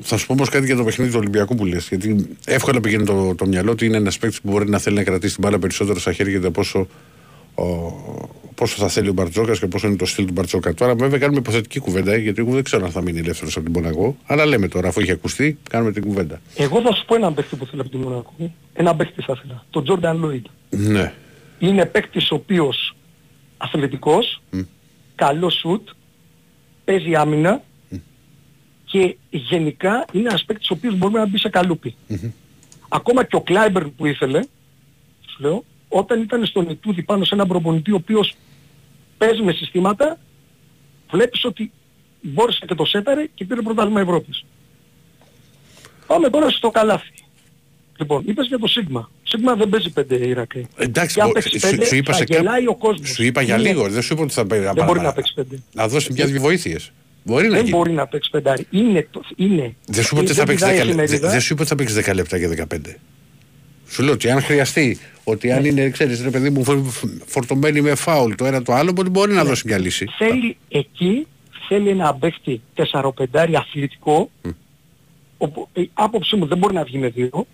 S1: Θα σου πω όμως κάτι για το παιχνίδι του Ολυμπιακού που λες. Γιατί εύκολα πηγαίνει το, το μυαλό ότι είναι ένας παίκτης που μπορεί να θέλει να κρατήσει την μπάλα περισσότερο στα χέρια του πόσο, ο, πόσο θα θέλει ο Μπαρτζόκας και πόσο είναι το στυλ του Μπαρτζόκα. Τώρα, βέβαια, κάνουμε υποθετική κουβέντα γιατί εγώ δεν ξέρω αν θα μείνει ελεύθερος από την Μονακό. Αλλά λέμε τώρα, αφού έχει ακουστεί, κάνουμε την κουβέντα.
S12: Εγώ θα σου πω έναν παίκτη που θέλω από τη Μονακό. Ένα παίκτη θα ήθελα. Τον Τζόρνταν Λόιντ.
S1: Ναι.
S12: είναι παίκτης ο οποίος αθλητικός, καλός σουτ, παίζει άμυνα και γενικά είναι ένας παίκτης ο οποίος μπορεί να μπει σε καλούπι. Ακόμα και ο Κλάιμπερν που ήθελε, σου λέω, όταν ήταν στον Ιτούδη πάνω σε έναν προπονητή ο οποίος παίζει με συστήματα, βλέπεις ότι μπόρεσε και το σέταρε και πήρε πρωτάθλημα Ευρώπης. Πάμε τώρα στο καλάθι. Λοιπόν, είπες για το Σίγμα. Σίγμα δεν παίζει πέντε Ηρακλή.
S1: Εντάξει,
S12: Και αν
S1: ο-
S12: παίξει
S1: σου,
S12: πέντε,
S1: σου είπα
S12: θα
S1: σε κάποιο-
S12: γελάει ο κόσμος.
S1: Σου είπα για
S12: Είναι-
S1: λίγο, δεν σου είπα ότι θα παίζει.
S12: Δεν μπορεί να παίξει πέντε.
S1: Να δώσει μια βοήθειες. Μπορεί να
S12: Δεν
S1: γίνει.
S12: μπορεί να παίξει πεντάρι. Είναι, το- είναι.
S1: Δεν σου είπα ότι θα παίξει
S12: πηδάει
S1: 10 λεπτά.
S12: εφημερίδα.
S1: Δεν- Δεν σου είπα ότι θα παίξει 10 λεπτά και 15. Σου λέω ότι αν χρειαστεί, ότι αν είναι, ξέρεις, ρε παιδί μου, φο- φορτωμένη με φάουλ το ένα το άλλο, μπορεί, μπορεί να δώσει μια λύση.
S12: Θέλει εκεί, θέλει ένα παίχτη 4-5 αθλητικό, όπου η άποψή μου δεν μπορεί να βγει με δύο.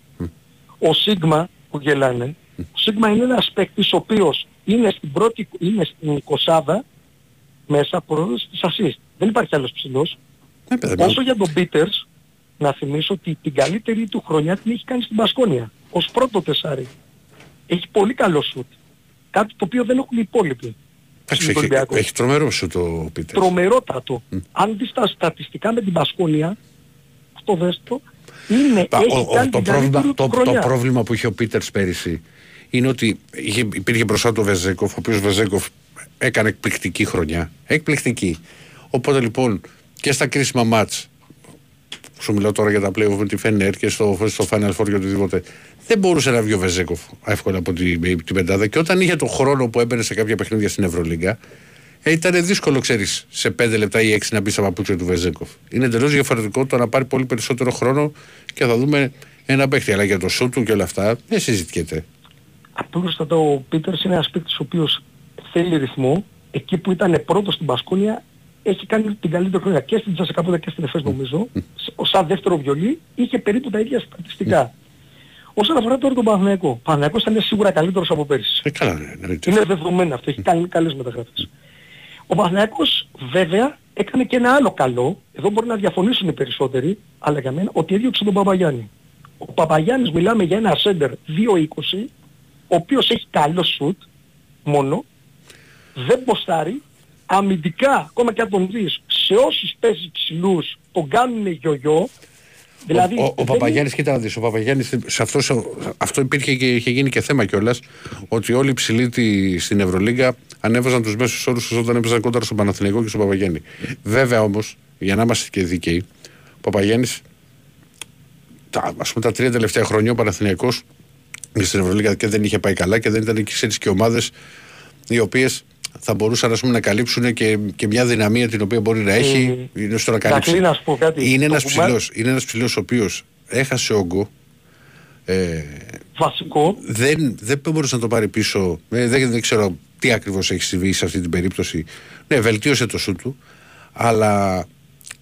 S12: Ο Σίγμα που γελάνε, ο Σίγμα είναι ένας παίκτης ο οποίος είναι στην πρώτη, είναι στην εικοσάδα μέσα πρόεδρος της assist. Δεν υπάρχει άλλος ψηλός.
S1: Ναι, παιδί μου.
S12: Όσο για τον Πίτερς, να θυμίσω ότι την καλύτερη του χρονιά την έχει κάνει στην Πασκόνια. Ως πρώτο τεσάρι. Έχει πολύ καλό σουτ. Κάτι το οποίο δεν έχουν οι υπόλοιποι.
S1: Εντάξει,
S12: στον
S1: έχει,
S12: Ολυμπιακό.
S1: έχει τρομερό σου το Πίτερ.
S12: Τρομερότατο. Αν δεις τα στατιστικά με την Πασκόνια, αυτό δες το, είναι,
S1: Τα-
S12: έχει
S1: ο- ο-
S12: κάνει
S1: το,
S12: την
S1: πρόβλημα,
S12: καλύτερη
S1: το,
S12: του
S1: το
S12: χρονιά.
S1: πρόβλημα που είχε ο Πίτερ πέρυσι είναι ότι είχε, υπήρχε μπροστά του ο Βεζέκοφ, ο οποίος Βεζέκοφ έκανε εκπληκτική χρονιά. Εκπληκτική. Οπότε λοιπόν και στα κρίσιμα μάτς σου μιλάω τώρα για τα playoff με τη Φενέρ και στο, στο Final Four και οτιδήποτε. Δεν μπορούσε να βγει ο Βεζέκοφ εύκολα από την, την πεντάδα. Και όταν είχε τον χρόνο που έμπαινε σε κάποια παιχνίδια στην Ευρωλίγκα, ε, ήταν δύσκολο, ξέρεις, σε 5 λεπτά ή 6 να μπει στα παπούτσια του Βεζέκοφ. Είναι εντελώς διαφορετικό το να πάρει πολύ περισσότερο χρόνο και θα δούμε ένα παίχτη. Αλλά για το σουτ του και όλα αυτά δεν συζητιέται.
S12: Απλούστατα ο Πίτερς είναι ένας παίκτης ο οποίος θέλει ρυθμό. Εκεί που ήταν πρώτος στην Πασκόνια έχει κάνει την καλύτερη χρονιά και στην Τζασεκαπούδα και στην Εφές νομίζω. Ο σαν δεύτερο βιολί είχε περίπου τα ίδια στατιστικά. Όσον αφορά τώρα τον Παναθηναϊκό, ο Παναθηναϊκός θα είναι σίγουρα καλύτερος από πέρυσι.
S1: Ε, καλά, ναι, εννοείται.
S12: Είναι δεδομένο αυτό, έχει κάνει καλές μεταγραφές. Ο Παναθηναϊκός βέβαια έκανε και ένα άλλο καλό, εδώ μπορεί να διαφωνήσουν οι περισσότεροι, αλλά για μένα, ότι έδιωξε τον Παπαγιάννη. Ο Παπαγιάννης μιλάμε για ένα σέντερ 2-20, ο οποίος έχει καλό σουτ μόνο, δεν ποστάρει, αμυντικά, ακόμα και αν τον δεις, σε όσους παίζει ψηλούς τον κάνουν γιογιό, Δηλαδή,
S1: ο, ο, ο
S12: δεν
S1: Παπαγιάννης, κοίτα να δεις, ο Παπαγιάννης, σε αυτό, σε- αυτό υπήρχε και είχε γίνει και θέμα κιόλας, ότι όλοι οι ψηλοί τη- στην Ευρωλίγκα ανέβαζαν τους μέσους όρους τους όταν έπαιζαν κόντρα στον Παναθηναϊκό και στον Παπαγιάννη. Βέβαια όμως, για να είμαστε και δίκαιοι, ο Παπαγιάννης, τα, ας πούμε τα τρία τελευταία χρόνια ο Παναθηναϊκός στην Ευρωλίγκα και δεν είχε πάει καλά και δεν ήταν και ξέρεις και ομάδες οι οποίες θα μπορούσαν ας πούμε, να καλύψουν και, και μια δυναμία την οποία μπορεί να έχει είναι στο να καλύψει.
S12: Δακλή, να σου πω κάτι.
S1: Είναι
S12: Το
S1: ένας,
S12: κουμά-
S1: ψηλός, είναι ένας ψηλός ο οποίος έχασε όγκο. Ε,
S12: βασικό,
S1: δεν, δεν μπορούσε να το πάρει πίσω. Ε, δεν, δεν ξέρω τι ακριβώς έχει συμβεί σε αυτή την περίπτωση. Ναι, βελτίωσε το σου του, αλλά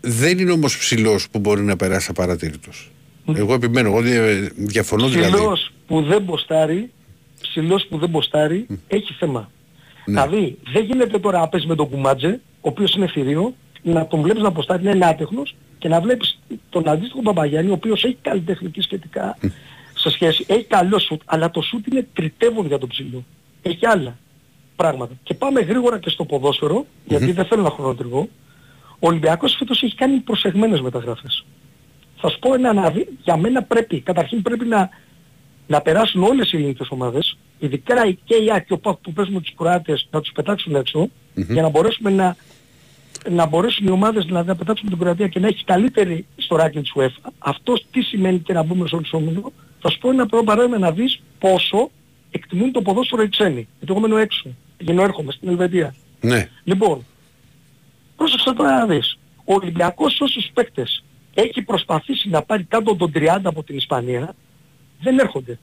S1: δεν είναι όμως ψηλός που μπορεί να περάσει απαρατήρητος. Εγώ επιμένω, εγώ δια- διαφωνώ δηλαδή.
S12: ψηλός που δεν μποστάρει, ψηλός που δεν μποστάρει, έχει θέμα.
S1: Ναι.
S12: Δηλαδή, δεν γίνεται τώρα να παίζεις με τον Κουμάτζε, ο οποίος είναι θηρίο, να τον βλέπεις να μποστάρει, να είναι άτεχνος και να βλέπεις τον αντίστοιχο Παπαγιάννη, ο οποίος έχει καλλιτεχνική σχετικά σε σχέση, έχει καλό σουτ, αλλά το σουτ είναι τριτεύον για τον ψηλό. Έχει άλλα πράγματα. Και πάμε γρήγορα και στο ποδόσφαιρο, γιατί δεν θέλω να χρονοτριβώ. Ο Ολυμπιακός φέτος έχει κάνει προσεγμένες μεταγραφές. Θα σου πω ένα να δει, για μένα πρέπει, καταρχήν πρέπει να, να περάσουν όλες οι ελληνικές ομάδες, ειδικά η- και η ΑΚ και ο ΠΑΚ που παίζουν με τους Κροάτες, να τους πετάξουν έξω, για να μπορέσουμε να, να μπορέσουν οι ομάδες δηλαδή, να πετάξουν την Κροατία και να έχει καλύτερη στο ranking της UEFA. Αυτός τι σημαίνει και να μπούμε σε όλους τους όμιλους. Θα σου πω ένα πρώτο παράδειγμα να δεις πόσο εκτιμούν το ποδόσφαιρο οι ξένοι. Γιατί εγώ μένω έξω. Πηγαίνω έρχομαι στην Ελβετία.
S1: Ναι.
S12: Λοιπόν, πρόσεξε τώρα να δεις. Ο Ολυμπιακός όσους παίκτες έχει προσπαθήσει να πάρει κάτω των 30 από την Ισπανία, δεν έρχονται.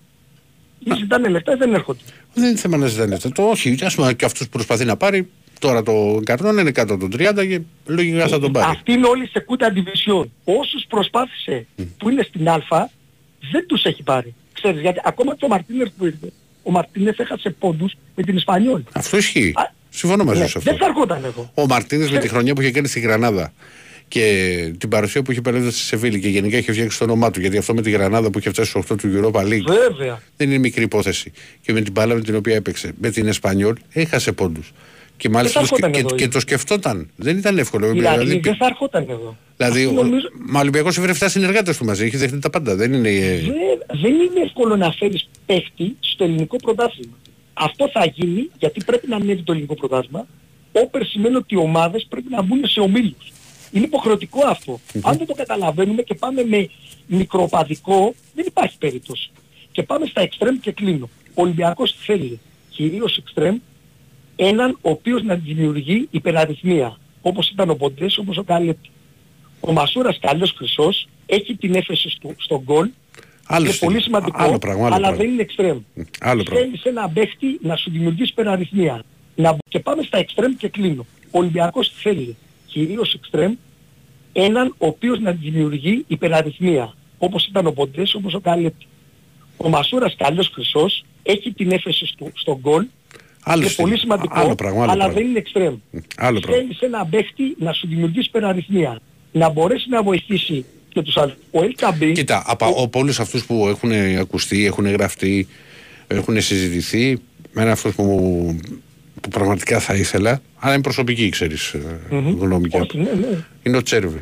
S12: Ή ζητάνε λεφτά ή δεν έρχονται.
S1: Δεν είναι θέμα να ζητάνε λεφτά. Το όχι, ας πούμε και αυτούς που προσπαθεί να πάρει, τώρα το καρνόν είναι κάτω από τον 30 και λογικά θα τον πάρει.
S12: Αυτοί είναι όλοι σε κούτα division. Όσους προσπάθησε που είναι στην Α, δεν τους έχει πάρει. Ξέρεις, γιατί ακόμα και ο Μαρτίνες που ήρθε, ο Μαρτίνες έχασε πόντους με την Ισπανιόλ.
S1: Αυτό ισχύει.
S12: Α,
S1: Συμφωνώ μαζί
S12: Ναι,
S1: σου σε αυτό.
S12: δεν θα έρχονταν εδώ.
S1: Ο Μαρτίνες με τη
S12: Ξέρεις-
S1: χρονιά που είχε κάνει στη Γρανάδα και την παρουσία που είχε περάσει στη Σεβίλη και γενικά είχε φτιάξει το όνομά του, γιατί αυτό με τη Γρανάδα που είχε φτάσει στο 8 του Europa League
S12: Βέβαια.
S1: δεν είναι μικρή υπόθεση. Και με την μπάλα με την οποία έπαιξε, με την Εσπανιόλ, έχασε πόντους. Και μάλιστα
S12: Δεν
S1: το,
S12: θα
S1: σκε-
S12: έρχονταν
S1: και,
S12: εδώ,
S1: και το σκεφτόταν. Δεν ήταν εύκολο.
S12: Οι
S1: Δηλαδή,
S12: Ιταλοί δεν θα έρχονταν εδώ.
S1: δηλαδή
S12: Αυτοί
S1: ο,
S12: νομίζω-
S1: μα ο Ολυμπιακός έφερε 7 συνεργάτες του μαζί. Έχει δεχτεί τα πάντα. Δεν είναι. ε,
S12: Δεν, δεν είναι εύκολο να φέρεις παίχτη στο ελληνικό πρωτάθλημα. Αυτό θα γίνει γιατί πρέπει να ανέβει το ελληνικό πρωτάθλημα. Όπερ σημαίνει ότι οι ομάδες πρέπει να μπουν σε ομίλους. Είναι υποχρεωτικό αυτό. Αν δεν το καταλαβαίνουμε και πάμε με μικροπαδικό, δεν υπάρχει περίπτωση. Και πάμε στα εξτρέμ και κλείνω. Ο Ολυμπιακός θέλει κυρίως εξτρέμ έναν ο οποίος να δημιουργεί υπεραριθμία. Όπως ήταν ο Ποντές, όπως ο Καλέπτη. Ο Μασούρας καλός χρυσός, έχει την έφεση στο, στον γκολ,
S1: Άλλο
S12: είναι
S1: στυλ.
S12: πολύ σημαντικό,
S1: Άλλο πράγμα, άλλο
S12: αλλά
S1: πράγμα.
S12: δεν είναι εξτρέμ.
S1: Άλλο πράγμα.
S12: Θέλεις ένα παίχτη να σου δημιουργήσει υπεραριθμία. Να... Και πάμε στα εξτρέμ και κλείνω. Ο Ολυμπιακός θέλει κυρίως εξτρέμ έναν ο οποίος να δημιουργεί υπεραριθμία. Όπως ήταν ο Ποντές, όπως ο Καλέπτη. Ο Μασούρας καλός χρυσός, έχει την έφεση στο, στον γκολ,
S1: Άλλο
S12: είναι
S1: στυλ.
S12: πολύ σημαντικό,
S1: Άλλο πράγμα, άλλο
S12: αλλά
S1: πράγμα.
S12: δεν είναι εξτρέμ.
S1: Άλλο πράγμα.
S12: Θέλεις ένα παίχτη να σου δημιουργήσει υπεραριθμία. Να μπορέσει να βοηθήσει και τους άλλους. Ο LKB...
S1: Κοίτα, από, από όλους αυτούς που έχουν ακουστεί, έχουν γραφτεί, έχουν συζητηθεί, με ένα αυτός που, που πραγματικά θα ήθελα, αλλά είναι προσωπική, ξέρεις, γνώμη και
S12: Όχι, ναι, ναι.
S1: Είναι ο Τσέρβι.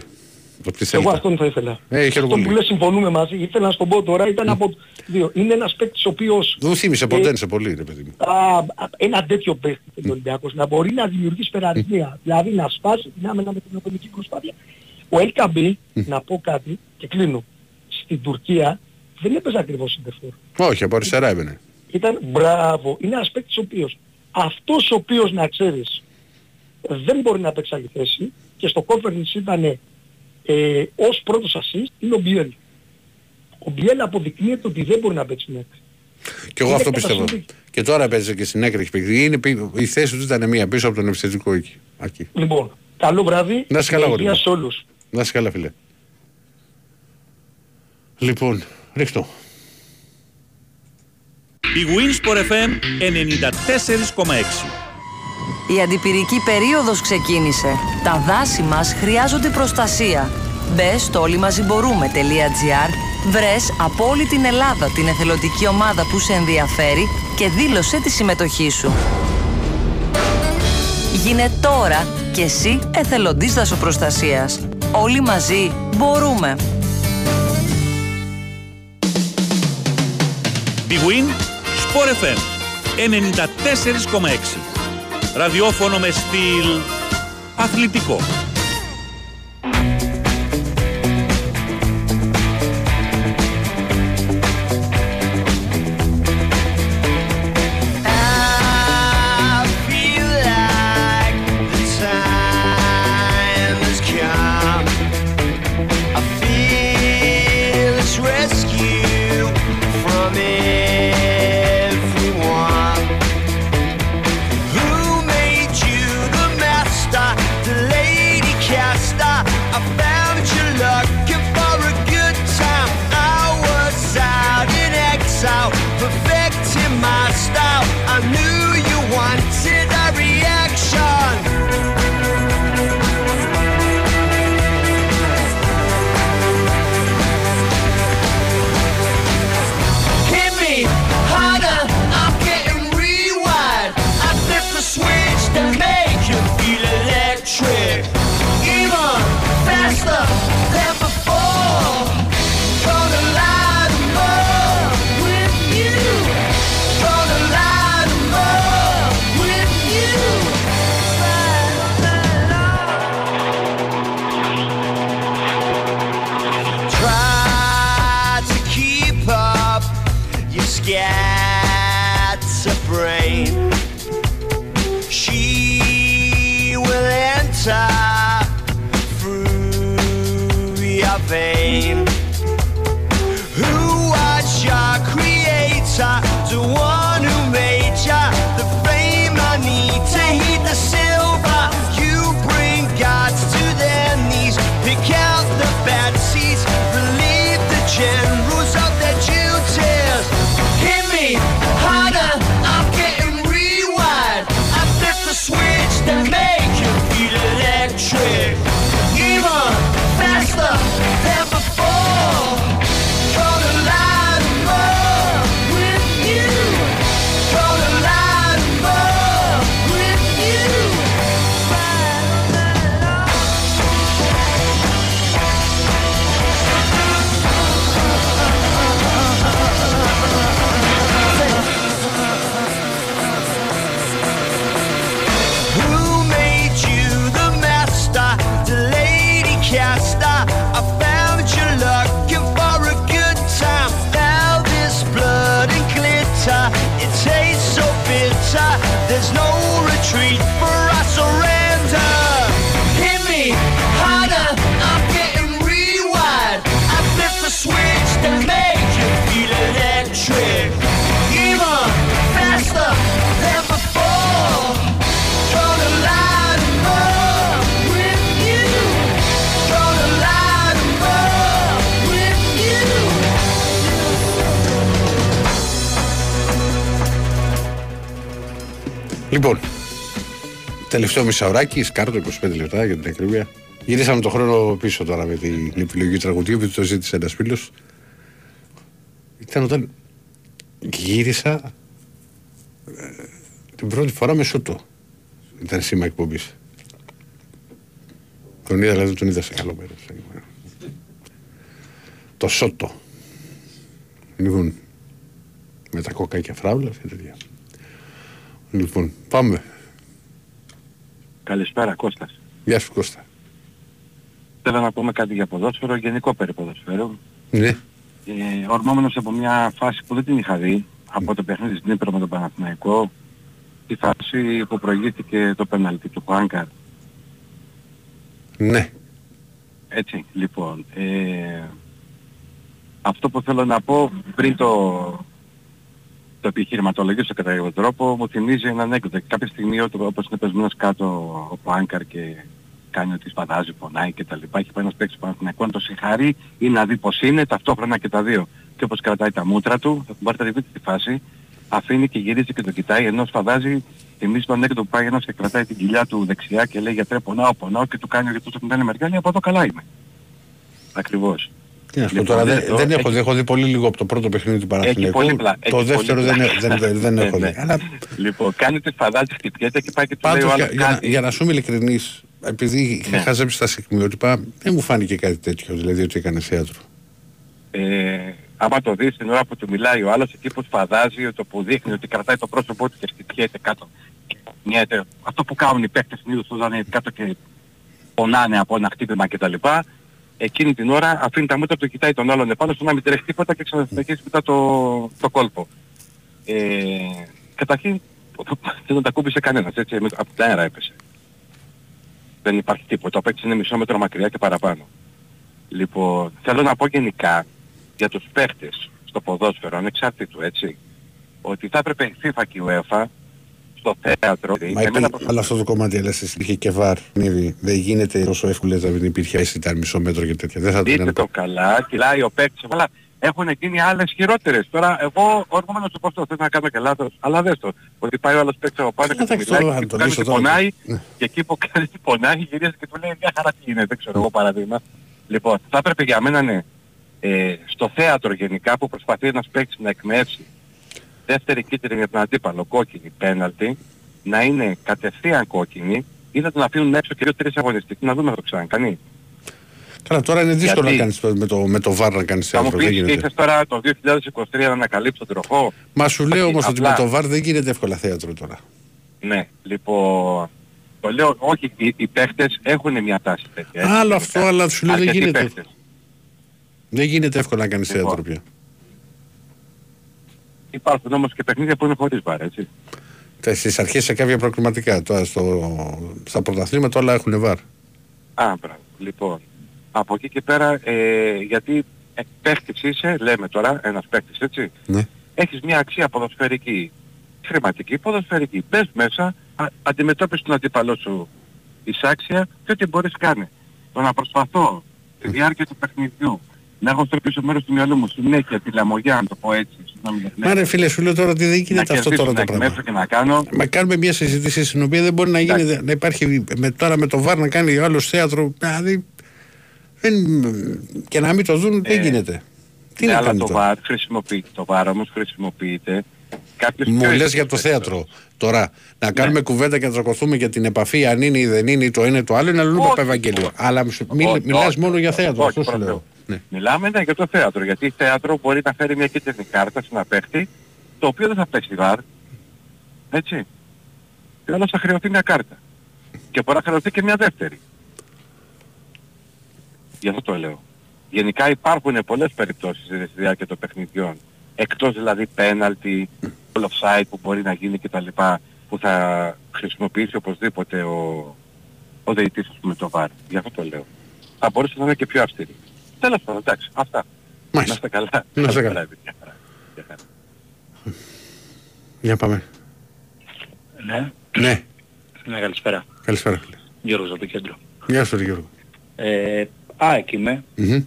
S1: Το τι
S12: Εγώ
S1: θέλετε.
S12: αυτόν θα ήθελα.
S1: Ε, χαίρομαι
S12: Αυτό
S1: πολύ.
S12: που λες συμφωνούμε μαζί. Ήθελα να στον πω τώρα, ήταν από δύο. Είναι ένας παίκτης ο οποίος...
S1: Δεν μου θύμισε
S12: Ε,
S1: ποτέ, σε πολύ, ρε παιδί μου.
S12: α, α, ένα τέτοιο παίκτη ο Ολυμπιακός να μπορεί να δημιουργήσει περαριθμία. Δηλαδή να σπάσει την άμενα με την ατομική προσπάθεια Ο LKB, να πω κάτι και κλείνω, στην Τουρκία δεν έπαιζε ακριβώς σεντερφόρ.
S1: Όχι, από αριστερά έβαινε.
S12: Ήταν μπράβο. Είναι ένας παίκτης ο οποίος αυτός ο οποίος να ξέρεις δεν μπορεί να παίξει άλλη θέση και στο conference ήταν ε, ως πρώτος assist είναι ο Μπιέλ. Ο Μπιέλ αποδεικνύεται ότι δεν μπορεί να παίξει μέχρι.
S1: Και εγώ
S12: Είναι
S1: αυτό πιστεύω.
S12: καταστροφή.
S1: Και τώρα παίζει και στην άκρη έχει παίξει. Είναι, πι- η θέση του ήταν μία πίσω από τον επιθετικό εκεί. Εκεί.
S12: Λοιπόν, καλό βράδυ.
S1: Να είσαι καλά,
S12: με
S1: γόρι
S12: υγεία
S1: μου.
S12: σε όλους.
S1: Να είσαι καλά, φίλε. Λοιπόν, ρίχτω.
S13: Η Winsport FM 94,6.
S14: Η αντιπυρική περίοδος ξεκίνησε. Τα δάση μας χρειάζονται προστασία. Μπες στο όλοιμαζιμπορούμε.gr Βρες από όλη την Ελλάδα την εθελοντική ομάδα που σε ενδιαφέρει και δήλωσέ τη συμμετοχή σου. Γίνε τώρα και εσύ εθελοντής δασοπροστασίας. Όλοι μαζί μπορούμε.
S13: Big Win Sport FM 94,6. Ραδιόφωνο με στυλ αθλητικό.
S1: Λοιπόν, τελευταίο μισάωράκι, σκάρτο 25 λεπτά για την ακρίβεια. Γυρίσαμε το χρόνο πίσω τώρα με την επιλογή τραγουδιού, επειδή το ζήτησε ένας φίλος. Ήταν όταν γύρισα ε, την πρώτη φορά με σούτο. Ήταν σήμα εκπομπής. Τον είδα, δηλαδή τον είδα σε καλό μέρος. Το σότο. Λοιπόν, με τα κόκκα φράουλα και τέτοια. Λοιπόν, πάμε.
S15: Καλησπέρα Κώστας.
S1: Γεια σου Κώστα.
S15: θέλω να πούμε κάτι για ποδόσφαιρο, γενικό περί ποδοσφαίρου.
S1: Ναι.
S15: Ε, ορμόμενος από μια φάση που δεν την είχα δει, από το παιχνίδι στην Ήπειρο με τον Παναθηναϊκό, τη φάση που προηγήθηκε το πέναλτι του Χουάνκαρ.
S1: Ναι.
S15: Έτσι, λοιπόν. Ε, αυτό που θέλω να πω πριν το, το επιχειρηματολογήσω κατά κάποιο τρόπο μου θυμίζει ένα ανέκδοτο. Κάποια στιγμή όταν- όπως είναι πεσμένος κάτω ο Πάνκαρ και κάνει ότι σπαδάζει, πονάει και τα λοιπά. Έχει πάει ένας παίκτης του Παναθηναϊκού να το συγχαρεί ή να δει πως είναι ταυτόχρονα και τα δύο. Και όπως κρατάει τα μούτρα του, θα μπορείτε να δείτε τη φάση, αφήνει και γυρίζει και το κοιτάει ενώ σφαδάζει θυμίζει τον ανέκδοτο που πάει ένας και κρατάει την κοιλιά του δεξιά και λέει γιατρέ πονάω, πονάω και του κάνει γιατί του κάνει μεριά λέει από εδώ καλά είμαι. Ακριβώς.
S1: Τι να σου πω
S15: Λοιπόν,
S1: τώρα, δεν,
S15: εδώ
S1: δεν έχω,
S15: έχει-
S1: δει, έχω δει πολύ λίγο από το πρώτο παιχνίδι του Παναθηναϊκού.
S15: πολύ πλα-
S1: Το
S15: έχει
S1: δεύτερο
S15: πολύ
S1: δεν,
S15: πλάκα.
S1: δεν, δεν, δεν
S15: Ναι,
S1: έχω
S15: ναι.
S1: δει. Αλλά
S15: Λοιπόν, κάνει τη φαδάζει, χτυπιέται και πάει και του λέει
S1: πάντως
S15: ο
S1: για,
S15: άλλος
S1: για, να-
S15: κάτι.
S1: για να σου είμαι ειλικρινής, επειδή είχα
S15: Ναι.
S1: χαζέψει τα σημειότυπα, δεν μου φάνηκε κάτι τέτοιο, δηλαδή ότι έκανε θέατρο.
S15: Ε, άμα το δεις την ώρα που του μιλάει ο άλλος, εκεί που σφαδάζει, το που δείχνει ότι κρατάει το πρόσωπό του και χτυπιέται κάτω. και κουνιέται. Αυτό που κάνουν οι παίκτες συνήθως που είναι κάτω και πονάνε από ένα χτύπημα κτλ. Εκείνη την ώρα αφήνει τα μούτρα του, κοιτάει τον άλλον επάνω στο να μην τρέχει τίποτα και ξανασυνεχίζει μετά το, το κόλπο. Ε, καταρχήν δεν τον τα κούμπησε κανένας, έτσι, με- από την αέρα έπεσε. Δεν υπάρχει τίποτα. Ο παίκτης είναι μισό μέτρο μακριά και παραπάνω. Λοιπόν, θέλω να πω γενικά για τους παίχτες στο ποδόσφαιρο, ανεξάρτητου έτσι, ότι θα έπρεπε η FIFA και η UEFA στο θέατρο,
S1: Μα
S15: εμένα
S1: υπή, αλλά αυτό το κομμάτι, αλλά εσύ υπήρχε και βαρ. ήδη. Δεν γίνεται τόσο εύκολα να μην υπήρχε εσύ ήταν μισό μέτρο και τέτοια. Δεν θα το
S15: δείτε
S1: ήταν.
S15: το καλά, κυλάει ο παίκτης, αλλά έχουν γίνει άλλες χειρότερες. Τώρα εγώ ορμόμενο σου πω αυτό, θέλω να κάνω και λάθος, αλλά δες το, ότι πάει ο άλλος παίκτης από πάνω και του
S1: εντάξει, τώρα,
S15: μιλάει
S1: αν
S15: και
S1: το
S15: του κάνει
S1: λύσω
S15: ότι
S1: τώρα,
S15: πονάει
S1: ναι.
S15: και εκεί που κάνει ότι πονάει γυρίζει και του λέει μια χαρά τι είναι, δεν ξέρω εγώ παραδείγμα. Λοιπόν, θα έπρεπε για μένα ναι, ε, στο θέατρο γενικά που προσπαθεί ένας παίκτης να εκμεύσει δεύτερη κίτρινη για τον αντίπαλο, κόκκινη, πέναλτη, να είναι κατευθείαν κόκκινη ή να τον αφήνουν έξω και δύο-τρεις αγωνιστικοί, να δούμε αν το ξανακάνει.
S1: Καλά, τώρα είναι δύσκολο
S15: Γιατί;
S1: να κάνεις με το, με το βαρ να κάνεις
S15: Θα μου
S1: θέατρο. Δεν
S15: πεις
S1: γίνεται.
S15: ήρθες τώρα το 2023 να ανακαλύψεις τον τροχό;
S1: Μα σου λέω
S15: Όχι,
S1: όμως ότι
S15: απλά-
S1: με το βαρ δεν γίνεται εύκολα θέατρο τώρα.
S15: Ναι, λοιπόν... Το λέω, όχι, οι, οι παίχτες έχουν μια τάση τέτοια. έτσι,
S1: Άλλο
S15: γενικά.
S1: αυτό, αλλά σου λέω δεν
S15: Αρκετοί
S1: γίνεται.
S15: παίχτες.
S1: Δεν γίνεται εύκολα να κάνεις
S15: Λοιπόν.
S1: θέατρο πια.
S15: Υπάρχουν όμως και παιχνίδια που είναι χωρίς βάρ, έτσι.
S1: Τα- Στις αρχές σε κάποια προκριματικά. Τώρα στο, στα πρωταθλήματα όλα έχουν βαρ.
S15: Α, μπράβο. Λοιπόν, από εκεί και πέρα, ε, γιατί ε, παίχτης είσαι, λέμε τώρα, ένας παίχτης, έτσι.
S1: Ναι.
S15: Έχεις μια αξία ποδοσφαιρική, χρηματική, ποδοσφαιρική. Μπες μέσα, α, αντιμετώπισε τον αντίπαλό σου εισάξια και ό,τι μπορείς κάνει. Το να προσπαθώ τη διάρκεια του παιχνιδιού να έχω στο πίσω μέρος του μυαλού μου συνέχεια τη λαμογιά, να το πω έτσι. συγγνώμη για την
S1: Μα ρε φίλε σου λέω τώρα ότι δεν
S15: να
S1: γίνεται αυτό
S15: κερδίσω,
S1: τώρα
S15: να
S1: το πράγμα.
S15: εκμεύσω και να κάνω.
S1: Μα κάνουμε μια συζήτηση στην οποία δεν μπορεί να γίνει, να υπάρχει με, τώρα με το βαρ να κάνει ο άλλος θέατρο. Δηλαδή, δεν, και να μην το δουν δεν
S15: Ε,
S1: γίνεται. Τι
S15: ναι,
S1: να
S15: αλλά
S1: κάνει
S15: το
S1: τώρα;
S15: VAR χρησιμοποιείται. Το VAR όμως χρησιμοποιείται κάποιος
S1: Μου
S15: πιο
S1: λες για το θέατρο. Τώρα, να κάνουμε κουβέντα και να τσακωθούμε για την επαφή, αν είναι ή δεν είναι, ή το είναι ή το άλλο, είναι αλλού
S15: Όχι.
S1: Παπα Ευαγγέλιο. Αλλά σου- μι,
S15: Όχι,
S1: μιλάς
S15: όχι,
S1: μόνο για θέατρο,
S15: όχι,
S1: αυτό σου
S15: προς
S1: λέω.
S15: Θεού.
S1: Ναι.
S15: Μιλάμε ναι, για το θέατρο, γιατί θέατρο μπορεί να φέρει μια κίτρινη κάρτα σε ένα παίχτη, το οποίο δεν θα παίξει βαρ. Έτσι. Και όλος θα χρεωθεί μια κάρτα. Και μπορεί να χρεωθεί και μια δεύτερη. Γι' αυτό το λέω. Γενικά υπάρχουν πολλές περιπτώσεις στη διάρκεια των παιχνιδιών. Εκτός δηλαδή πέναλτι, offside που μπορεί να γίνει κτλ. που θα χρησιμοποιήσει οπωσδήποτε ο, ο διαιτής ας πούμε το VAR. Γι' αυτό το λέω. Θα μπορούσε να είναι και πιο αυστηρή. Τέλος πάντων, εντάξει, αυτά. Να είστε καλά.
S1: Να είστε καλά.
S15: βράδυ. Γεια χαρά. Γεια χαρά.
S1: Για πάμε.
S16: Ναι,
S1: Ναι,
S16: ναι, καλησπέρα.
S1: καλησπέρα φίλε.
S16: Γιώργος από το κέντρο.
S1: Γεια σου ρε Γιώργο.
S16: Ε, ΑΕΚ είμαι.
S1: Μμμ.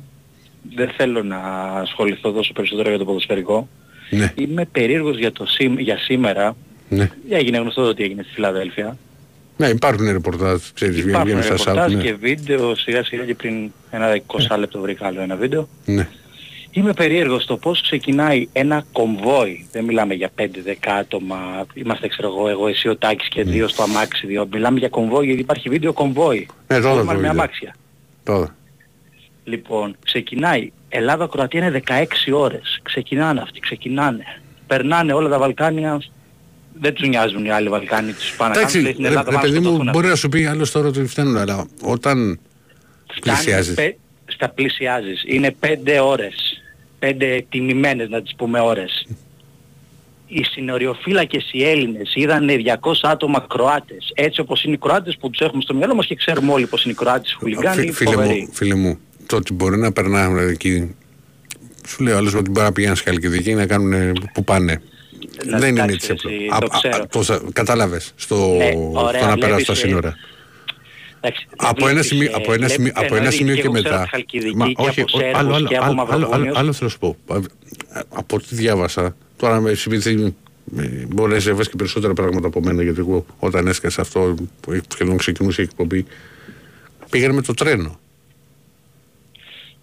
S16: Δεν θέλω να ασχοληθώ τόσο περισσότερο για το ποδοσφαιρικό.
S1: Ναι.
S16: Είμαι περίεργος για, το, σήμ- για σήμερα.
S1: Ναι.
S16: Έγινε γνωστός το τι έγινε στη Φιλαδέλφια.
S1: Ναι, υπάρχουν ρεπορτάζ, ξέρεις, βγαίνουν
S16: Υπάρχουν
S1: βγαίνουν στα
S16: ρεπορτάζ
S1: site.
S16: και
S1: Ναι.
S16: βίντεο σιγά σιγά και πριν ένα 20 λεπτό βρήκα άλλο ένα βίντεο.
S1: ναι.
S16: Είμαι περίεργος στο πώς ξεκινάει ένα κομβόι. Δεν μιλάμε για 5-10 άτομα. Είμαστε ξέρω εγώ, εγώ εσύ ο Τάκης και δύο στο αμάξι δύο. Μιλάμε για κομβόι γιατί υπάρχει βίντεο κομβόι.
S1: Ναι, τώρα
S16: Όλοι
S1: το
S16: με
S1: βίντεο.
S16: αμάξια.
S1: Τώρα.
S16: Λοιπόν, ξεκινάει. Ελλάδα-Κροατία είναι 16 ώρες. Ξεκινάνε αυτοί, ξεκινάνε. Περνάνε όλα τα Βαλκάνια. Δεν τους νοιάζουν οι άλλοι Βαλκάνοι. Τους πάνε να
S1: Εντάξει,
S16: κάνουν στην
S1: ρε,
S16: Ελλάδα.
S1: ρε
S16: πάμε
S1: παιδί
S16: στο
S1: μου,
S16: τούνελ.
S1: μπορεί να σου πει άλλος τώρα ότι φταίνουν, αλλά όταν Πλησιάζεις.
S16: πε- στα πλησιάζεις. Είναι πέντε ώρες. Πέντε τιμημένες να τις πούμε ώρες. Οι συνοριοφύλακες οι Έλληνες είδαν 200 άτομα Κροάτες. Έτσι όπως είναι οι Κροάτες που τους έχουμε στο μυαλό μας και ξέρουμε όλοι πως είναι οι Κροάτες οι χουλιγκάνοι.
S1: Φι- φίλε,
S16: φοβεροί.
S1: μου, φίλε μου, το ότι μπορεί να περνάνε εκεί. Σου λέω άλλος ότι μπορεί να πηγαίνουν στη Χαλκιδική να κάνουν που πάνε.
S16: Δηλαδή,
S1: Δεν είναι
S16: εντάξει,
S1: έτσι απλό.
S16: εσύ,
S1: Α-
S16: το
S1: α-
S16: ξέρω.
S1: α- τόσα- Κατάλαβες στο,
S16: Ναι,
S1: στο
S16: ωραία,
S1: να περάσει
S16: βλέπεις,
S1: τα
S16: ε,
S1: σύνορα.
S16: Εντάξει,
S1: Από ένα
S16: βλέπεις,
S1: σημείο,
S16: ε,
S1: από ένα
S16: βλέπεις,
S1: σημείο, από
S16: εννοεί
S1: ένα σημείο
S16: και
S1: και
S16: εγώ ξέρω
S1: μετά.
S16: από Χαλκιδική
S1: Μα
S16: και
S1: όχι,
S16: από
S1: όχι,
S16: Σέρβους
S1: άλλο, άλλο,
S16: και από
S1: άλλο, άλλο, άλλο,
S16: Μαυροβούνιους.
S1: άλλο θέλω να σου πω. Α, Από ό,τι διάβασα, τώρα με επειδή ε, μπορείς να ζεύγες και περισσότερα πράγματα από μένα, γιατί εγώ όταν έσκασε αυτό που σχεδόν ξεκινούσε η εκπομπή, πήγαινε με το τρένο.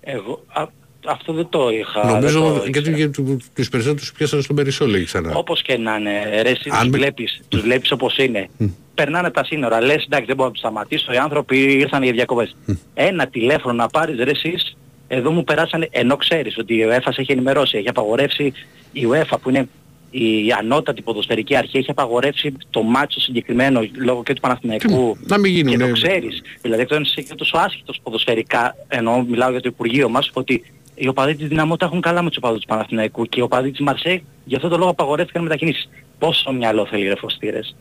S16: Εγώ, α, αυτό δεν το είχα.
S1: Νομίζω
S16: δεν το
S1: γιατί για του- τους περισσότερους πιάσανε στον Περισσό, λέει ξανά.
S16: Όπως και να είναι, ρε, εσύ
S1: Αν
S16: τους
S1: με-
S16: βλέπεις, τους βλέπεις όπως είναι. Περνάνε τα σύνορα, λες εντάξει δεν μπορώ να τους σταματήσω, οι άνθρωποι ήρθαν για διακοπές. Ένα τηλέφωνο να πάρεις ρε εσείς, εδώ μου περάσανε, ενώ ξέρεις ότι η UEFA σε έχει ενημερώσει, έχει απαγορεύσει η UEFA που είναι η ανώτατη ποδοσφαιρική αρχή έχει απαγορεύσει το μάτσο συγκεκριμένο λόγω και του Παναθηναϊκού
S1: Να μην γίνουν.
S16: και το ξέρεις. Δηλαδή αυτό είναι και τόσο άσχητος ποδοσφαιρικά, ενώ μιλάω για το Υπουργείο μας, ότι οι οπαδοί της Δυναμό τα έχουν καλά με τους οπαδούς του Παναθηναϊκού και οι οπαδοί της Μαρσέη γι' αυτό το λόγο απαγορεύτηκαν μετακινήσεις. Πόσο μυαλό θέλει ρε φωστήρες;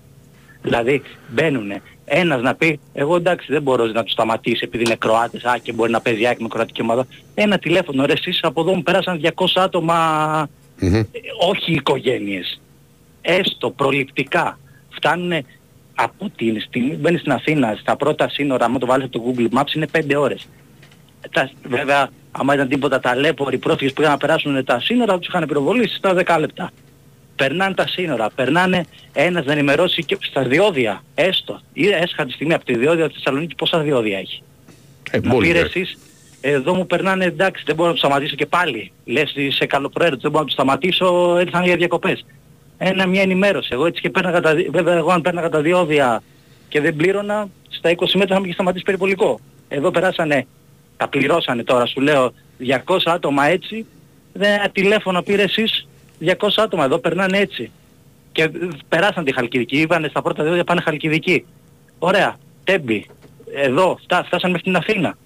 S16: Δηλαδή μπαίνουνε ένας να πει εγώ εντάξει δεν μπορώ να τους σταματήσει επειδή είναι Κροάτες α, και μπορεί να παίζει άκρη με κροατική ομάδα. Ένα τηλέφωνο ρε εσείς από εδώ μου πέρασαν 200 άτομα ε, όχι οικογένειες. Έστω προληπτικά. Φτάνουνε από την στιγμή που μπαίνεις στην Αθήνα στα πρώτα σύνορα, άμα το βάλεις από το Google Maps είναι 5 ώρες. Τα, βέβαια, άμα ήταν τίποτα ταλέποροι πρόσφυγες που είχαν να περάσουν τα σύνορα, τους είχαν πυροβολήσει στα 10 λεπτά. Περνάνε τα σύνορα, περνάνε ένας να ενημερώσει και στα διόδια, έστω. Ή έσχα τη στιγμή από τη διόδια της Θεσσαλονίκης πόσα διόδια έχει.
S1: Ε,
S16: να
S1: πολύ,
S16: πει ρε
S1: ε.
S16: εσείς, εδώ μου περνάνε εντάξει δεν μπορώ να τους σταματήσω και πάλι. Λες σε καλοπροαίρετος δεν μπορώ να τους σταματήσω, ήρθαν για διακοπές. Ένα μια ενημέρωση. Εγώ έτσι και πέρναγα τα, δι- βέβαια εγώ αν πέρναγα τα διόδια και δεν πλήρωνα, στα 20 μέτρα θα με είχε σταματήσει περιπολικό. Εδώ περάσανε, τα πληρώσανε τώρα σου λέω 200 άτομα έτσι, δεν ένα τηλέφωνο πήρε εσείς 200 άτομα εδώ περνάνε έτσι. Και ε, περάσαν τη Χαλκιδική, είπανε στα πρώτα διόδια πάνε Χαλκιδική. Ωραία, τέμπη, εδώ, φτά, φτάσαν μέχρι την Αθήνα.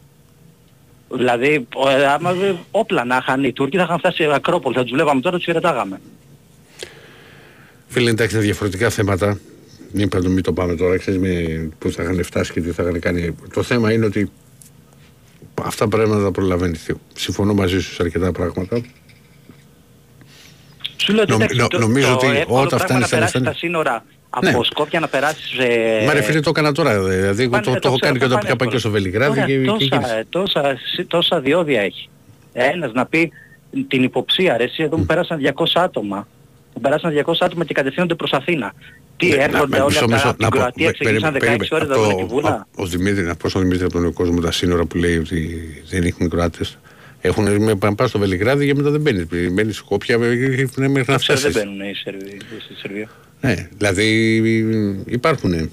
S16: Δηλαδή, ο- ε, άμα ε, όπλα να είχαν οι Τούρκοι θα είχαν φτάσει σε Ακρόπολη, θα τους βλέπαμε τώρα, τους χαιρετάγαμε.
S1: Φίλε, εντάξει, είναι διαφορετικά θέματα. Μην πάντων μην το πάμε τώρα, ξέρεις με που θα είχαν φτάσει και τι θα είχαν κάνει. Το θέμα είναι ότι αυτά πρέπει να τα προλαβαίνει. Συμφωνώ μαζί σου σε αρκετά πράγματα.
S16: Σου λέω ότι
S1: Νομ-
S16: εντάξει,
S1: νο-
S16: το,
S1: νομίζω
S16: το
S1: ότι
S16: εύκολο
S1: όταν
S16: πράγμα
S1: φτάνεις
S16: να
S1: στα
S16: περάσεις
S1: νησιά-
S16: τα σύνορα
S1: Ναι.
S16: από Σκόπια να περάσεις σε...
S1: Μα ρε φίλε, το έκανα τώρα. Δηλαδή, εγώ
S16: Πάνε,
S1: το,
S16: το
S1: το έχω
S16: ξέρω,
S1: κάνει και όταν
S16: πάνε
S1: πήγα πάει και
S16: εύκολα.
S1: στο Βελιγράδι
S16: Ωραία,
S1: και, και
S16: τόσα,
S1: γύρισα.
S16: ε, τόσα, τόσα διόδια έχει. Ένας να πει την υποψία ρε, εσύ εδώ μου πέρασαν 200 άτομα. Μου περάσαν 200 άτομα και κατευθύνονται προς Αθήνα. Τι
S1: Ναι,
S16: έρχονται
S1: να-
S16: όλοι
S1: μισό,
S16: από, τα,
S1: μισό,
S16: από την
S1: να πω,
S16: Κροατία,
S1: πε-
S16: ξεκίνησαν 16
S1: περίμενε,
S16: ώρες
S1: αυτό-
S16: εδώ τη Βούλα.
S1: Ο, ο Δημήτρη, να πω στον Δημήτρη από τον κόσμο τα σύνορα που λέει ότι δεν έχουν Κροάτες. Έχουν με πάνε πας στο Βελιγράδι και μετά δεν μπαίνεις. Μπαίνεις Σκόπια μέχρι να
S16: Δεν ξέρω,
S1: φτάσει.
S16: δεν μπαίνουν οι Σερβοί στη Σερβία.
S1: Ναι, δηλαδή υπάρχουν.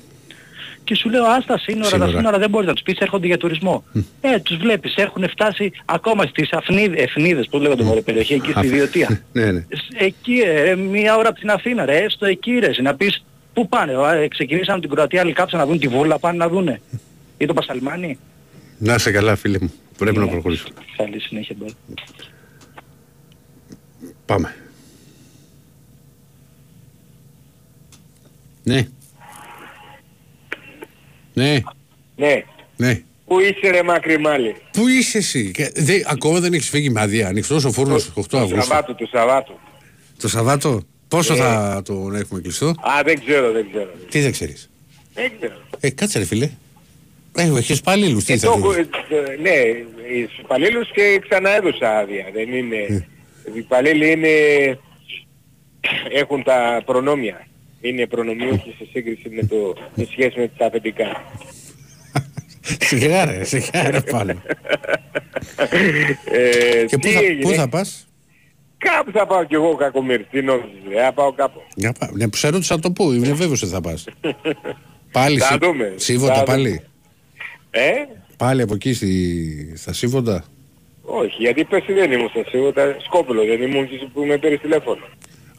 S16: Και σου λέω ας τα σύνορα,
S1: Σύνορα.
S16: τα σύνορα δεν μπορείς να τους πεις έρχονται για τουρισμό. Ε, τους βλέπεις, έχουν φτάσει ακόμα στις Αφνίδες, Εφνίδες, που λέγονται μωρέ περιοχή, εκεί στη Διωτία.
S1: Ναι, ναι.
S16: Εκεί ε, ρε, μία ώρα από την Αθήνα ρε, έστω εκεί ρε, να πεις πού πάνε, ε, ξεκινήσαν από την Κροατία, άλλοι κάψαν να δουν τη Βούλα, πάνε να δούνε. Ή το Πασαλμάνι.
S1: Να είσαι καλά, φίλε μου. Πρέπει να
S16: Ναι.
S1: προχωρήσουμε.
S16: Καλή συνέχεια, bro.
S1: Πάμε. Ναι. Ναι,
S17: Ναι.
S1: ναι.
S17: Πού είσαι ρε μακρυμάλλη.
S1: Πού είσαι εσύ, και δεν- ακόμα δεν έχεις φύγει με άδεια. Ανοιχτός ο φούρνος 8
S17: Το
S1: Αυγούστου.
S17: Σαββάτο, το Σαββάτο.
S1: Το Σαββάτο, πόσο
S17: Ε.
S1: θα τον έχουμε κλειστό;
S17: Α, δεν ξέρω, δεν ξέρω.
S1: Τι δεν ξέρεις;
S17: Δεν ξέρω.
S1: Ε, κάτσε ρε φίλε. Ε, έχεις υπαλλήλους, τι
S17: Ε,
S1: θα
S17: το,
S1: δούμε.
S17: ε, ε, ναι, στους υπαλλήλους και ξαναέδωσα άδεια. Δεν είναι... Οι υπαλλήλοι είναι... έχουν τα προνόμια. Είναι προνομιούχοι σε σύγκριση με το... σε σχέση με τα αφεντικά.
S1: Σιγά ρε, σιγά ρε πάλι.
S17: Ε,
S1: Και πού
S17: τι
S1: θα,
S17: έγινε;
S1: πού θα πας;
S17: Κάπου θα πάω κι εγώ κακομύρι. Τι νόμιζες, ε, θα πάω κάπου.
S1: Για πά... Ναι, σε ρώτησα το πού, είμαι βέβαιος ότι θα πας. Πάλι
S17: Θα
S1: σι...
S17: δούμε.
S1: Σίβοντα
S17: Θα
S1: πάλι;
S17: δούμε. Ε,
S1: Πάλι από εκεί στη... στα Σίβοντα;
S17: όχι, γιατί πέρσι δεν ήμουν στα σίγουρα, σκόπελος δεν ήμουν και που με πήρες τηλέφωνο.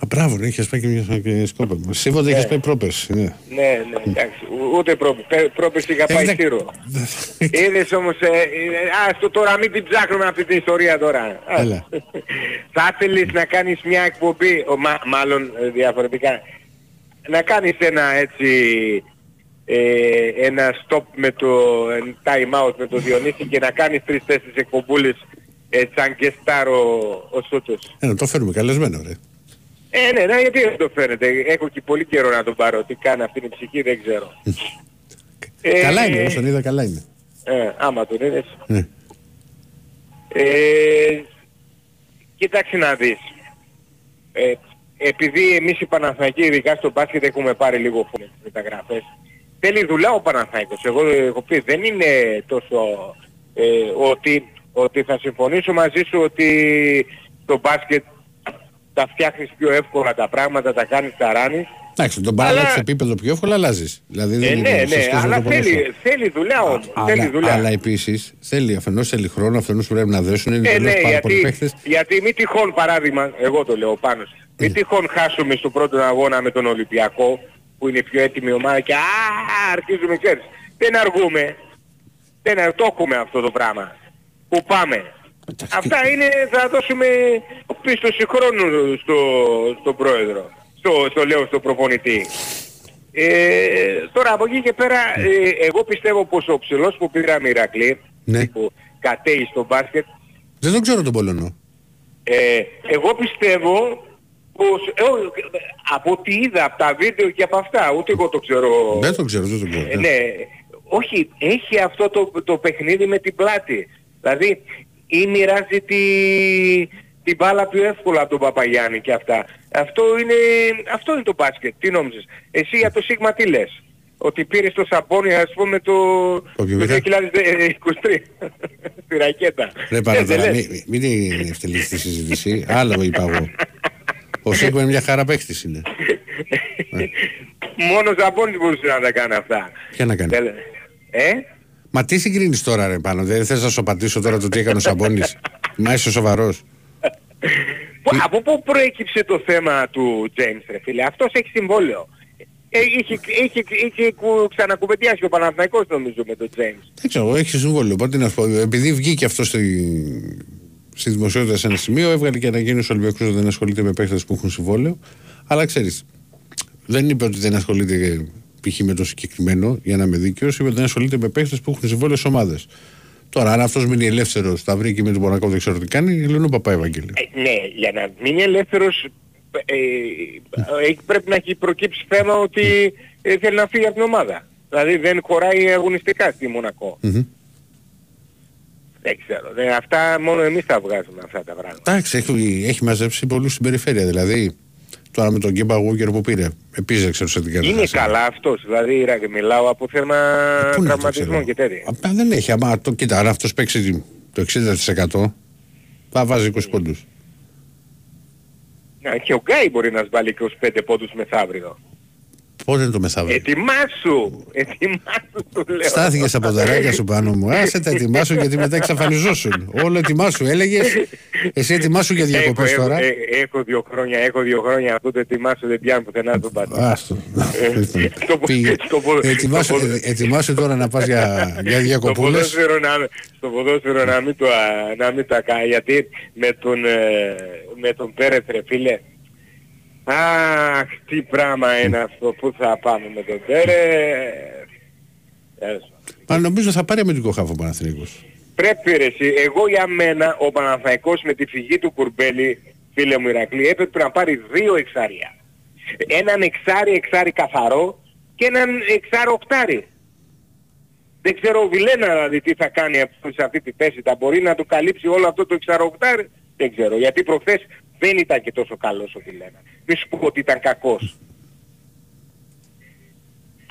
S1: Α, μπράβο, ναι, είχες πάει και μια και σκόπα. Σίγουρα είχες
S17: Ναι.
S1: πάει πρόπεση. Ναι.
S17: Ναι, ναι, εντάξει. ου- Ούτε πρόπε- πέ- πρόπεση είχα πάει
S1: Εντάξει.
S17: σύρο. Είδες όμως, ε, ε, ας το τώρα μην την ψάχνουμε αυτή την ιστορία τώρα. Ας.
S1: Έλα.
S17: Θα ήθελες να κάνεις μια εκπομπή, ο, μα- μάλλον ε, διαφορετικά, να κάνεις ένα έτσι, ε, ένα stop με το ε, time out με το Διονύση και να κάνεις τρεις-τέσσερις εκπομπούλες ε, σαν και star ο, ο Σούτσος.
S1: Ε, να το φέρουμε καλεσμένο, ρε.
S17: Ε, ναι, ναι, γιατί δεν το φαίνεται. Έχω και πολύ καιρό να τον πάρω. Τι κάνει αυτή η ψυχή δεν ξέρω. Ε,
S1: Καλά είναι, όσο τον είδα καλά είναι.
S17: Ε, άμα τον είδες.
S1: Ναι.
S17: Ε, κοίταξε να δεις. Ε, επειδή εμείς οι Παναθηναϊκοί ειδικά στο μπάσκετ έχουμε πάρει λίγο φωνές μεταγραφές. Θέλει δουλειά ο Παναθηναϊκός. Εγώ έχω πει δεν είναι τόσο ε, ότι, ότι θα συμφωνήσω μαζί σου ότι το μπάσκετ τα φτιάχνεις πιο εύκολα τα πράγματα, τα κάνεις, τα ράνεις.
S1: Εντάξει, τον παράλληλο επίπεδο πιο εύκολα αλλάζεις. Δηλαδή,
S17: Ε,
S1: δεν
S17: ναι,
S1: είναι
S17: ναι,
S1: σε σχέση με
S17: αλλά
S1: το ποδόσφαιρο.
S17: θέλει, θέλει δουλειά όμως. θέλει
S1: Αλλά,
S17: δουλειά.
S1: αλλά επίσης θέλει αφενός θέλει χρόνο, αφενός πρέπει να δέσουν. Είναι
S17: Ε,
S1: τελείως
S17: ναι,
S1: πάρα πολλοί
S17: γιατί,
S1: παίχτες.
S17: γιατί μη τυχόν παράδειγμα, εγώ το λέω πάνω, μη τυχόν χάσουμε στο πρώτο αγώνα με τον Ολυμπιακό, που είναι η πιο έτοιμη ομάδα και α, αρχίζουμε ξέρεις. Δεν αργούμε. Δεν αργ- το έχουμε αυτό το πράγμα. Που πάμε. Αυτά είναι, θα δώσουμε πίστοση χρόνου στο, στον πρόεδρο. Στο, στο λέω στο προπονητή. Ε, τώρα από εκεί και πέρα, ε, εγώ πιστεύω πως ο ψηλός που πήραμε Ηρακλή,
S1: Ναι.
S17: που κατέει στο μπάσκετ,
S1: Δεν τον ξέρω τον Πολωνό.
S17: ε, εγώ πιστεύω πως, ε, ό, από ό,τι είδα από τα βίντεο και από αυτά, ούτε εγώ το ξέρω.
S1: Δεν τον ξέρω, δεν τον ξέρω.
S17: Ε, ναι, όχι, έχει αυτό το, το παιχνίδι με την πλάτη. Δηλαδή, ή μοιράζει τη, την μπάλα πιο εύκολα από τον Παπαγιάννη και αυτά. Αυτό είναι, αυτό είναι το μπάσκετ. Τι νόμιζες; Εσύ για το Σίγμα τι λες; Ότι πήρες το σαμπόνι ας πούμε το, το
S1: βιομηχα-
S17: 2023 στη ρακέτα.
S1: Ρε
S17: Ε,
S1: πάρα
S17: δεν
S1: τώρα,
S17: λες.
S1: μην, μην την ευτελείς τη συζήτηση. Άλλο είπα εγώ. Ο Σίγμα είναι μια χαρά παίχτης είναι.
S17: Μόνος Ζαμπόνις μπορούσε να τα κάνει αυτά.
S1: Ποια να κάνει;
S17: Θέλε- Ε;
S1: Μα τι συγκρίνεις τώρα ρε πάνω, δεν θες να σου απαντήσω τώρα το τι έκανε ο Σαμπόνης. Μα είσαι σοβαρός.
S17: Πού- Από πού προέκυψε το θέμα του James ρε φίλε; Αυτός έχει συμβόλαιο. Ε, είχε, είχε, είχε κου- ξανακουβεντιάσει ο Παναθηναϊκός νομίζω με τον James.
S1: Δεν ξέρω, έχει συμβόλαιο. Οπότε να σου πω, επειδή βγήκε αυτός στη, στη δημοσιότητα σε ένα σημείο, έβγαλε και ανακοίνωση ο Ολυμπιακός ότι δεν ασχολείται με παίχτες που έχουν συμβόλαιο. Αλλά ξέρεις, δεν είπε ότι δεν ασχολείται π.χ. με το συγκεκριμένο, για να είμαι δίκαιος, είπε ότι δεν ασχολείται με παίχτες που έχουν συμβόλαιο σε ομάδες. Τώρα, αν αυτός μείνει ελεύθερος, τα βρει και με τον Μονακό, δεν ξέρω τι κάνει, λένε ο Παπά Ευαγγέλιο.
S17: Ε, ναι, για να μείνει ελεύθερος ε, ε, πρέπει να έχει προκύψει θέμα ότι ε, θέλει να φύγει από την ομάδα. Δηλαδή δεν χωράει αγωνιστικά στη Μονακό.
S1: Μμμ.
S17: Δεν ξέρω. Δεν, αυτά μόνο εμείς τα βγάζουμε αυτά τα πράγματα.
S1: Εντάξει, έχει, έχει μαζέψει πολλούς στην περιφέρεια. Δηλαδή, τώρα με τον Γκέμπα Γούγκερ που πήρε, επίση δεν ξέρω σε τι
S17: Είναι
S1: κατάσταση.
S17: καλά αυτός. Δηλαδή Ηρα, μιλάω από θέμα
S1: Πού να το
S17: τραυματισμών
S1: ξέρω.
S17: και τέτοια.
S1: Απ' δεν έχει. Άμα το, κοίτα, αν αυτός παίξει το 60% θα βάζει 20 πόντους.
S17: Ναι, και ο Γκάι μπορεί να σβάλει 25 πόντους μεθαύριο.
S1: Πότε είναι το μεθαύριο.
S17: Ετοιμάσου! Ετοιμάσου του λέω.
S1: Στάθηκες από τα ράκια σου πάνω μου. Άσε τα ετοιμάσου γιατί μετά εξαφανιζόσουν. Όλο ετοιμάσου έλεγες. Εσύ ετοιμάσου για διακοπές
S17: έχω,
S1: τώρα.
S17: Έχω, ε, έχω δύο χρόνια, έχω δύο χρόνια αυτό το ετοιμάσου δεν πιάνει πουθενά στον πατώ.
S1: Άστο.
S17: στο,
S1: Πήγε.
S17: στο, πο-
S1: Ετοιμάσου,
S17: στο πο-
S1: ε, ετοιμάσου τώρα να πας για, για
S17: στο
S1: διακοπούλες.
S17: ποδόσφαιρο, να, στο ποδόσφαιρο να μην το, α, να μην τα κάνει γιατί με τον, ε, με τον Πέρετ ρε φίλε αχ τι πράγμα είναι αυτό που θα πάμε με τον Πέρετ Τέλος.
S1: Μα νομίζω θα πάρει αμυντικό χάφο ο Παναθηναϊκός.
S17: Πρέπει ρε εσύ, εγώ για μένα ο Παναθαϊκός με τη φυγή του Κουρμπέλη, φίλε μου Ηρακλή, έπρεπε να πάρει δύο εξάρια. Έναν εξάρι, εξάρι καθαρό και έναν εξάρο οκτάρι. Δεν ξέρω ο Βιλένα δηλαδή τι θα κάνει αυτό- σε αυτή τη θέση. Θα μπορεί να του καλύψει όλο αυτό το εξάρο οκτάρι. Δεν ξέρω. Γιατί προχθές δεν ήταν και τόσο καλός ο Βιλένα. Μη σου πω ότι ήταν κακός.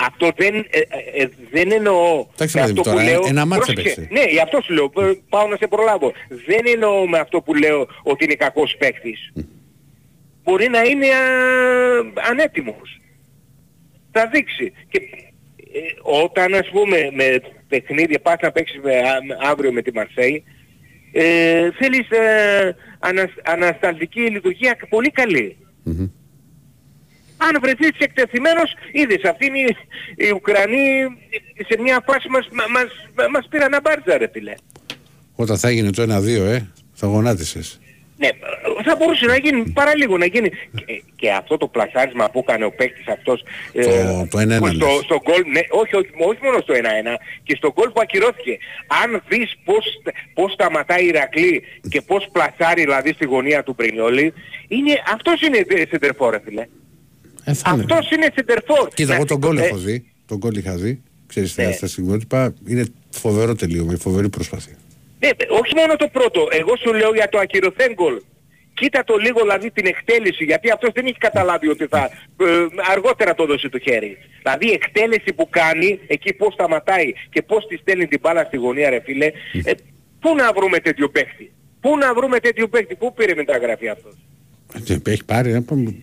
S17: Αυτό δεν, ε, ε, ε, δεν εννοώ
S1: Εντάξει,
S17: με
S1: παιδί μου,
S17: αυτό που
S1: τώρα,
S17: λέω...
S1: ένα μάτς
S17: Πρόσεχε.
S1: έπαιξε.
S17: Ναι, γι' αυτό σου λέω. π- Πάω να σε προλάβω. Δεν εννοώ με αυτό που λέω ότι είναι κακός παίκτης. Μπορεί να είναι α, ανέτοιμος. Θα δείξει. Και ε, όταν ας πούμε με παιχνίδια πας να παίξεις με, α- αύριο με τη Μαρσέη, ε, θέλεις ε, ανασ, ανασταλτική λειτουργία πολύ καλή. Αν βρεθείς εκτεθειμένος, είδες, αυτοί είναι οι, οι Ουκρανοί σε μια φάση μας, μα- μας, μας πήραν αμπάρτζα ρε φίλε.
S1: Όταν θα έγινε το 1-2, ε, θα γονάτισες.
S17: Ναι, θα μπορούσε να γίνει παραλίγο να γίνει. Και, και αυτό το πλασάρισμα που έκανε ο παίκτης αυτός ε,
S1: Το- το 1-1
S17: που
S1: λες.
S17: στο, στο γκολ, ναι, όχι, όχι, όχι μόνο στο 1-1 και στο γκολ που ακυρώθηκε. Αν δεις πώς, πώς σταματάει η Ηρακλή και πώς πλασάρει δηλαδή στη γωνία του Μπρινιόλη, είναι, αυτός είναι ε, σεντερφόρ ρε φίλε.
S1: Ε, θα είναι.
S17: Αυτός είναι σεντερφόρ.
S1: Κοίτα,
S17: Να-
S1: εγώ τον γκολ
S17: ε,
S1: έχω δει. Τον γκολ είχα δει. Ξέρεις,
S17: Ναι.
S1: στα- στα στιγμιότυπα είναι φοβερό τελείωμα, φοβερή προσπάθεια.
S17: Ναι, όχι μόνο το πρώτο. Εγώ σου λέω για το ακυρωθέν γκολ. Κοίτα το λίγο δηλαδή την εκτέλεση, γιατί αυτός δεν έχει καταλάβει ότι θα ε, αργότερα το δώσει το χέρι. Δηλαδή η εκτέλεση που κάνει, εκεί πώς σταματάει και πώς τη στέλνει την μπάλα στη γωνία ρε φίλε, ε, πού να βρούμε τέτοιο παίχτη. Πού να βρούμε τέτοιο παίχτη, πού πήρε μεταγραφή αυτός;
S1: Ε, Έχει πάρει, να πούμε.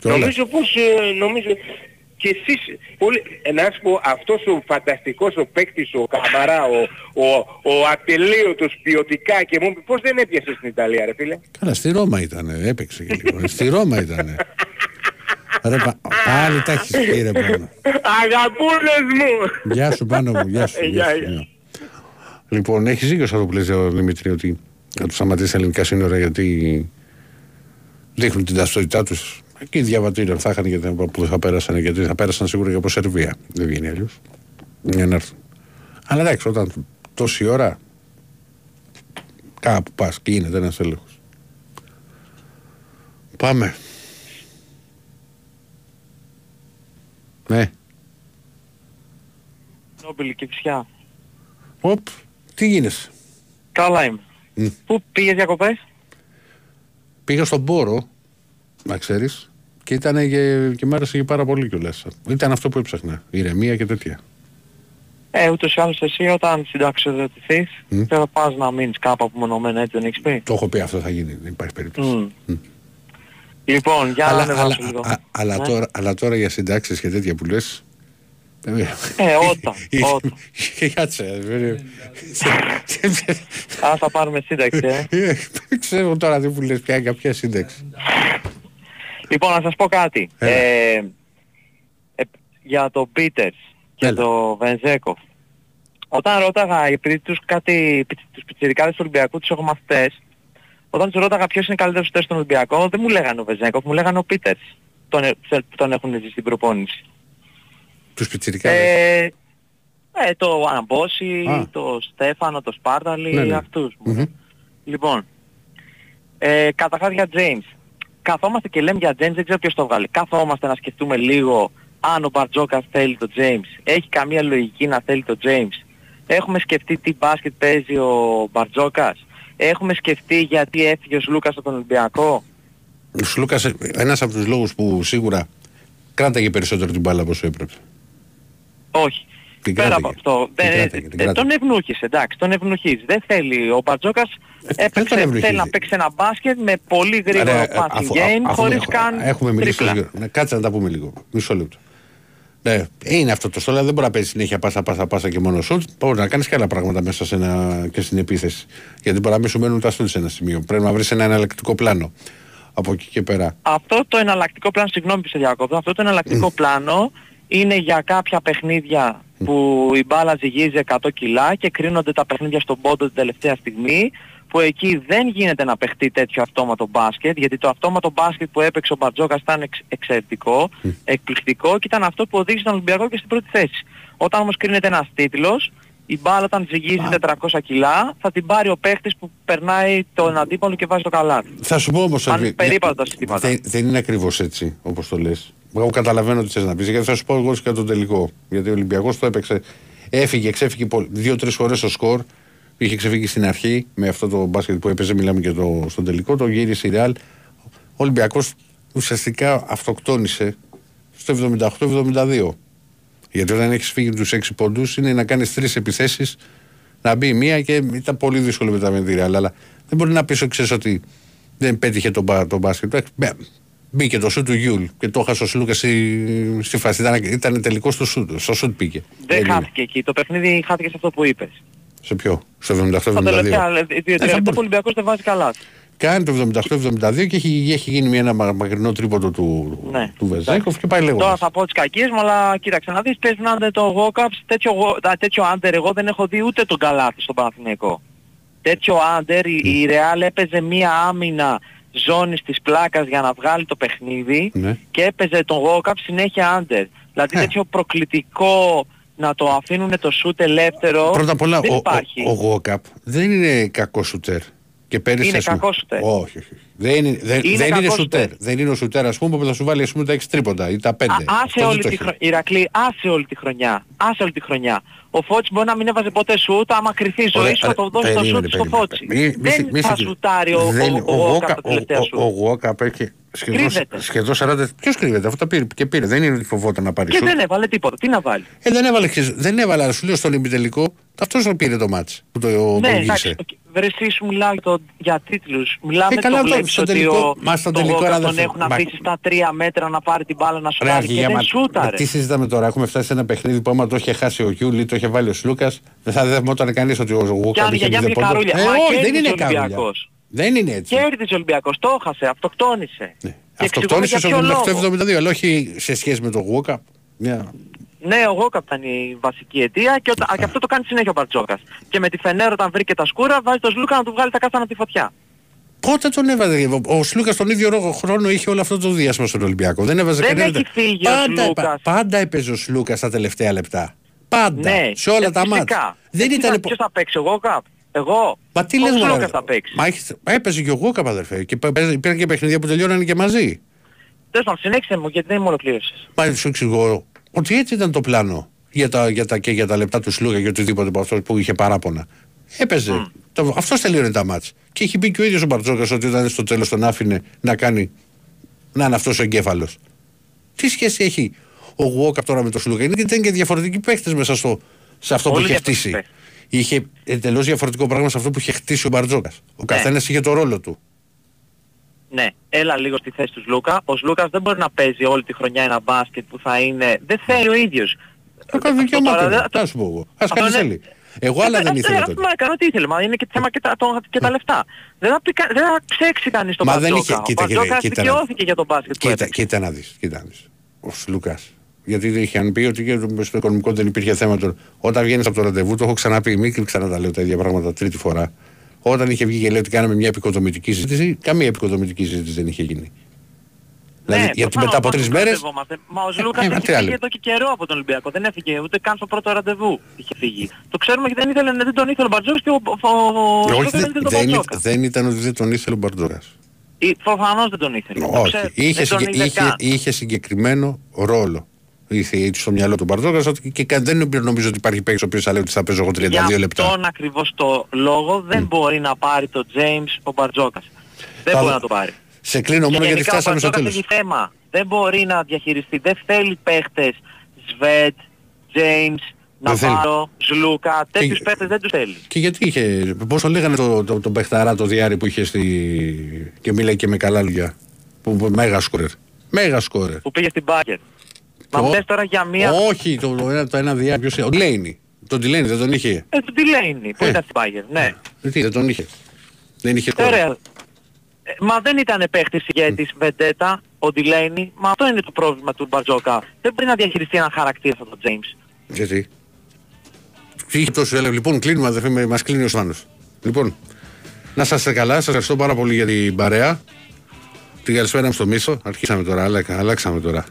S1: και όλα.
S17: Νομίζω πως, ε, νομίζω, και εσείς, πολύ, ε, να σου πω, αυτός ο φανταστικός ο παίκτης, ο Καμαρά, ο, ο, ο ατελείωτος ποιοτικά και μου πώς δεν έπιασε στην Ιταλία ρε φίλε;
S1: Καλά, στη Ρώμα ήταν, έπαιξε και λίγο. στη Ρώμα ήταν. Ρε, πα- πάλι τα έχεις πει ρε πάνω.
S17: Αγαπούλες μου!
S1: Γεια σου πάνω μου, γεια σου.
S17: Ε,
S1: γεια
S17: γεια,
S1: σου,
S17: γεια.
S1: γεια. Λοιπόν, έχεις δίκιο σε αυτό που λες ο Δημήτρη ότι να του σταματήσει τα ελληνικά σύνορα γιατί δείχνουν την ταυτότητά τους. Εκεί διαβατήριο θα είχαν γιατί που θα πέρασαν γιατί θα πέρασαν σίγουρα και από Σερβία. Δεν βγαίνει αλλιώς. Για να έρθουν. Αλλά εντάξει, όταν τόση ώρα κάπου πας και γίνεται ένας έλεγχος. Πάμε. Ναι.
S18: Νόμπελ και Ξιά.
S1: Οπ, τι γίνεσαι;
S18: Καλά είμαι.
S1: Μμ.
S18: Πού πήγες διακοπές;
S1: Πήγα στον Πόρο, να ξέρεις, και ήταν και, και μ' άρεσε και πάρα πολύ κιόλας. Ήταν αυτό που έψαχνα. Ηρεμία και τέτοια.
S18: Ε, ούτως ή άλλως εσύ όταν συνταξιοδοτηθείς
S1: Μμ.
S18: θα πας να μείνεις κάπου απομονωμένα έτσι δεν έχεις πει;
S1: Το έχω πει αυτό θα γίνει, δεν υπάρχει περίπτωση.
S18: Μμ. Λοιπόν, για να
S1: αλλά,
S18: ανεβάσω
S1: αλλά,
S18: λίγο.
S1: α- αλλά,
S18: Ναι.
S1: τώρα, αλλά τώρα για συντάξεις και τέτοια που λες.
S18: Ε, όταν, όταν.
S1: Κάτσε. ε,
S18: Α, θα πάρουμε σύνταξη, ε.
S1: Δεν ξέρω τώρα τι που λες πια για ποια σύνταξη.
S18: Λοιπόν, να σας πω κάτι. Ε, ε, για το Πίτερς και το Βενζέκοφ. Όταν ρώταγα, επειδή τους κάτι, τους πιτσιρικάδες του Ολυμπιακού τους έχω μαθητές, όταν τους ρώταγα ποιος είναι καλύτερος τεστ στον Ολυμπιακό, δεν μου λέγανε ο Βενζέκοφ, μου λέγανε ο Πίτερς. Τον, ε- που τον έχουν ζήσει στην προπόνηση.
S1: Τους πιτσιρικάδες.
S18: Ε, ε, το Αμπόση,
S1: Α.
S18: το Στέφανο, το Σπάρταλι,
S1: Ναι, ναι.
S18: αυτούς. Λοιπόν, ε, καταρχάς για James. Καθόμαστε και λέμε για James, δεν ξέρω ποιος το βγάλει. Καθόμαστε να σκεφτούμε λίγο αν ο Μπαρτζόκας θέλει το James. Έχει καμία λογική να θέλει το James. Έχουμε σκεφτεί τι μπάσκετ παίζει ο Μπαρτζόκας. Έχουμε σκεφτεί γιατί έφυγε ο Σλούκας από τον Ολυμπιακό.
S1: Ο Σλούκας, ένας από τους λόγους που σίγουρα κράταγε περισσότερο την μπάλα από όσο έπρεπε.
S18: Όχι.
S1: Την
S18: Πέρα
S1: κράταγε.
S18: από αυτό.
S1: Την
S18: δεν-
S1: κράταγε, την
S18: ε,
S1: κράταγε.
S18: τον ευνούχεις, εντάξει, τον ευνούχεις. Δεν θέλει. Ο Μπαρτζόκας έπαιξε,
S1: ευνούχιζε.
S18: θέλει να παίξει ένα μπάσκετ με πολύ γρήγορο
S1: Ρε,
S18: passing
S1: αφού-
S18: game,
S1: αφού
S18: χωρίς
S1: έχουμε-
S18: καν
S1: Έχουμε μιλήσει
S18: τρίπλα.
S1: λίγο. Να, Κάτσε να τα πούμε λίγο. Μισό λεπτό. Ναι, είναι αυτό το στόλο, δεν μπορεί να παίζει συνέχεια πάσα, πάσα, πάσα και μόνο σουτ. Μπορεί να κάνεις και άλλα πράγματα μέσα σε ένα, και στην επίθεση. Γιατί μπορεί να μην σου μένουν τα σουτ σε ένα σημείο. Πρέπει να βρεις ένα εναλλακτικό πλάνο. Από εκεί και πέρα.
S18: Αυτό το εναλλακτικό πλάνο, συγγνώμη που σε διακόπτω, αυτό το εναλλακτικό πλάνο είναι για κάποια παιχνίδια που η μπάλα ζυγίζει 100 κιλά και κρίνονται τα παιχνίδια στον πόντο την τελευταία στιγμή που εκεί δεν γίνεται να παιχτεί τέτοιο αυτόματο μπάσκετ γιατί το αυτόματο μπάσκετ που έπαιξε ο Μπαρτζόκας ήταν εξ- εξαιρετικό, εκπληκτικό και ήταν αυτό που οδήγησε τον Ολυμπιακό και στην πρώτη θέση. Όταν όμως κρίνεται ένας τίτλος η μπάλα όταν ζυγίζει 400 κιλά θα την πάρει ο παίχτης που περνάει τον αντίπαλο και βάζει το καλάθι.
S1: Θα σου πω όμως.
S18: Αν περίπατο τα συστήματα.
S1: Δεν, δεν είναι ακριβώς έτσι όπως το λες. Εγώ καταλαβαίνω τι θες να πεις. Γιατί θα σου πω εγώ και το τελικό. Γιατί ο Ολυμπιακός το έπαιξε. Έφυγε, ξέφυγε δύο-τρεις φορές στο σκορ. Είχε ξεφύγει στην αρχή με αυτό το μπάσκετ που έπαιζε. Μιλάμε και το, στον τελικό. Το γύρισε η Ρεάλ. Ο Ολυμπιακός ουσιαστικά αυτοκτόνησε στο 78-72. Γιατί όταν έχεις φύγει τους 6 πόντους είναι να κάνεις τρεις επιθέσεις, να μπει μία και ήταν πολύ δύσκολο μετά με τη Ρεάλ. Αλλά δεν μπορεί να πεις ξέρεις ότι δεν πέτυχε τον, μπα- τον μπάσκετ. Εντάξει, μπε, Μπήκε το σουτ του Γιουλ και το έχασε ο Σλούκα στη, στη φάση. Ήταν, ήταν τελικός στο σουτ. Στο σουτ πήγε.
S18: Δεν
S1: Έγινε.
S18: χάθηκε εκεί. Το παιχνίδι χάθηκε σε αυτό που είπες.
S1: Σε ποιο, στο 78-72.
S18: Στα τελευταία δύο-τρία
S1: Ε, θα
S18: λεπτά
S1: μπορούσε.
S18: ο Ολυμπιακός δεν βάζει καλά.
S1: Κάνει το 78-72 και έχει, έχει γίνει μια- ένα μα- μακρινό τρίποντο του,
S18: Ναι.
S1: του Βεζένκοφ και πάει λέγοντας.
S18: Τώρα θα πω τις κακίες μου, αλλά κοίταξε να δεις, παίζουν άντερ το Γόκαψ, τέτοιο, γο- α, τέτοιο άντερ εγώ δεν έχω δει ούτε τον Καλάθι στον Παναθηναϊκό. Τέτοιο άντερ, η, η Real έπαιζε μία άμυνα ζώνης της πλάκας για να βγάλει το παιχνίδι
S1: Ναι.
S18: και έπαιζε τον Γόκαψ συνέχεια άντερ. Δηλαδή τέτοιο προκλητικό να το αφήνουν το σούτ ελεύθερο
S1: Πρώτα απ' όλα,
S18: δεν
S1: ο,
S18: υπάρχει.
S1: ο, ο Γουόκαπ δεν είναι κακό σουτέρ. Και πέρυσι,
S18: Είναι
S1: ας πούμε-
S18: κακός σουτέρ.
S1: Όχι, όχι. Δεν είναι, δεν,
S18: Είναι
S1: δεν είναι
S18: κακός
S1: σουτέρ.
S18: σουτέρ.
S1: Δεν είναι ο σουτέρ, ας πούμε, που θα σου βάλει ας πούμε, τα 6 τρίποντα ή τα 5.
S18: Α, άσε όλη τη χρονιά. Ηρακλή, άσε όλη τη χρονιά. Άσε όλη τη χρονιά. Ο Φώτης μπορεί να μην έβαζε ποτέ σουτ, άμα κρυθεί η ζωή
S1: Ωραία,
S18: σου θα το
S1: ρε,
S18: δώσει το
S1: περίμενε,
S18: σουτ στο
S1: περίμενε.
S18: Φώτσι.
S1: Μη- μη
S18: Δεν
S1: συ- μη
S18: θα
S1: συζητήσεις.
S18: σουτάρει ο,
S1: Δεν-
S18: ο, ο,
S1: ο
S18: Γόκαπ
S1: Γουόκα-
S18: τα τελευταία
S1: ο-
S18: σου.
S1: Ο Γουόκαπ έχει σχεδόν,
S18: Κρύβεται.
S1: σχεδόν 40. Ποιος κρύβεται, αυτό τα πήρε και πήρε. Δεν είναι ότι φοβόταν να πάρει
S18: Και
S1: σουτ.
S18: δεν έβαλε τίποτα. Τι να βάλει.
S1: Ε, δεν έβαλε, ξέρεις, δεν έβαλε, αλλά σου λέω στον ημιτελικό, αυτός το πήρε το μάτς που το
S18: Ναι,
S1: οδήγησε.
S18: εντάξει. Βρε εσύ σου μιλάω για, το, για τίτλους. Μιλάμε
S1: Ε, καλά,
S18: το
S1: το-
S18: βλέπεις
S1: στο
S18: ότι
S1: τελικό-
S18: ο,
S1: μα στο
S18: τον
S1: τελικό,
S18: Γόκαπ
S1: ρε,
S18: τον
S1: αδερφέ,
S18: έχουν
S1: μα-
S18: αφήσει στα τρία μέτρα να πάρει την μπάλα να σου
S1: Ρε,
S18: πάρει και
S1: Αργία,
S18: δεν
S1: μα-
S18: σούταρε.
S1: Τι συζητάμε τώρα, έχουμε φτάσει σε ένα παιχνίδι που άμα το είχε χάσει ο Γιούλη, το είχε βάλει ο Σλούκας, δεν θα δεμόταν κανείς ότι ο
S18: Κι
S1: Γουόκαπ
S18: αν
S1: είχε
S18: για μια
S1: μηδέν πόντο.
S18: χαρούλια.
S1: Ε,
S18: Μα
S1: όχι, δεν
S18: κέρδισε
S1: είναι
S18: ο
S1: καρούλια.
S18: Ολυμπιακός.
S1: Δεν είναι έτσι.
S18: Κέρδισε ο Ολυμπιακός. Το έχασε. Αυτοκτόνησε. Και
S1: Αυτοκτόνησε στο
S18: εξηγούμε για ποιο
S1: 78-72, αλλά όχι σε σχέση με τον Γουόκαπ. Μια...
S18: Ναι, ο Γόκαπ ήταν η βασική αιτία και, οτα- και αυτό το κάνει συνέχεια ο Μπαρτζόκας. Και με τη Φενέρ όταν βρήκε τα σκούρα βάζει τον Σλούκα να του βγάλει τα κάστανα από τη φωτιά.
S1: Πότε τον έβαζε, ο Σλούκας τον ίδιο ρο- χρόνο είχε όλο αυτό το διάστημα στον Ολυμπιακό. Δεν έβαζε
S18: Δεν
S1: κανένα.
S18: έχει φύγει ο
S1: πάντα,
S18: Σλούκας.
S1: πάντα έπαιζε ο Σλούκας στα τελευταία λεπτά. Πάντα.
S18: Ναι,
S1: σε όλα
S18: ε,
S1: τα
S18: φυσικά.
S1: μάτια. Δεν
S18: Ε,
S1: ήταν.
S18: κοίτα, Ποιος θα παίξει, ο Γόκαπ. Εγώ.
S1: Μα τι
S18: ο
S1: λες μωρέ,
S18: Σλούκας
S1: ρε.
S18: θα παίξει.
S1: Μα έχεις- έπαιζε και ο Γουόκαπ αδερφέ. Και παίζε- υπήρχαν και παιχνίδια που τελειώνανε και μαζί.
S18: Τέλος πάντων, συνέχισε μου γιατί δεν μου ολοκλήρωσες.
S1: Μα σου εξηγώ ότι έτσι ήταν το πλάνο για τα, για τα, και για τα λεπτά του Σλούγα και οτιδήποτε από αυτό που είχε παράπονα. Έπαιζε. Το, αυτός τελείωνε τα μάτς. Και έχει πει και ο ίδιος ο Μπαρτζόκας ότι όταν στο τέλος τον άφηνε να κάνει να είναι αυτός ο εγκέφαλος. Τι σχέση έχει ο Γουόκαπ τώρα με τον Σλούγα. Είναι και ήταν και διαφορετικοί παίχτες μέσα στο, σε αυτό
S18: Όλοι
S1: που είχε
S18: διαφορετικοί
S1: χτίσει. Είχε εντελώς διαφορετικό πράγμα σε αυτό που είχε χτίσει ο Μπαρτζόκας.
S18: Ναι.
S1: Ο καθένας είχε το ρόλο του.
S18: Ναι, έλα λίγο στη θέση τους Σλούκα. Ο Σλούκας δεν μπορεί να παίζει όλη τη χρονιά ένα μπάσκετ που θα είναι... Δεν θέλει ο ίδιος.
S1: Θα κάνει
S18: Αυτό
S1: δικαίωμά
S18: τώρα
S1: του.
S18: δεν-
S1: Τι να σου πω εγώ. Ας
S18: Αυτό
S1: κάνει
S18: είναι-
S1: θέλει. Εγώ άλλα δεν
S18: Ε,
S1: ήθελα
S18: αυτό,
S1: τότε.
S18: Μα έκανε ό,τι ήθελε. Μα είναι και θέμα και τα, το- και τα λεφτά. Δεν θα, πει, κα- δεν θα ξέξει κανείς τον
S1: Μα δεν
S18: Μπαρτζόκα.
S1: είχε-
S18: Ο
S1: κοίτα, κοίτα,
S18: Μπαρτζόκας
S1: κοίτα,
S18: δικαιώθηκε για τον μπάσκετ που
S1: Κοίτα,
S18: έπαιξε.
S1: κοίτα να δεις, κοίτα να δεις. Ο Λουκάς. Γιατί είχαν πει ότι και στο οικονομικό δεν υπήρχε θέμα. Τώρα. Όταν βγαίνεις από το ραντεβού, το έχω ξαναπεί, μην ξαναταλέω τα ίδια πράγματα τρίτη φορά. Όταν είχε βγει και λέει ότι κάναμε μια επικοδομητική συζήτηση, καμία επικοδομητική συζήτηση δεν είχε γίνει. δηλαδή, γιατί
S18: Ναι, προφανώς,
S1: μετά από
S18: πάντως
S1: τρεις μέρε.
S18: μπερδευόμαστε. Μα ο Ζλούκας
S1: Ε, μα
S18: έχει
S1: τι άλλο.
S18: φύγει εδώ και καιρό από τον Ολυμπιακό. Δεν έφυγε ούτε καν στο πρώτο ραντεβού. Είχε φύγει. Το ξέρουμε και δεν, ήθελε, δεν τον ήθελε ο Μπαρτζόκας και ο, ο, ο, ο
S1: Όχι,
S18: Ζλούκας δεν
S1: δεν,
S18: ήθελε τον
S1: δεν,
S18: Μπαρτζόκας.
S1: δεν ήταν ότι δεν τον ήθελε ο Μπαρτζόκας.
S18: Ή- Προφανώς δεν τον ήθελε. Το
S1: Όχι.
S18: ξέρω.
S1: Είχε,
S18: δεν τον
S1: συγκε-
S18: ήθελε
S1: είχε,
S18: καν.
S1: είχε συγκεκριμένο ρόλο. Είχε στο μυαλό του Μπαρτζόκα και κα- δεν νομίζω ότι υπάρχει παίκτης ο οποίος θα λέει ότι θα παίζω εγώ 32
S18: Για
S1: λεπτά.
S18: αυτόν ακριβώς το λόγο δεν μπορεί να πάρει το James ο Μπαρτζόκας. Δεν
S1: Θα
S18: μπορεί
S1: δω.
S18: να το πάρει.
S1: Σε κλείνω μόνο
S18: Και
S1: γιατί
S18: γενικά
S1: φτάσαμε στο
S18: ο Μπαρτζόκας
S1: τέλος.
S18: έχει θέμα. Δεν μπορεί να διαχειριστεί. Δεν θέλει παίχτες Σβέντ, James,
S1: Δεν θέλει.
S18: Ναβάρο, Ζλούκα. Τέτοιους παίχτες δεν τους θέλει.
S1: Και γιατί είχε, πώς το λέγανε το, το, τον παιχταρά το διάρρη που είχε στη... και μίλαγε και με καλά λόγια. Που, που, μέγα σκόρερ. Μέγα σκόρερ.
S18: Που πήγε στην Μπάγκερ. Μα
S1: Το-
S18: λες τώρα για μία...
S1: Όχι, το, το, ένα, το ένα διάρρη. Ποιος, ο Ντιλέινι. Τον Ντιλέινι δεν τον είχε.
S18: Ε, του Delaney που
S1: Ε.
S18: ήταν στην Μπάγκερ. Ναι.
S1: Ε, Τι, δεν τον είχε. Δεν είχε σκόρερ.
S18: Ωραία. Ε, Μα δεν ήταν παίχτης ηγέτης Βεντέτα, ο Delaney. Μα αυτό είναι το πρόβλημα του Μπαρτζόκα. Δεν μπορεί να διαχειριστεί έναν χαρακτήρα σαν τον James.
S1: Γιατί; Τι είχε τόσο έλεγε. Λοιπόν, κλείνουμε αδερφέ, με- μας κλείνει ο Σάνος. Λοιπόν, να είστε καλά. Σας ευχαριστώ πάρα πολύ για την παρέα. Την καλησπέρα μου στο μίσο. Αρχίσαμε τώρα, αλλα- αλλάξαμε τώρα.